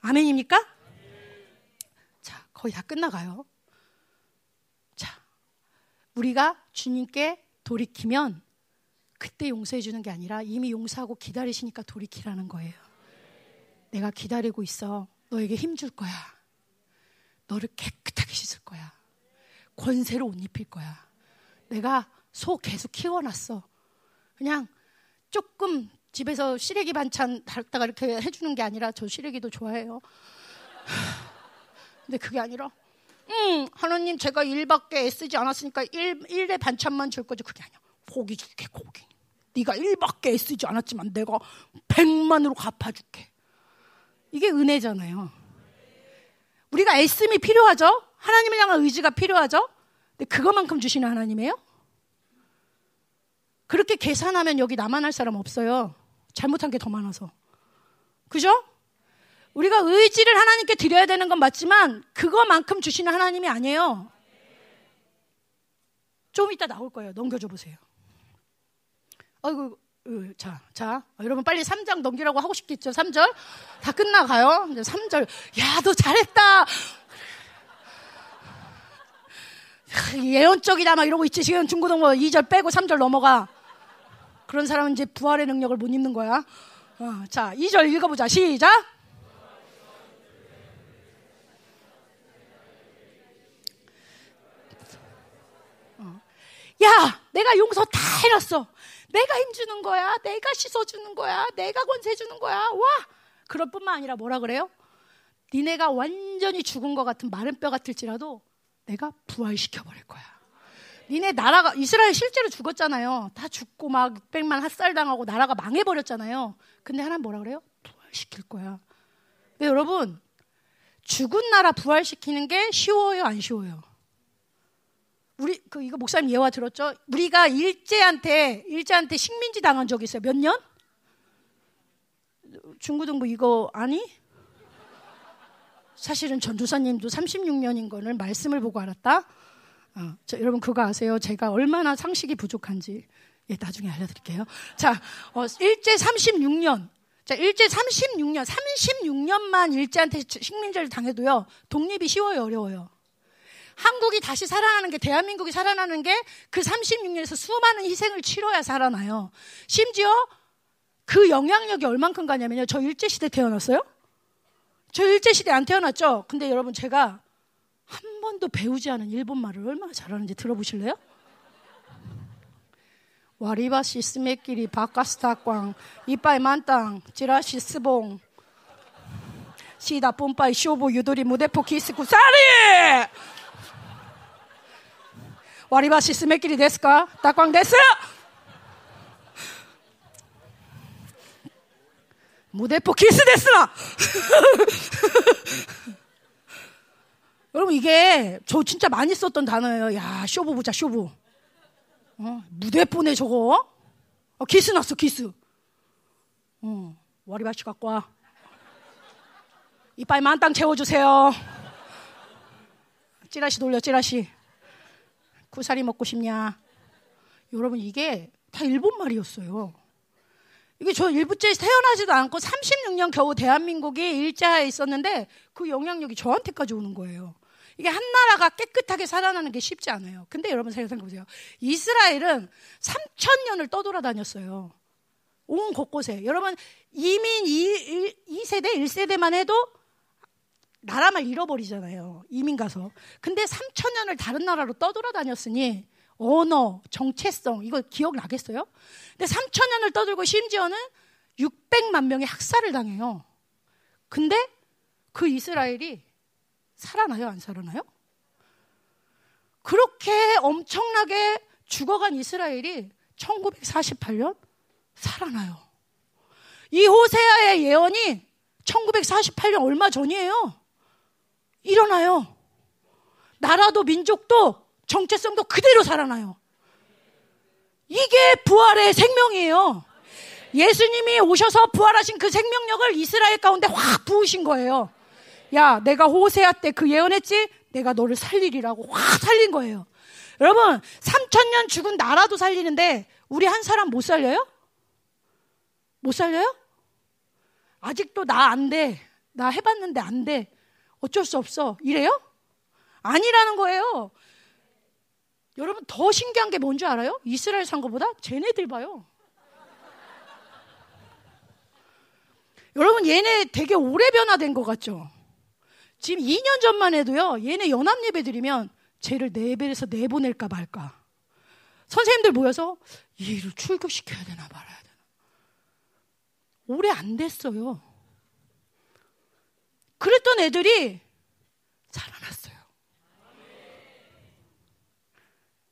A: 아멘입니까? 자, 거의 다 끝나가요. 자, 우리가 주님께 돌이키면 그때 용서해 주는 게 아니라 이미 용서하고 기다리시니까 돌이키라는 거예요. 내가 기다리고 있어. 너에게 힘 줄 거야. 너를 깨끗하게 씻을 거야. 권세로 옷 입힐 거야. 내가 소 계속 키워놨어. 그냥 조금 집에서 시래기 반찬 달다가 이렇게 해주는 게 아니라 저 시래기도 좋아해요. 근데 그게 아니라, 음, 하나님 제가 일밖에 애쓰지 않았으니까 일, 일의 반찬만 줄 거지. 그게 아니야. 고기 줄게, 고기. 네가 일밖에 애쓰지 않았지만 내가 백만으로 갚아줄게. 이게 은혜잖아요. 우리가 애씀이 필요하죠? 하나님을 향한 의지가 필요하죠? 근데 그것만큼 주시는 하나님이에요? 그렇게 계산하면 여기 나만 할 사람 없어요. 잘못한 게 더 많아서. 그죠? 우리가 의지를 하나님께 드려야 되는 건 맞지만 그것만큼 주시는 하나님이 아니에요. 좀 이따 나올 거예요. 넘겨줘 보세요. 아이고, 자, 자, 여러분 빨리 3장 넘기라고 하고 싶겠죠? 3절? 다 끝나가요. 이제 3절. 야, 너 잘했다. 예언적이다 막 이러고 있지. 지금 중고등부 2절 빼고 3절 넘어가. 그런 사람은 이제 부활의 능력을 못 입는 거야. 어, 자, 2절 읽어보자. 시작. 야, 내가 용서 다 해놨어. 내가 힘주는 거야. 내가 씻어주는 거야. 내가 권세주는 거야. 와! 그럴 뿐만 아니라 뭐라 그래요? 니네가 완전히 죽은 것 같은 마른 뼈 같을지라도 내가 부활시켜버릴 거야. 니네 나라가, 이스라엘 실제로 죽었잖아요. 다 죽고 막 600만 핫살 당하고 나라가 망해버렸잖아요. 근데 하나님 뭐라 그래요? 부활시킬 거야. 근데 여러분, 죽은 나라 부활시키는 게 쉬워요? 안 쉬워요? 우리 그 이거 목사님 예화 들었죠? 우리가 일제한테 일제한테 식민지 당한 적 있어요. 몇 년? 중고등부 이거 아니? 사실은 전도사님도 36년인 거를 말씀을 보고 알았다. 어, 저, 여러분 그거 아세요? 제가 얼마나 상식이 부족한지 예, 나중에 알려드릴게요. 자, 어, 일제 36년. 자, 일제 36년, 36년만 일제한테 식민지를 당해도요, 독립이 쉬워요, 어려워요? 한국이 다시 살아나는 게, 대한민국이 살아나는 게 그 36년에서 수많은 희생을 치러야 살아나요. 심지어 그 영향력이 얼만큼 가냐면요. 저 일제시대 태어났어요? 저 일제시대 안 태어났죠? 근데 여러분, 제가 한 번도 배우지 않은 일본말을 얼마나 잘하는지 들어보실래요? 와리바시 쓰메끼리 바께쓰 다꽝 이빠이 만땅 지라시 즈봉 시다 뿜빠이 쇼부 유도리 무데뽀 기스 쿠사리 와리바시 쓰메끼리 데스까? 다꽝 데스! 무데뽀 기스 데스라! [laughs] 여러분 이게 저 진짜 많이 썼던 단어예요. 야 쇼부 보자 쇼부. 어, 무데뽀네 저거? 어, 기스 났어, 기스. 어, 와리바시 갖고 와. 이빠이 만땅 채워주세요. 찌라시 돌려, 찌라시. 구사리 먹고 싶냐? 여러분, 이게 다 일본 말이었어요. 이게 저 일부째에 태어나지도 않고 36년 겨우 대한민국이 일자에 있었는데 그 영향력이 저한테까지 오는 거예요. 이게 한 나라가 깨끗하게 살아나는 게 쉽지 않아요. 근데 여러분 생각해 보세요. 이스라엘은 3천 년을 떠돌아다녔어요. 온 곳곳에. 여러분 이민 2, 2세대, 1세대만 해도 나라만 잃어버리잖아요. 이민 가서. 근데 3천 년을 다른 나라로 떠돌아다녔으니 언어, 정체성 이거 기억나겠어요? 근데 3천 년을 떠들고 심지어는 600만 명의 학살을 당해요. 근데 그 이스라엘이 살아나요? 안 살아나요? 그렇게 엄청나게 죽어간 이스라엘이 1948년 살아나요. 이 호세아의 예언이 1948년 얼마 전이에요. 일어나요. 나라도 민족도 정체성도 그대로 살아나요. 이게 부활의 생명이에요. 예수님이 오셔서 부활하신 그 생명력을 이스라엘 가운데 확 부으신 거예요. 야, 내가 호세아 때 그 예언했지? 내가 너를 살리리라고 확 살린 거예요. 여러분, 3천년 죽은 나라도 살리는데 우리 한 사람 못 살려요? 못 살려요? 아직도 나 안 돼. 나 해봤는데 안 돼. 어쩔 수 없어. 이래요? 아니라는 거예요. 여러분 더 신기한 게 뭔지 알아요? 이스라엘 산 거보다 쟤네들 봐요. 여러분 얘네 되게 오래 변화된 것 같죠? 지금 2년 전만 해도요, 얘네 연합 예배 드리면 쟤를 네 배에서 내보낼까 말까. 선생님들 모여서 얘를 출교시켜야 되나 말아야 되나. 오래 안 됐어요. 그랬던 애들이 살아났어요.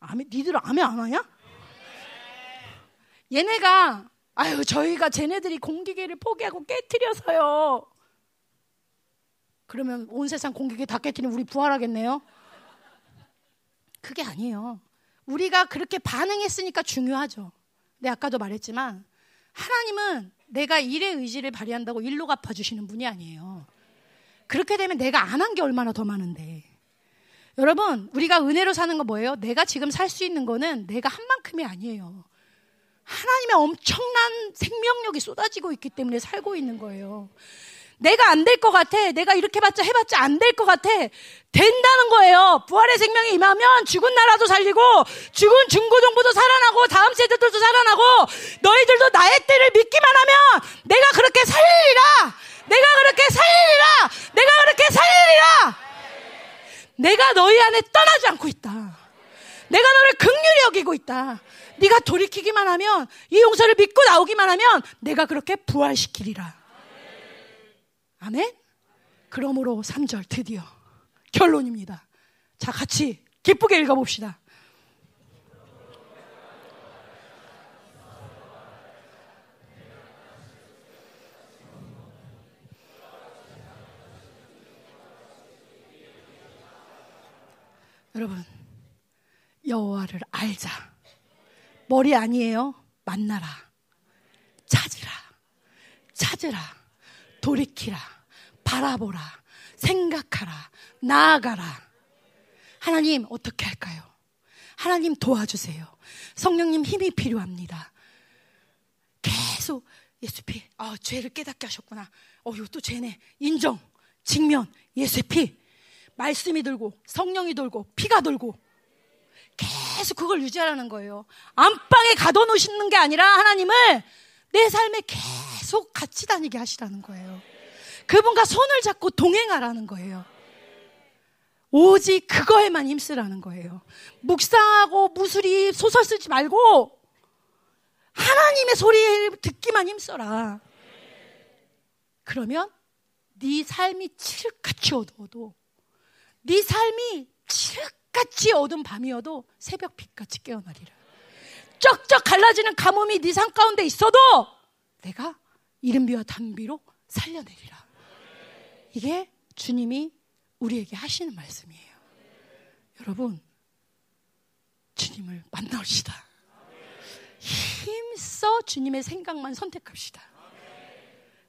A: 아메, 니들 아메 안 하냐? 얘네가, 아유, 저희가 쟤네들이 공기계를 포기하고 깨뜨려서요. 그러면 온 세상 공격이 다 깨뜨리면 우리 부활하겠네요? 그게 아니에요. 우리가 그렇게 반응했으니까 중요하죠. 내 아까도 말했지만 하나님은 내가 일의 의지를 발휘한다고 일로 갚아주시는 분이 아니에요. 그렇게 되면 내가 안 한 게 얼마나 더 많은데. 여러분, 우리가 은혜로 사는 거 뭐예요? 내가 지금 살 수 있는 거는 내가 한 만큼이 아니에요. 하나님의 엄청난 생명력이 쏟아지고 있기 때문에 살고 있는 거예요. 내가 안 될 것 같아. 내가 이렇게 봤자 해봤자 안 될 것 같아. 된다는 거예요. 부활의 생명이 임하면 죽은 나라도 살리고 죽은 중고정부도 살아나고 다음 세대들도 살아나고 너희들도 나의 때를 믿기만 하면 내가 그렇게 살리리라. 내가 그렇게 살리리라. 내가 그렇게 살리리라. 내가 너희 안에 떠나지 않고 있다. 내가 너를 극률히 여기고 있다. 네가 돌이키기만 하면 이 용서를 믿고 나오기만 하면 내가 그렇게 부활시키리라. 아멘? 그러므로 3절 드디어 결론입니다. 자, 같이 기쁘게 읽어봅시다. 여러분, 여호와를 알자. 머리 아니에요. 만나라. 찾으라. 찾으라. 돌이키라, 바라보라, 생각하라, 나아가라. 하나님, 어떻게 할까요? 하나님 도와주세요. 성령님 힘이 필요합니다. 계속
B: 예수 피. 아, 죄를 깨닫게 하셨구나. 어, 이것도 죄네. 인정. 직면. 예수 피. 말씀이 들고, 성령이 돌고, 피가 돌고. 계속 그걸 유지하라는 거예요. 안방에 가둬놓으시는 게 아니라 하나님을 내 삶에 계속 같이 다니게 하시라는 거예요. 그분과 손을 잡고 동행하라는 거예요. 오직 그거에만 힘쓰라는 거예요. 묵상하고 무술이 소설 쓰지 말고 하나님의 소리를 듣기만 힘써라. 그러면 네 삶이 칠흑같이 어두워도 네 삶이 칠흑같이 어두운 밤이어도 새벽 빛같이 깨어나리라. 쩍쩍 갈라지는 가뭄이 네 삶 가운데 있어도 내가 이른비와 단비로 살려내리라. 이게 주님이 우리에게 하시는 말씀이에요. 여러분, 주님을 만나옵시다. 힘써 주님의 생각만 선택합시다.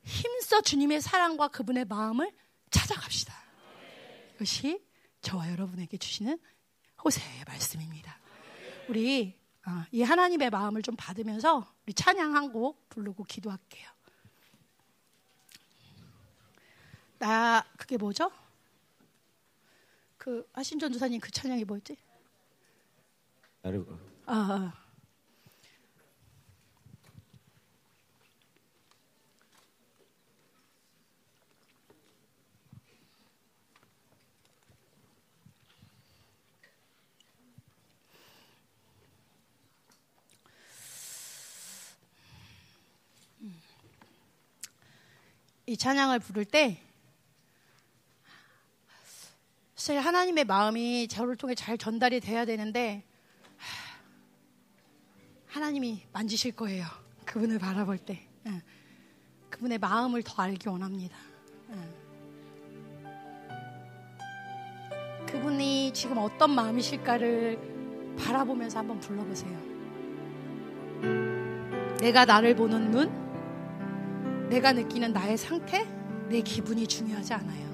B: 힘써 주님의 사랑과 그분의 마음을 찾아갑시다. 이것이 저와 여러분에게 주시는 호세의 말씀입니다. 우리 어, 이 하나님의 마음을 좀 받으면서 우리 찬양 한 곡 부르고 기도할게요. 나 그게 뭐죠? 그 하신전 주사님 그 찬양이 뭐였지?
C: 나를
B: 아, 아. 이 찬양을 부를 때 사실 하나님의 마음이 저를 통해 잘 전달이 돼야 되는데 하나님이 만지실 거예요. 그분을 바라볼 때 예. 그분의 마음을 더 알기 원합니다. 예. 그분이 지금 어떤 마음이실까를 바라보면서 한번 불러보세요. 내가 나를 보는 눈, 내가 느끼는 나의 상태, 내 기분이 중요하지 않아요.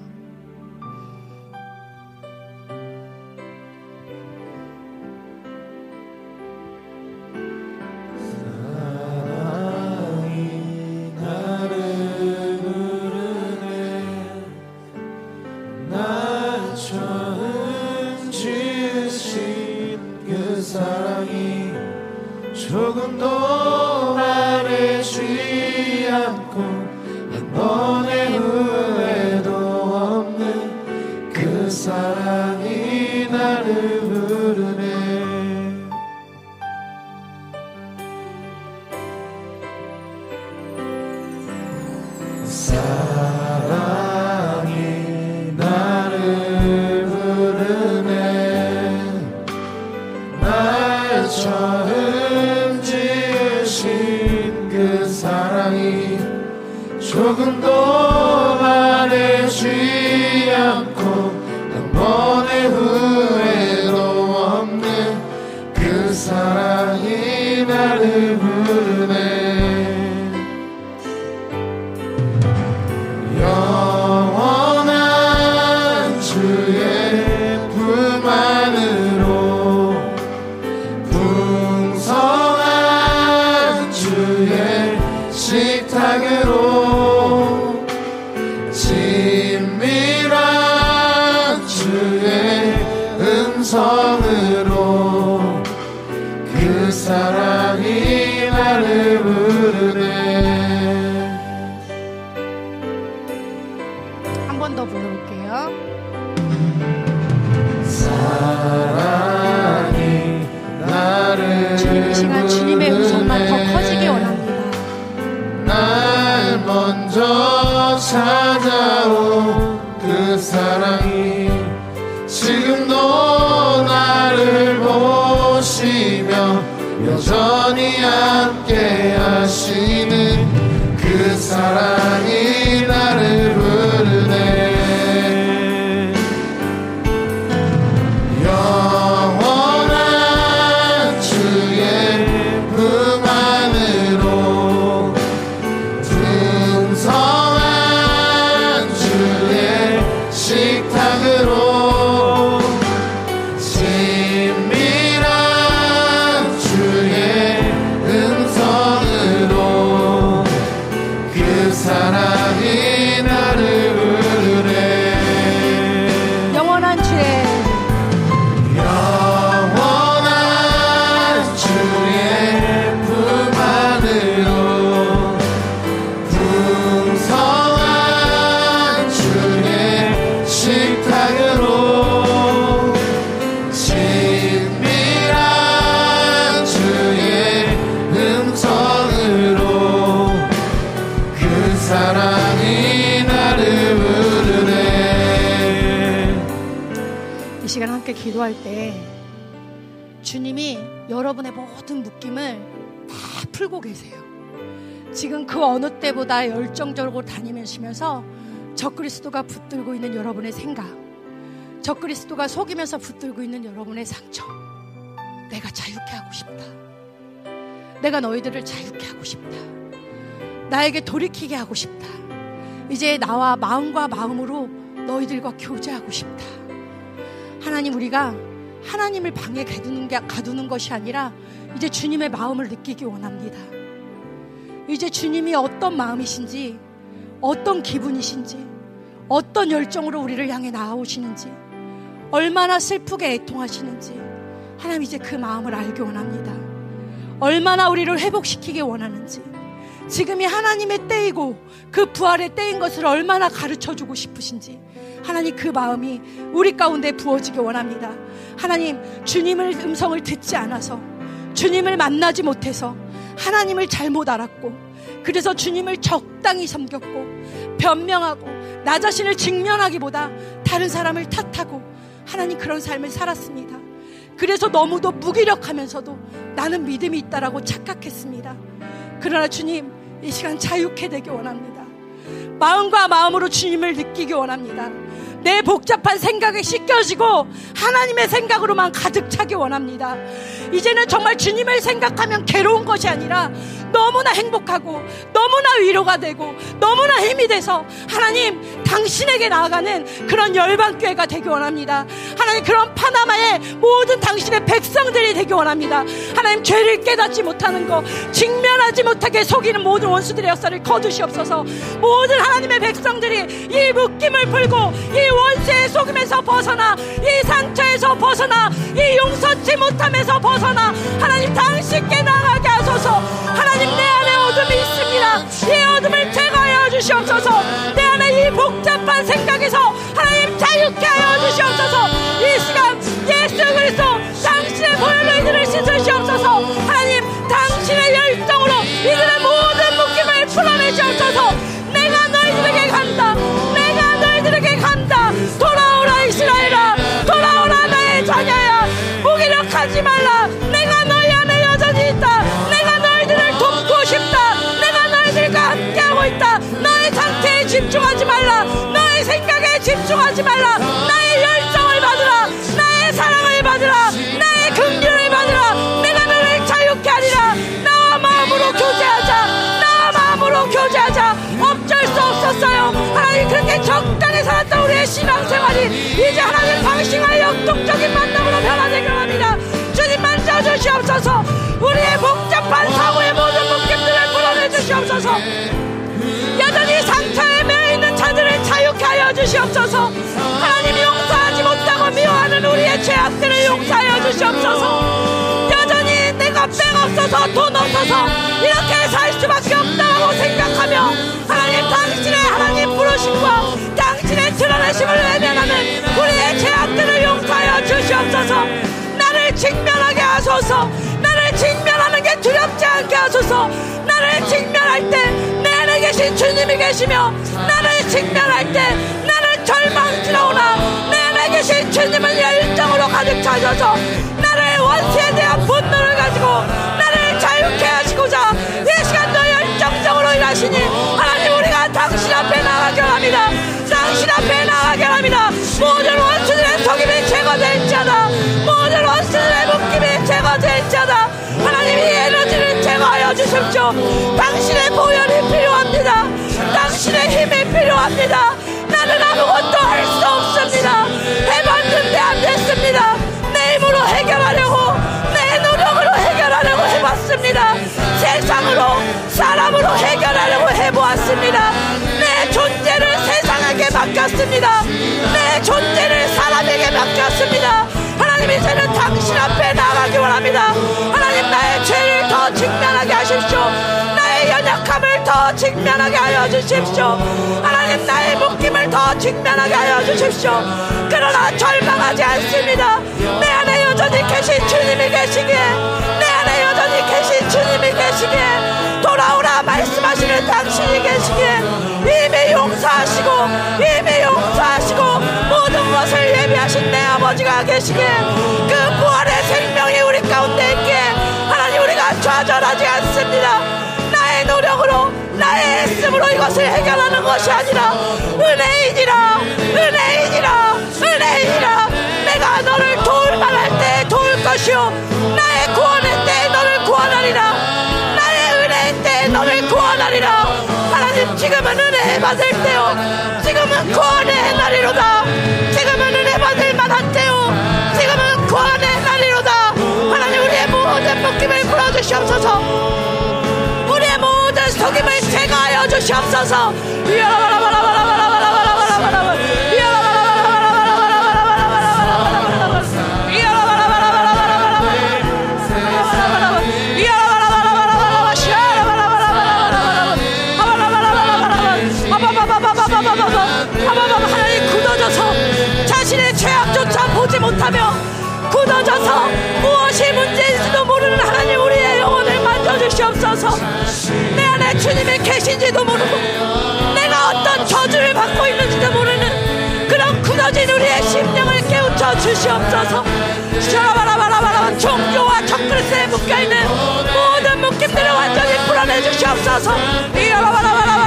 A: 그리스도가 붙들고 있는 여러분의 생각, 적그리스도가 속이면서 붙들고 있는 여러분의 상처, 내가 자유케 하고 싶다. 내가 너희들을 자유케 하고 싶다. 나에게 돌이키게 하고 싶다. 이제 나와 마음과 마음으로 너희들과 교제하고 싶다. 하나님 우리가 하나님을 방에 가두는, 게, 가두는 것이 아니라 이제 주님의 마음을 느끼기 원합니다. 이제 주님이 어떤 마음이신지, 어떤 기분이신지, 어떤 열정으로 우리를 향해 나아오시는지, 얼마나 슬프게 애통하시는지, 하나님 이제 그 마음을 알기 원합니다. 얼마나 우리를 회복시키기 원하는지, 지금이 하나님의 때이고 그 부활의 때인 것을 얼마나 가르쳐 주고 싶으신지, 하나님 그 마음이 우리 가운데 부어지기 원합니다. 하나님, 주님을 음성을 듣지 않아서, 주님을 만나지 못해서, 하나님을 잘못 알았고, 그래서 주님을 적당히 섬겼고, 변명하고, 나 자신을 직면하기보다 다른 사람을 탓하고, 하나님 그런 삶을 살았습니다. 그래서 너무도 무기력하면서도 나는 믿음이 있다라고 착각했습니다. 그러나 주님, 이 시간 자유케 되기 원합니다. 마음과 마음으로 주님을 느끼기 원합니다. 내 복잡한 생각에 씻겨지고 하나님의 생각으로만 가득 차기 원합니다. 이제는 정말 주님을 생각하면 괴로운 것이 아니라 너무나 행복하고 너무나 위로가 되고 너무나 힘이 돼서 하나님 당신에게 나아가는 그런 열방교회가 되기 원합니다. 하나님 그런 파나마의 모든 당신의 백성들이 되기 원합니다. 하나님 죄를 깨닫지 못하는 것 직면하지 못하게 속이는 모든 원수들의 역사를 거두시옵소서 모든 하나님의 백성들이 이 묶임을 풀고 이 원수의 속임에서 벗어나 이 상처에서 벗어나 이 용서치 못함에서 벗어나 하나님 당신께 나가 게 하소서. 하나님 내 안에 어둠이 있습니다. 이 어둠을 제거하여 주시옵소서. 내 안에 이 복잡한 생각에서 하나님 자유케 하여 주시옵소서. 이 시간 예수 그리스도 당신의 보혈로 이들을 씻으시옵소서 집중하지 말라. 나의 열정을 받으라. 나의 사랑을 받으라. 나의 긍휼을 받으라. 내가 너를 자유케 하리라. 나와 마음으로 교제하자. 나와 마음으로 교제하자. 어쩔 수 없었어요. 하나님 그렇게 적당히 살았던 우리의 신앙생활이 이제 하나님 방식과 역동적인 만남으로 변화되길 합니다. 주님 만져주시옵소서. 우리의 복잡한 사고의 모든 묶임들을 풀어내 주시옵소서. 여전히 상처에 매여 있는 자들을 자유케 하여 주시옵소서 주시옵소서. 여전히 내가 뺑 없어서 돈 없어서 이렇게 살 수밖에 없다고 생각하며 하나님 당신의 하나님 부르심과 당신의 드러내심을 외면하는 우리의 죄악들을 용서하여 주시옵소서. 나를 직면하게 하소서. 나를 직면하는 게 두렵지 않게 하소서. 나를 직면할 때내 안에 계신 주님이 계시며 나를 직면할 때 나는 절망스러우나 내 안에 계신 주님은 열정으로 가득 차셔서 나를 원수에 대한 분노를 가지고 나를 자유케 하시고자 이 시간도 열정적으로 일하시니 하나님 우리가 당신 앞에 나가게 합니다. 당신 앞에 나가게 합니다. 모든 원수들의 속임이 제거될지어다. 모든 원수들의 묶임이 제거될지어다. 하나님이 에너지를 제거하여 주십시오. 당신의 보혈이 필요합니다. 당신의 힘이 필요합니다. 나는 아무것도 할 수 세상으로 사람으로 해결하려고 해보았습니다. 내 존재를 세상에게 맡겼습니다. 내 존재를 사람에게 맡겼습니다. 하나님 이제는 당신 앞에 나가기 원합니다. 하나님 나의 죄를 더 직면하게 하십시오. 나의 연약함을 더 직면하게 하여 주십시오. 하나님 나의 묶임을 더 직면하게 하여 주십시오. 그러나 절망하지 않습니다. 내 안에 여전히 계신 주님이 계시기에 여전히 계신 주님이 계시기에 돌아오라 말씀하시는 당신이 계시기에 이미 용서하시고 이미 용서하시고 모든 것을 예비하신 내 아버지 아버지가 계시기에 그 부활의 생명이 우리 가운데 있기에 하나님 우리가 좌절하지 않습니다. 나의 노력으로 나의 애씀으로 이것을 해결하는 것이 아니라 은혜이니라 은혜이니라 은혜이니라. 내가 너를 도울 만할 때 도울 것이요. 나의 너를 구원하리라. 나의 은혜의 때 너를 구원하리라. 하나님 지금은 은혜 받을 때요 지금은 구원의 날이로다. 지금은 은혜 받을 만한 때요. 지금은 구원의 날이로다. 하나님 우리의 모든 묶임을 풀어주시옵소서. 우리의 모든 속임을 제거하여 주시옵소서. 하나님 주시옵소서. 내 안에 주님이 계신지도 모르고 내가 어떤 저주를 받고 있는지도 모르는 그런 굳어진 우리의 심령을 깨우쳐 주시옵소서. 샤라바라바라바라 종교와 적그리스에 묶여있는 모든 묶임들을 완전히 풀어내 주시옵소서. 야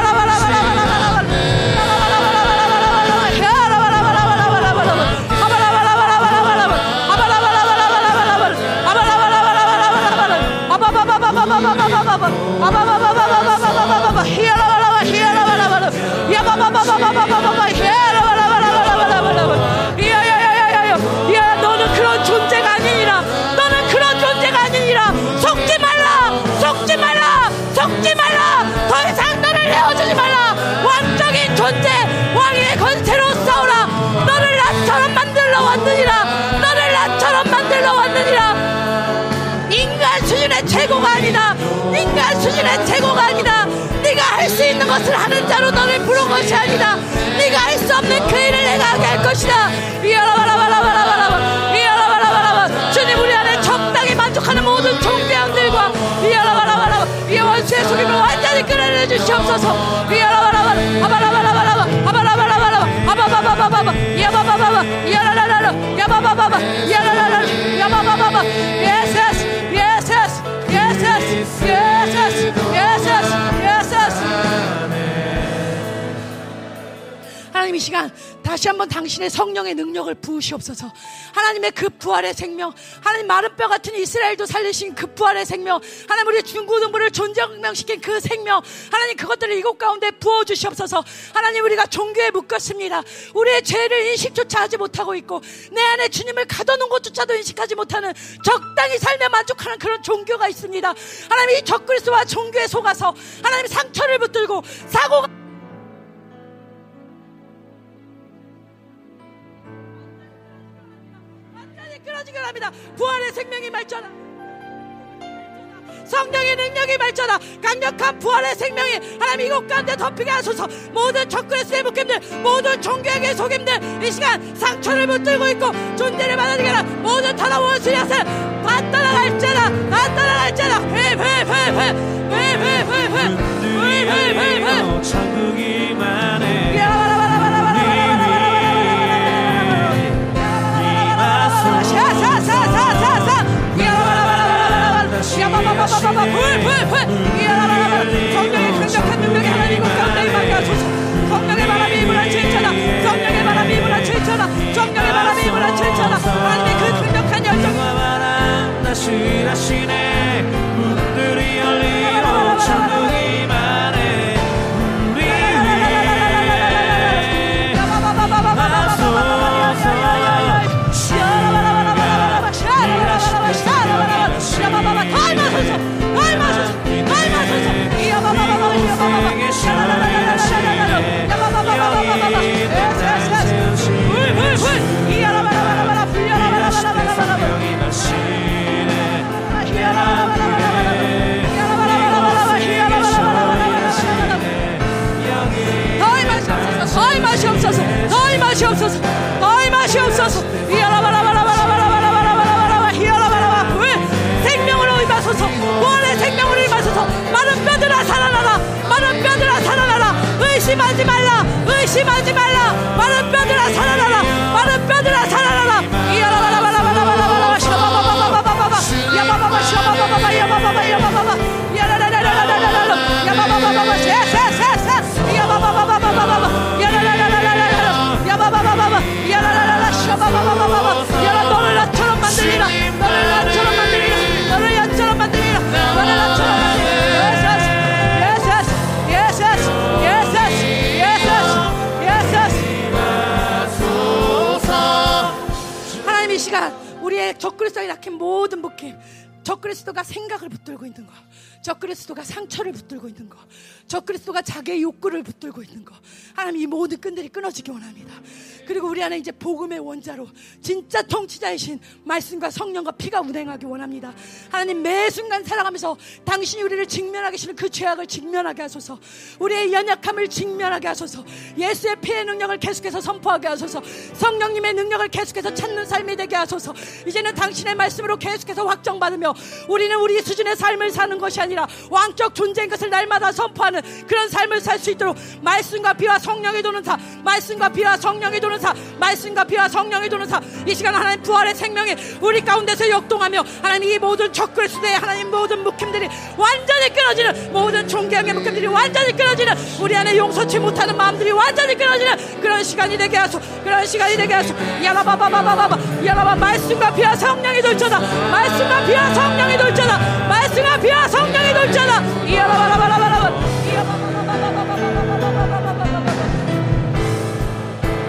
A: 아니다. 네가 할 수 있는 것을 하는 자로 너를 부른 것이 아니다. 네가 할 수 없는 그 일을 내가 하게 할 것이다. 이야라바라바라바라바라바 이야라바라바라바 주님 우리 안에 적당히 만족하는 모든 종대원들과 이야라바라바라바 이 원수의 속임을 완전히 끌어내 주시옵소서. 이야라바라바 아바라바라바라바 아바바바바바바 야바바바바. 야라라라라. 야바바바바. 야라라라. 야바바바바 하나님 이 시간 다시 한번 당신의 성령의 능력을 부으시옵소서. 하나님의 그 부활의 생명 하나님 마른 뼈 같은 이스라엘도 살리신 그 부활의 생명 하나님 우리 중고등부를 존재명시킨 그 생명 하나님 그것들을 이곳 가운데 부어 주시옵소서. 하나님 우리가 종교에 묶였습니다. 우리의 죄를 인식조차 하지 못하고 있고 내 안에 주님을 가둬놓은 것조차도 인식하지 못하는 적당히 삶에 만족하는 그런 종교가 있습니다. 하나님 이 적그리스와 종교에 속아서 하나님 상처를 붙들고 사고가 끊어지게 합니다. 부활의 생명이 말전하. 성령의 능력이 말전하. 강력한 부활의 생명이 하나님 이곳 가운데 덮이게 하소서. 모든 적그리스의 묶임들, 모든 종교에게 속임들, 이 시간 상처를 붙들고 있고 존재를 받아들게 하라. 모든 타나 원수의 야세 다 따라갈지라, 다 따라갈지라. 회회회회, 회회회회, 회회회회. 七班的七 그리스도가 생각을 붙들고 있는 거 적그리스도가 상처를 붙들고 있는 거 적그리스도가 자기의 욕구를 붙들고 있는 거 하나님 이 모든 끈들이 끊어지기 원합니다. 그리고 우리 안에 이제 복음의 원자로 진짜 통치자이신 말씀과 성령과 피가 운행하기 원합니다. 하나님 매 순간 살아가면서 당신이 우리를 직면하게 하시는 그 죄악을 직면하게 하소서. 우리의 연약함을 직면하게 하소서. 예수의 피의 능력을 계속해서 선포하게 하소서. 성령님의 능력을 계속해서 찾는 삶이 되게 하소서. 이제는 당신의 말씀으로 계속해서 확정받으며 우리는 우리 수준의 삶을 사는 것이 아니라 왕적 존재인 것을 날마다 선포하는 그런 삶을 살 수 있도록 말씀과 비와 성령의 도는 사 말씀과 비와 성령의 도는 사 말씀과 비와 성령의 도는 사이 시간 하나님 부활의 생명이 우리 가운데서 역동하며 하나님 이 모든 적그리스도의 하나님 모든 묶임들이 완전히 끊어지는 모든 존경의 묶임들이 완전히 끊어지는 우리 안에 용서치 못하는 마음들이 완전히 끊어지는 그런 시간이 되게 하소. 그런 시간이 되게 하소. 야라바바바바바바 야라바 말씀과 비와 성령이 돌잖아 말씀과 비와 성령이 돌잖아 말씀과 비와 성령 이 돌잖아 야라바라바라바라바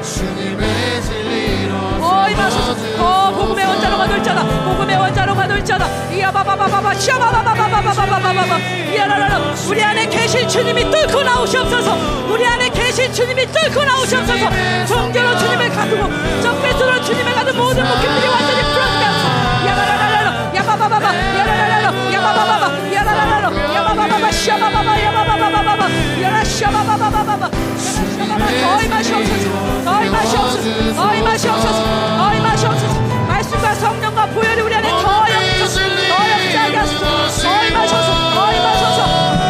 B: 주님의 진리로
A: 어이 마소서 어 복음의 원자로가 돌잖아 복음의 원자로가 돌잖아 이야바바바바바 시아바바바바바바바바바바 이야라라라 우리 안에 계신 주님이 뚫고 나오시옵소서 우리 안에 계신 주님이 뚫고 나오시옵소서 종교로 주님을 가두고 적배수로 주님을 가둔 모든 목표들이 완전 맛이 없어서 더이 맛이 없어서 더이 맛이 없어서 말씀과 성령과 보혈이 우리 안에 더 영적 더 영적하게 하소서 더이 맛이 없어서 더이 맛이 없어서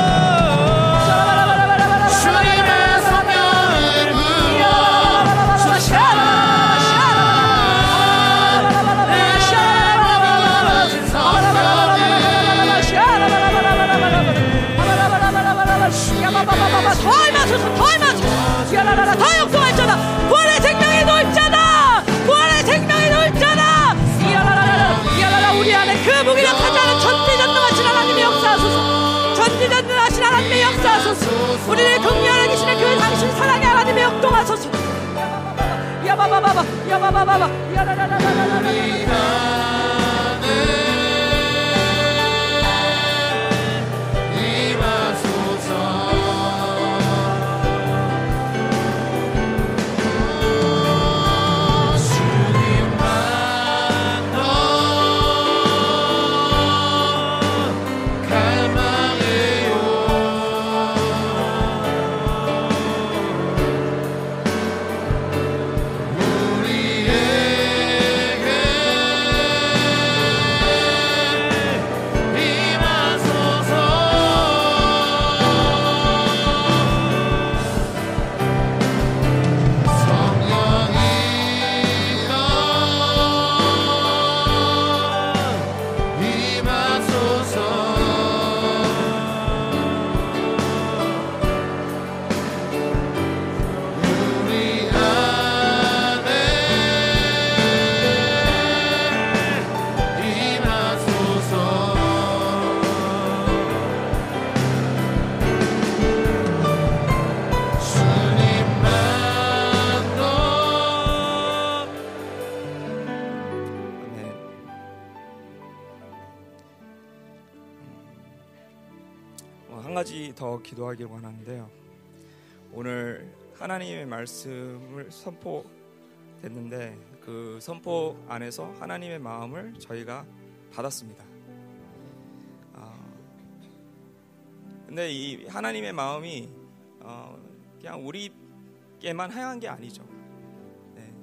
B: 주님의 성
A: baba, ya baba, baba.
D: 기도하기를 원하는데요. 오늘 하나님의 말씀을 선포됐는데 그 선포 안에서 하나님의 마음을 저희가 받았습니다. 아, 근데 이 하나님의 마음이 어, 그냥 우리에만 향한 게 아니죠. 네.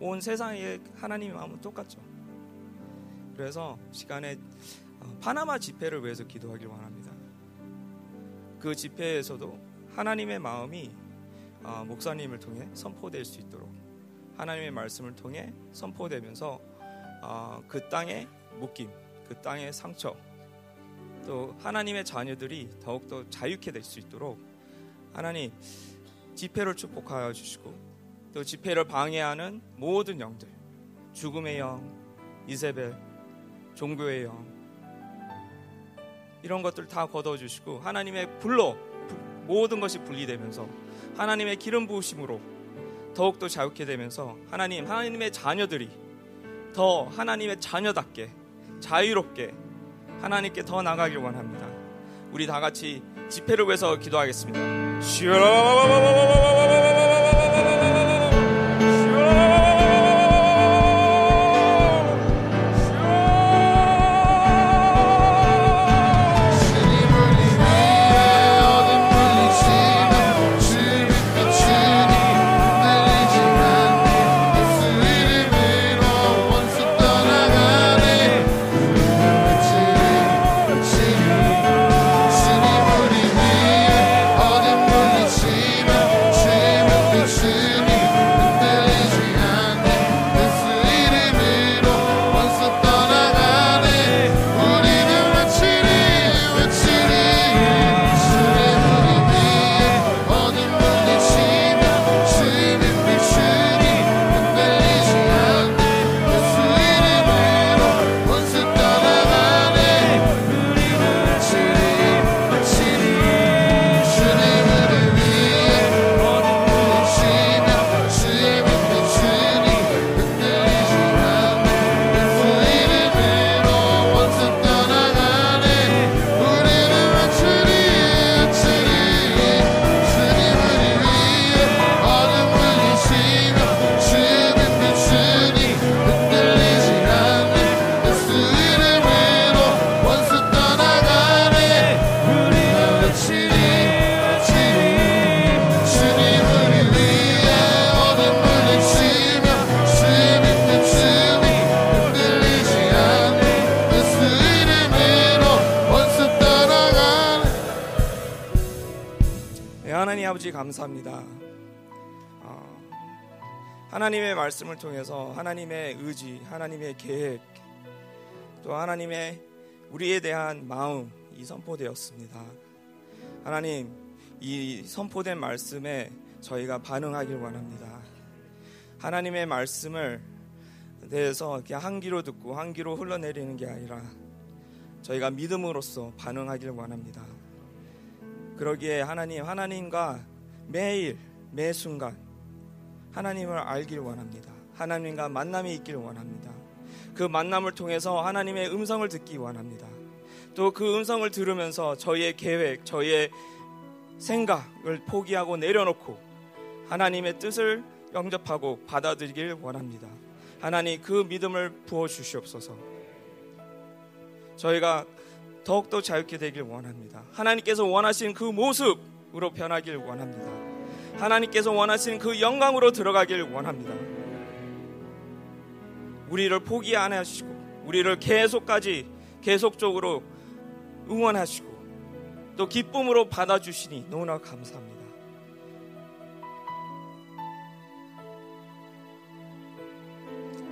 D: 온 세상에 하나님의 마음은 똑같죠. 그래서 시간에 어, 파나마 집회를 위해서 기도하길 원합니다. 그 집회에서도 하나님의 마음이 어, 목사님을 통해 선포될 수 있도록 하나님의 말씀을 통해 선포되면서 어, 그 땅의 묶임, 그 땅의 상처, 또 하나님의 자녀들이 더욱더 자유케 될 수 있도록 하나님 집회를 축복하여 주시고 또 집회를 방해하는 모든 영들 죽음의 영, 이세벨, 종교의 영 이런 것들 다 걷어주시고 하나님의 불로 부- 모든 것이 분리되면서 하나님의 기름 부으심으로 더욱더 자유케 되면서 하나님 하나님의 자녀들이 더 하나님의 자녀답게 자유롭게 하나님께 더 나가길 원합니다. 우리 다 같이 집회를 위해서 기도하겠습니다. 감사합니다. 어, 하나님의 말씀을 통해서 하나님의 의지, 하나님의 계획, 또 하나님의 우리에 대한 마음이 선포되었습니다. 하나님, 이 선포된 말씀에 저희가 반응하길 원합니다. 하나님의 말씀을 대해서 그냥 한 귀로 듣고 한 귀로 흘러내리는 게 아니라 저희가 믿음으로써 반응하길 원합니다. 그러기에 하나님, 하나님과 매일, 매 순간 하나님을 알길 원합니다. 하나님과 만남이 있길 원합니다. 그 만남을 통해서 하나님의 음성을 듣기 원합니다. 또 그 음성을 들으면서 저희의 계획, 저희의 생각을 포기하고 내려놓고 하나님의 뜻을 영접하고 받아들이길 원합니다. 하나님 그 믿음을 부어 주시옵소서. 저희가 더욱더 자유케 되길 원합니다. 하나님께서 원하시는 그 모습 으로 변하길 원합니다. 하나님께서 원하시는 그 영광으로 들어가길 원합니다. 우리를 포기 안 하시고 우리를 계속까지 계속적으로 응원하시고 또 기쁨으로 받아주시니 너무나 감사합니다.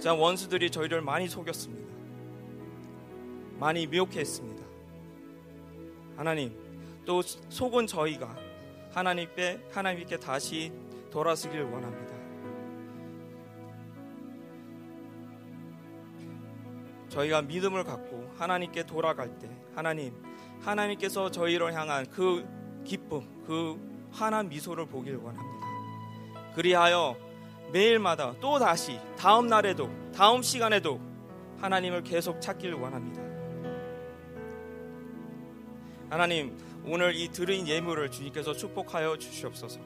D: 자 원수들이 저희를 많이 속였습니다. 많이 미혹했습니다. 하나님 또 속은 저희가 하나님께 하나님께 다시 돌아서길 원합니다. 저희가 믿음을 갖고 하나님께 돌아갈 때 하나님 하나님께서 저희를 향한 그 기쁨 그 환한 미소를 보길 원합니다. 그리하여 매일마다 또 다시 다음 날에도 다음 시간에도 하나님을 계속 찾기를 원합니다. 하나님 오늘 이 드린 예물을 주님께서 축복하여 주시옵소서.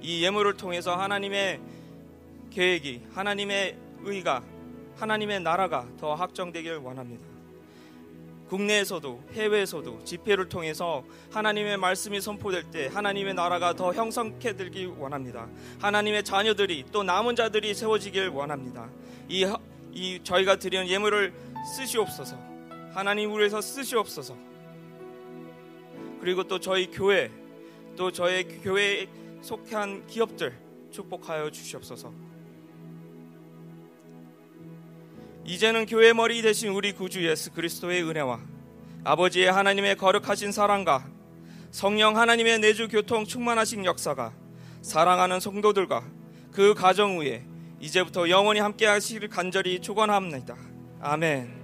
D: 이 예물을 통해서 하나님의 계획이 하나님의 의가 하나님의 나라가 더 확정되길 원합니다. 국내에서도 해외에서도 집회를 통해서 하나님의 말씀이 선포될 때 하나님의 나라가 더 형성케 되길 원합니다. 하나님의 자녀들이 또 남은 자들이 세워지길 원합니다. 이, 이 저희가 드리는 예물을 쓰시옵소서. 하나님 우리에서 쓰시옵소서. 그리고 또 저희 교회 또 저희 교회에 속한 기업들 축복하여 주시옵소서. 이제는 교회 머리 대신 우리 구주 예수 그리스도의 은혜와 아버지의 하나님의 거룩하신 사랑과 성령 하나님의 내주 교통 충만하신 역사가 사랑하는 성도들과 그 가정 위에 이제부터 영원히 함께 하시길 간절히 축원합니다. 아멘.